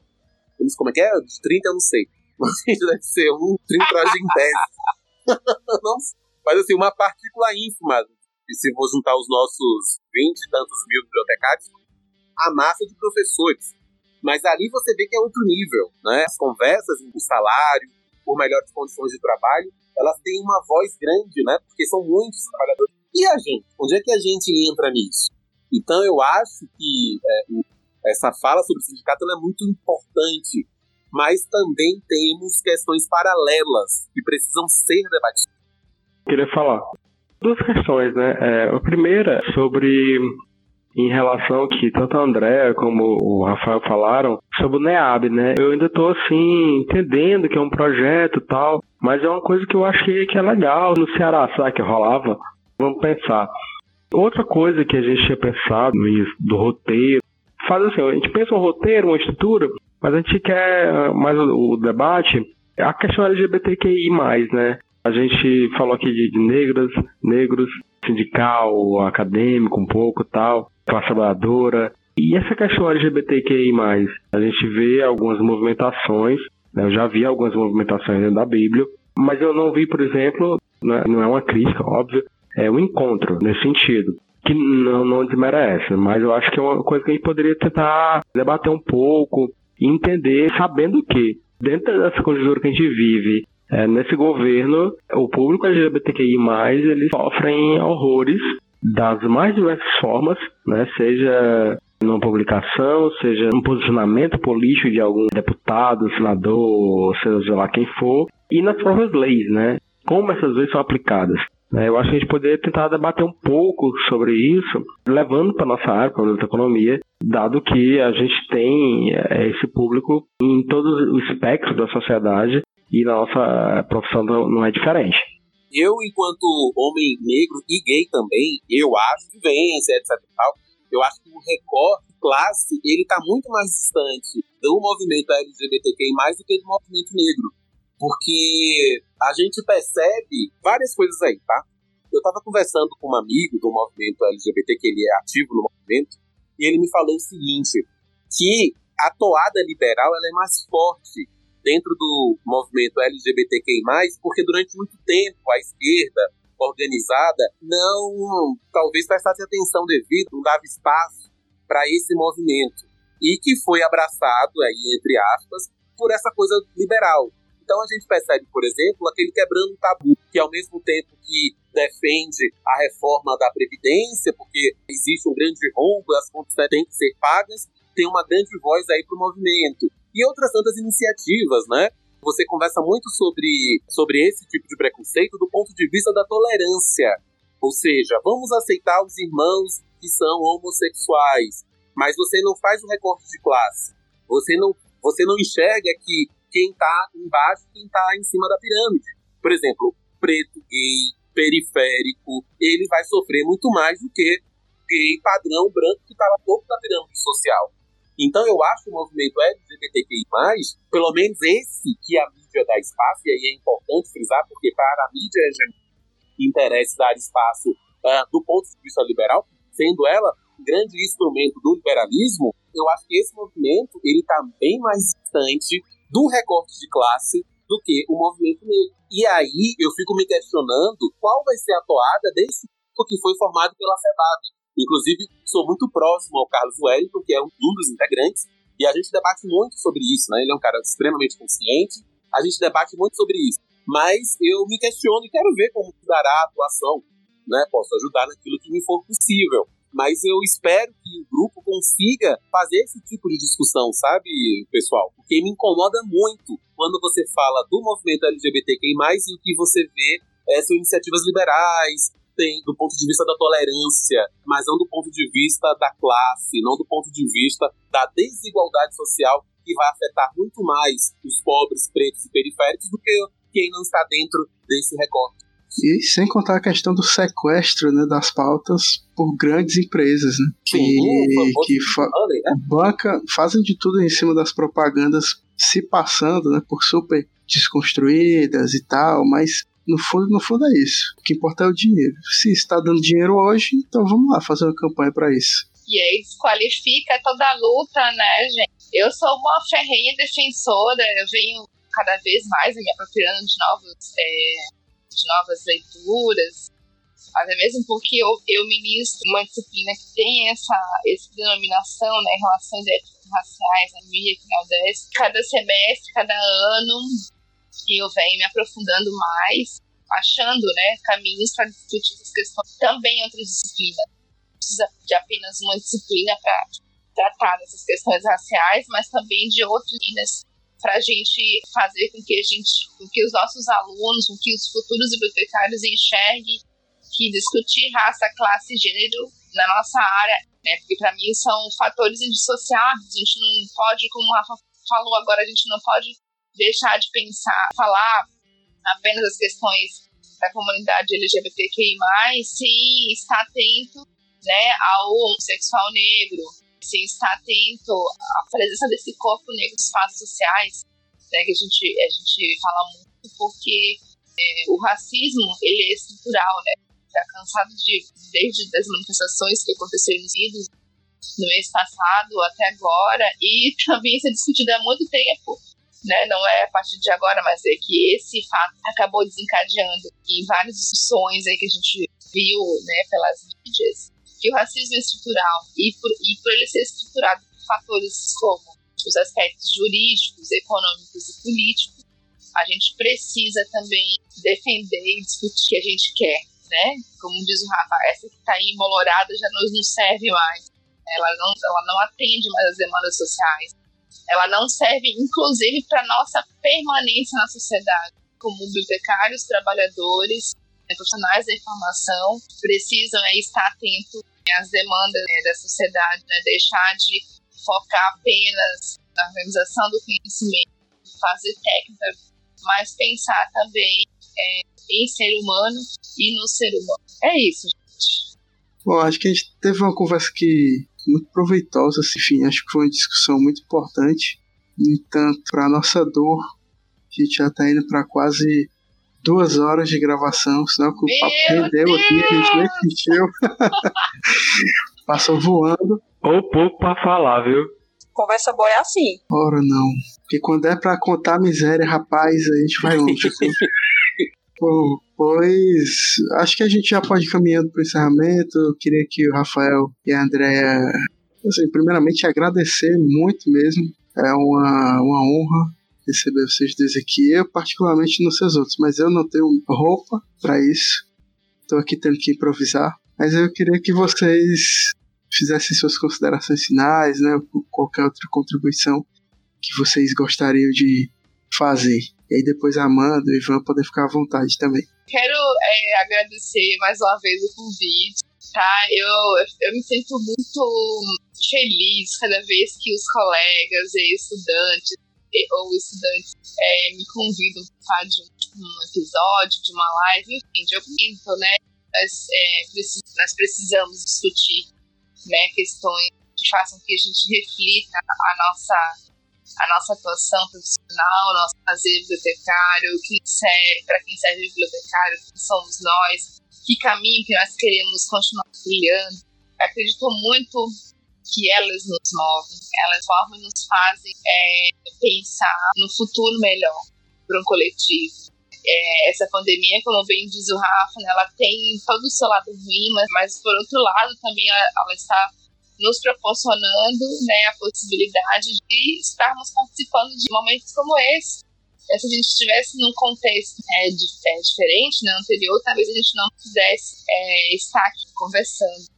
Como é que é? De 30 eu não sei. A gente deve ser um trintagentésimo. Mas assim, uma partícula ínfima. E se vou juntar os nossos 20 e tantos mil bibliotecários, a massa de professores. Mas ali você vê que é outro nível, né? As conversas em salário, por melhores condições de trabalho, elas têm uma voz grande, né? Porque são muitos trabalhadores. E a gente? Onde é que a gente entra nisso? Então eu acho que é, o, essa fala sobre o sindicato é muito importante, mas também temos questões paralelas que precisam ser debatidas. Queria falar duas questões, né? É, a primeira sobre em relação que tanto a André como o Rafael falaram sobre o NEAB, né? Eu ainda estou assim entendendo que é um projeto e tal, mas é uma coisa que eu achei que é legal no Ceará, sabe que rolava? Vamos pensar. Outra coisa que a gente tinha pensado nisso, do roteiro, faz assim, a gente pensa um roteiro, uma estrutura, mas a gente quer mais o, o debate, a questão LGBTQI+, né? A gente falou aqui de, de negras, negros, sindical, acadêmico um pouco tal, classe trabalhadora. E essa questão LGBTQI+, a gente vê algumas movimentações, né? eu já vi algumas movimentações dentro da Bíblia, mas eu não vi, por exemplo, né? não é uma crítica, óbvio, é um encontro nesse sentido, que não, não desmerece, mas eu acho que é uma coisa que a gente poderia tentar debater um pouco entender, sabendo que, dentro dessa conjuntura que a gente vive, é, nesse governo, o público LGBTQI+, eles sofrem horrores das mais diversas formas, né? Seja numa publicação, seja um posicionamento político de algum deputado, senador, seja lá quem for, e nas próprias leis, né? Como essas leis são aplicadas. Né? Eu acho que a gente poderia tentar debater um pouco sobre isso, levando para nossa área, para a economia, dado que a gente tem é, esse público em todo o espectro da sociedade e na nossa profissão não é diferente. Eu, enquanto homem negro e gay também, eu acho, vivência, etc e tal, eu acho que o recorte classe, ele está muito mais distante do movimento LGBTQI+, do que do movimento negro. Porque a gente percebe várias coisas aí, tá? Eu estava conversando com um amigo do movimento LGBT, que ele é ativo no movimento, e ele me falou o seguinte, que a toada liberal ela é mais forte dentro do movimento LGBTQI+, porque durante muito tempo a esquerda organizada não, talvez prestasse atenção devido, não dava espaço para esse movimento e que foi abraçado aí entre aspas por essa coisa liberal. Então a gente percebe, por exemplo, aquele quebrando o tabu, que ao mesmo tempo que defende a reforma da Previdência, porque existe um grande rombo, as contas têm que ser pagas, tem uma grande voz aí para o movimento. E outras tantas iniciativas, né? Você conversa muito sobre, sobre esse tipo de preconceito do ponto de vista da tolerância. Ou seja, vamos aceitar os irmãos que são homossexuais, mas você não faz o recorte de classe. Você não, você não enxerga que quem está embaixo quem está em cima da pirâmide. Por exemplo, preto, gay, periférico, ele vai sofrer muito mais do que gay padrão branco que está lá pouco da pirâmide social. Então eu acho que o movimento LGBTQI+, pelo menos esse que a mídia dá espaço, e aí é importante frisar, porque para a mídia interessa dar espaço uh, do ponto de vista liberal, sendo ela um grande instrumento do liberalismo, eu acho que esse movimento ele está bem mais distante do recorte de classe do que o movimento negro. E aí eu fico me questionando qual vai ser a toada desse que foi formado pela FEBAB. Inclusive, sou muito próximo ao Carlos Wellington, que é um dos integrantes, e a gente debate muito sobre isso, né? Ele é um cara extremamente consciente, a gente debate muito sobre isso. Mas eu me questiono e quero ver como dará a atuação, né? Posso ajudar naquilo que me for possível. Mas eu espero que o grupo consiga fazer esse tipo de discussão, sabe, pessoal? Porque me incomoda muito quando você fala do movimento LGBTQI+, e o que você vê é, são iniciativas liberais, tem do ponto de vista da tolerância, mas não do ponto de vista da classe, não do ponto de vista da desigualdade social que vai afetar muito mais os pobres, pretos e periféricos do que quem não está dentro desse recorte. E sem contar a questão do sequestro né, das pautas por grandes empresas, né? Sim, que, que fa né? banca, fazem de tudo em cima das propagandas se passando né, por super desconstruídas e tal, mas no fundo, no fundo é isso. O que importa é o dinheiro. Se está dando dinheiro hoje, então vamos lá fazer uma campanha para isso. E aí desqualifica toda a luta, né, gente? Eu sou uma ferrenha defensora, eu venho cada vez mais me apropriando de novos, é, de novas leituras, até mesmo porque eu, eu ministro uma disciplina que tem essa, essa denominação, né, relações étnico-raciais na MIA aqui na UDESC. Cada semestre, cada ano, que eu venho me aprofundando mais, achando né, caminhos para discutir essas questões também em outras disciplinas. Precisa de apenas uma disciplina para tratar dessas questões raciais, mas também de outras disciplinas para a gente fazer com que a gente, com que os nossos alunos, com que os futuros bibliotecários enxerguem que discutir raça, classe e gênero na nossa área, né, porque para mim são fatores indissociáveis. A gente não pode, como o Rafa falou agora, a gente não pode deixar de pensar, falar apenas as questões da comunidade LGBTQI+, sem estar atento né, ao homossexual negro, sem estar atento à presença desse corpo negro nos espaços sociais, né, que a gente, a gente fala muito, porque é, o racismo ele é estrutural, né? Está cansado de, desde as manifestações que aconteceram nos Unidos no mês passado até agora, e também isso é discutido há muito tempo, né, não é a partir de agora, mas é que esse fato acabou desencadeando em várias discussões aí que a gente viu né, pelas mídias, que o racismo é estrutural e por, e por ele ser estruturado por fatores como os aspectos jurídicos, econômicos e políticos, a gente precisa também defender e discutir o que a gente quer, né? Como diz o Rafa, essa que está aí emolorada já nos não serve mais. Ela não, ela não atende mais as demandas sociais ela não serve, inclusive, para nossa permanência na sociedade, como bibliotecários, trabalhadores profissionais da informação precisam é, estar atentos às demandas né, da sociedade, né, deixar de focar apenas na organização do conhecimento, fase técnica, mas pensar também é, em ser humano e no ser humano. É isso, gente. Bom, acho que a gente teve uma conversa que muito proveitosa, assim, enfim, acho que foi uma discussão muito importante. No entanto, para nossa dor, a gente já está indo para quase duas horas de gravação, senão que o papo rendeu aqui, a gente nem sentiu. Passou voando. Ou pouco para falar, viu? Conversa boa é assim. Ora não. Porque quando é para contar miséria, rapaz, a gente vai longe. Bom, pois acho que a gente já pode ir caminhando para o encerramento. Eu queria que o Rafael e a Andrea, assim, primeiramente agradecer muito mesmo. É uma, uma honra receber vocês dois aqui. Eu, particularmente, não sei os outros, mas eu não tenho roupa para isso. Estou aqui tendo que improvisar. Mas eu queria que vocês fizessem suas considerações finais, né? Qualquer outra contribuição que vocês gostariam de fazer. E aí depois a Amanda e o Ivan podem ficar à vontade também. Quero é, agradecer mais uma vez o convite, tá? Eu, eu me sinto muito feliz cada vez que os colegas e estudantes ou estudantes é, me convidam para de um episódio, de uma live, enfim, de eu né? Nós, é, precis, nós precisamos discutir né, questões que façam que a gente reflita a nossa a nossa atuação profissional, o nosso fazer bibliotecário, para quem serve bibliotecário, quem somos nós, que caminho que nós queremos continuar trilhando. Acredito muito que elas nos movem, elas formam e nos fazem é, pensar no futuro melhor para um coletivo. É, essa pandemia, como bem diz o Rafa, né, ela tem todo o seu lado ruim, mas, mas por outro lado também ela, ela está nos proporcionando né, a possibilidade de estarmos participando de momentos como esse. É, se a gente estivesse num contexto é, de, é, diferente, né, anterior, talvez a gente não pudesse é, estar aqui conversando.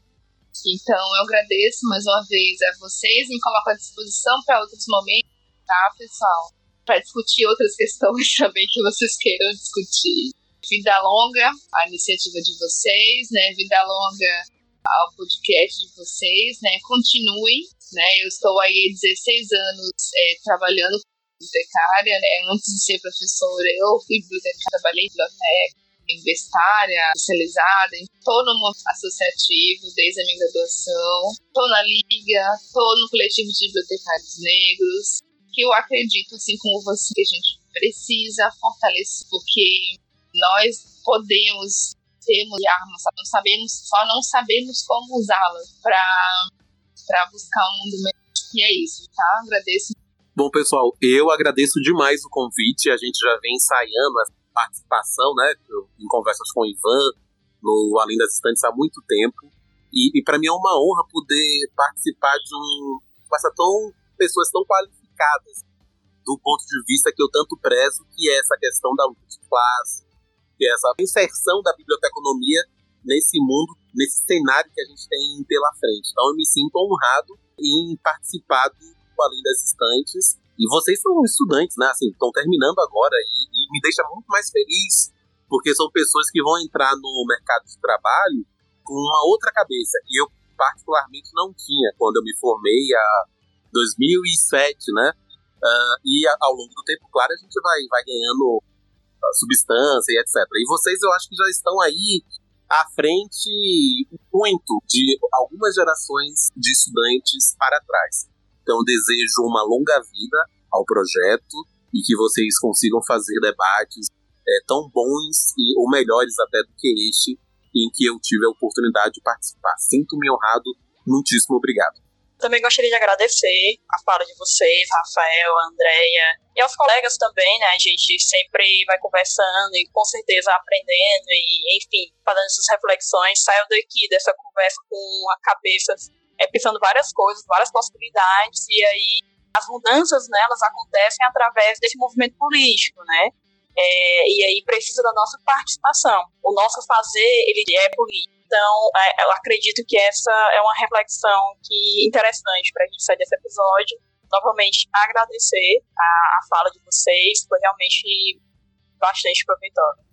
Então, eu agradeço mais uma vez a vocês, me coloco à disposição para outros momentos, tá, pessoal? Para discutir outras questões também que vocês queiram discutir. Vida longa a iniciativa de vocês, né? Vida longa ao podcast de vocês, né? Continuem, né? Eu estou aí há 16 anos é, trabalhando como bibliotecária, né? Antes de ser professora, eu fui bibliotecária, trabalhei em biblioteca, investária, especializada, estou no mundo associativo desde a minha graduação, estou na Liga, estou no coletivo de bibliotecários negros, que eu acredito, assim como você, que a gente precisa fortalecer, porque nós podemos temos armas, não sabemos, só não sabemos como usá-las para buscar um mundo melhor. E é isso, tá? Agradeço. Bom, pessoal, eu agradeço demais o convite. A gente já vem ensaiando a participação, né, em conversas com o Ivan, no Além das Estantes há muito tempo. E, e para mim é uma honra poder participar de um conversa tão pessoas tão qualificadas do ponto de vista que eu tanto prezo, que é essa questão da luta de classe, é essa inserção da biblioteconomia nesse mundo, nesse cenário que a gente tem pela frente. Então eu me sinto honrado em participar do Além das Estantes. E vocês são estudantes, né? Assim, estão terminando agora e, e me deixa muito mais feliz, porque são pessoas que vão entrar no mercado de trabalho com uma outra cabeça, que eu particularmente não tinha quando eu me formei há 2007, né? Uh, e ao longo do tempo, claro, a gente vai, vai ganhando substância e etc. E vocês eu acho que já estão aí à frente muito de algumas gerações de estudantes para trás. Então desejo uma longa vida ao projeto e que vocês consigam fazer debates é, tão bons e ou melhores até do que este em que eu tive a oportunidade de participar. Sinto-me honrado, muitíssimo obrigado. Também gostaria de agradecer a fala de vocês, Rafael, Andréia e aos colegas também, né? A gente sempre vai conversando e com certeza aprendendo e, enfim, fazendo essas reflexões. Saio daqui dessa conversa com a cabeça é, pensando várias coisas, várias possibilidades e aí as mudanças, né, elas acontecem através desse movimento político, né? É, e aí precisa da nossa participação. O nosso fazer, ele é político então, é, eu acredito que essa é uma reflexão que interessante para a gente sair desse episódio. Novamente, agradecer a, a fala de vocês, foi realmente bastante proveitosa.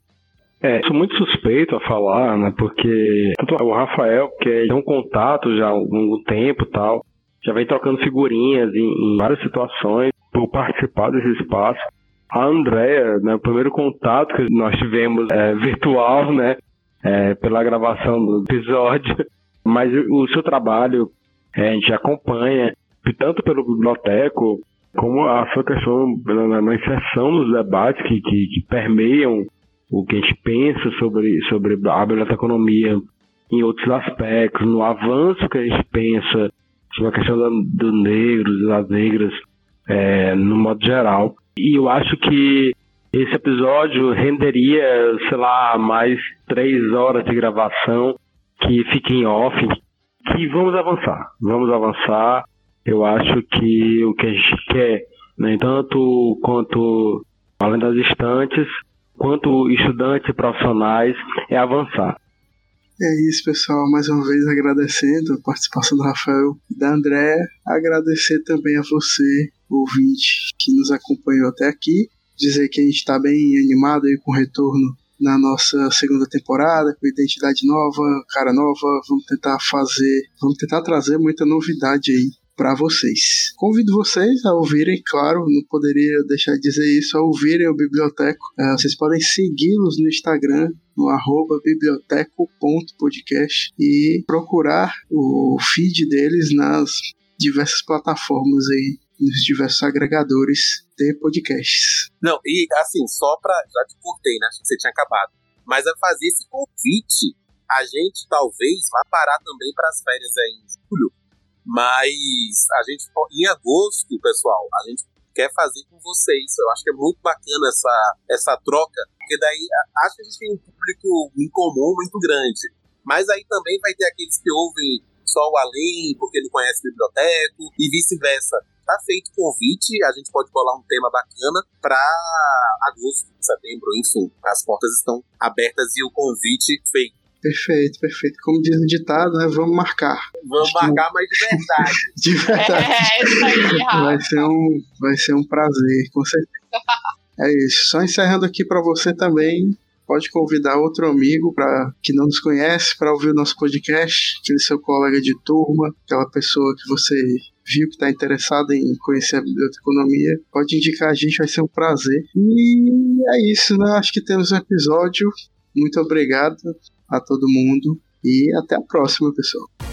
É, sou muito suspeito a falar, né? Porque tanto o Rafael, que tem um contato já há algum tempo tal, já vem trocando figurinhas em, em várias situações por participar desse espaço. A Andrea, né, o primeiro contato que nós tivemos é, virtual, né, é, pela gravação do episódio, mas o seu trabalho é, a gente acompanha tanto pelo biblioteco como a sua questão na, na inserção nos debates que, que, que permeiam o que a gente pensa sobre, sobre a biblioteconomia em outros aspectos, no avanço que a gente pensa sobre a questão do negros e das negras é, no modo geral. E eu acho que esse episódio renderia, sei lá, mais três horas de gravação que fiquem em off, que vamos avançar, vamos avançar. Eu acho que o que a gente quer, né, tanto quanto além das estantes, quanto estudantes e profissionais, é avançar. É isso, pessoal. Mais uma vez agradecendo a participação do Rafael e da André. Agradecer também a você, ouvinte, que nos acompanhou até aqui. Dizer que a gente está bem animado aí com o retorno na nossa segunda temporada, com identidade nova, cara nova. Vamos tentar fazer, vamos tentar trazer muita novidade aí para vocês. Convido vocês a ouvirem, claro, não poderia deixar de dizer isso, a ouvirem o Biblioteco. Uh, vocês podem segui-los no Instagram, no arroba biblioteco.podcast e procurar o feed deles nas diversas plataformas aí, nos diversos agregadores de podcasts. Não, e assim, só pra. Já te cortei, né? Acho que você tinha acabado. Mas a fazer esse convite, a gente talvez vá parar também para as férias aí em julho mas a gente, em agosto, pessoal, a gente quer fazer com vocês. Eu acho que é muito bacana essa, essa troca, porque daí acho que a gente tem um público em comum muito grande. Mas aí também vai ter aqueles que ouvem só o além, porque não conhece biblioteco, e vice-versa. Tá feito o convite, a gente pode bolar um tema bacana para agosto, setembro, enfim. As portas estão abertas e o convite feito. Perfeito, perfeito. Como diz o ditado, né? Vamos marcar. Vamos Acho marcar, que... mas de verdade. de verdade. É, isso aí, vai ser um, vai ser um prazer, com certeza. é isso. Só encerrando aqui para você também. Pode convidar outro amigo para que não nos conhece para ouvir o nosso podcast, aquele seu colega de turma, aquela pessoa que você viu que está interessado em conhecer a biblioteconomia, pode indicar a gente, vai ser um prazer. E é isso, né? Acho que temos um episódio. Muito obrigado a todo mundo e até a próxima, pessoal.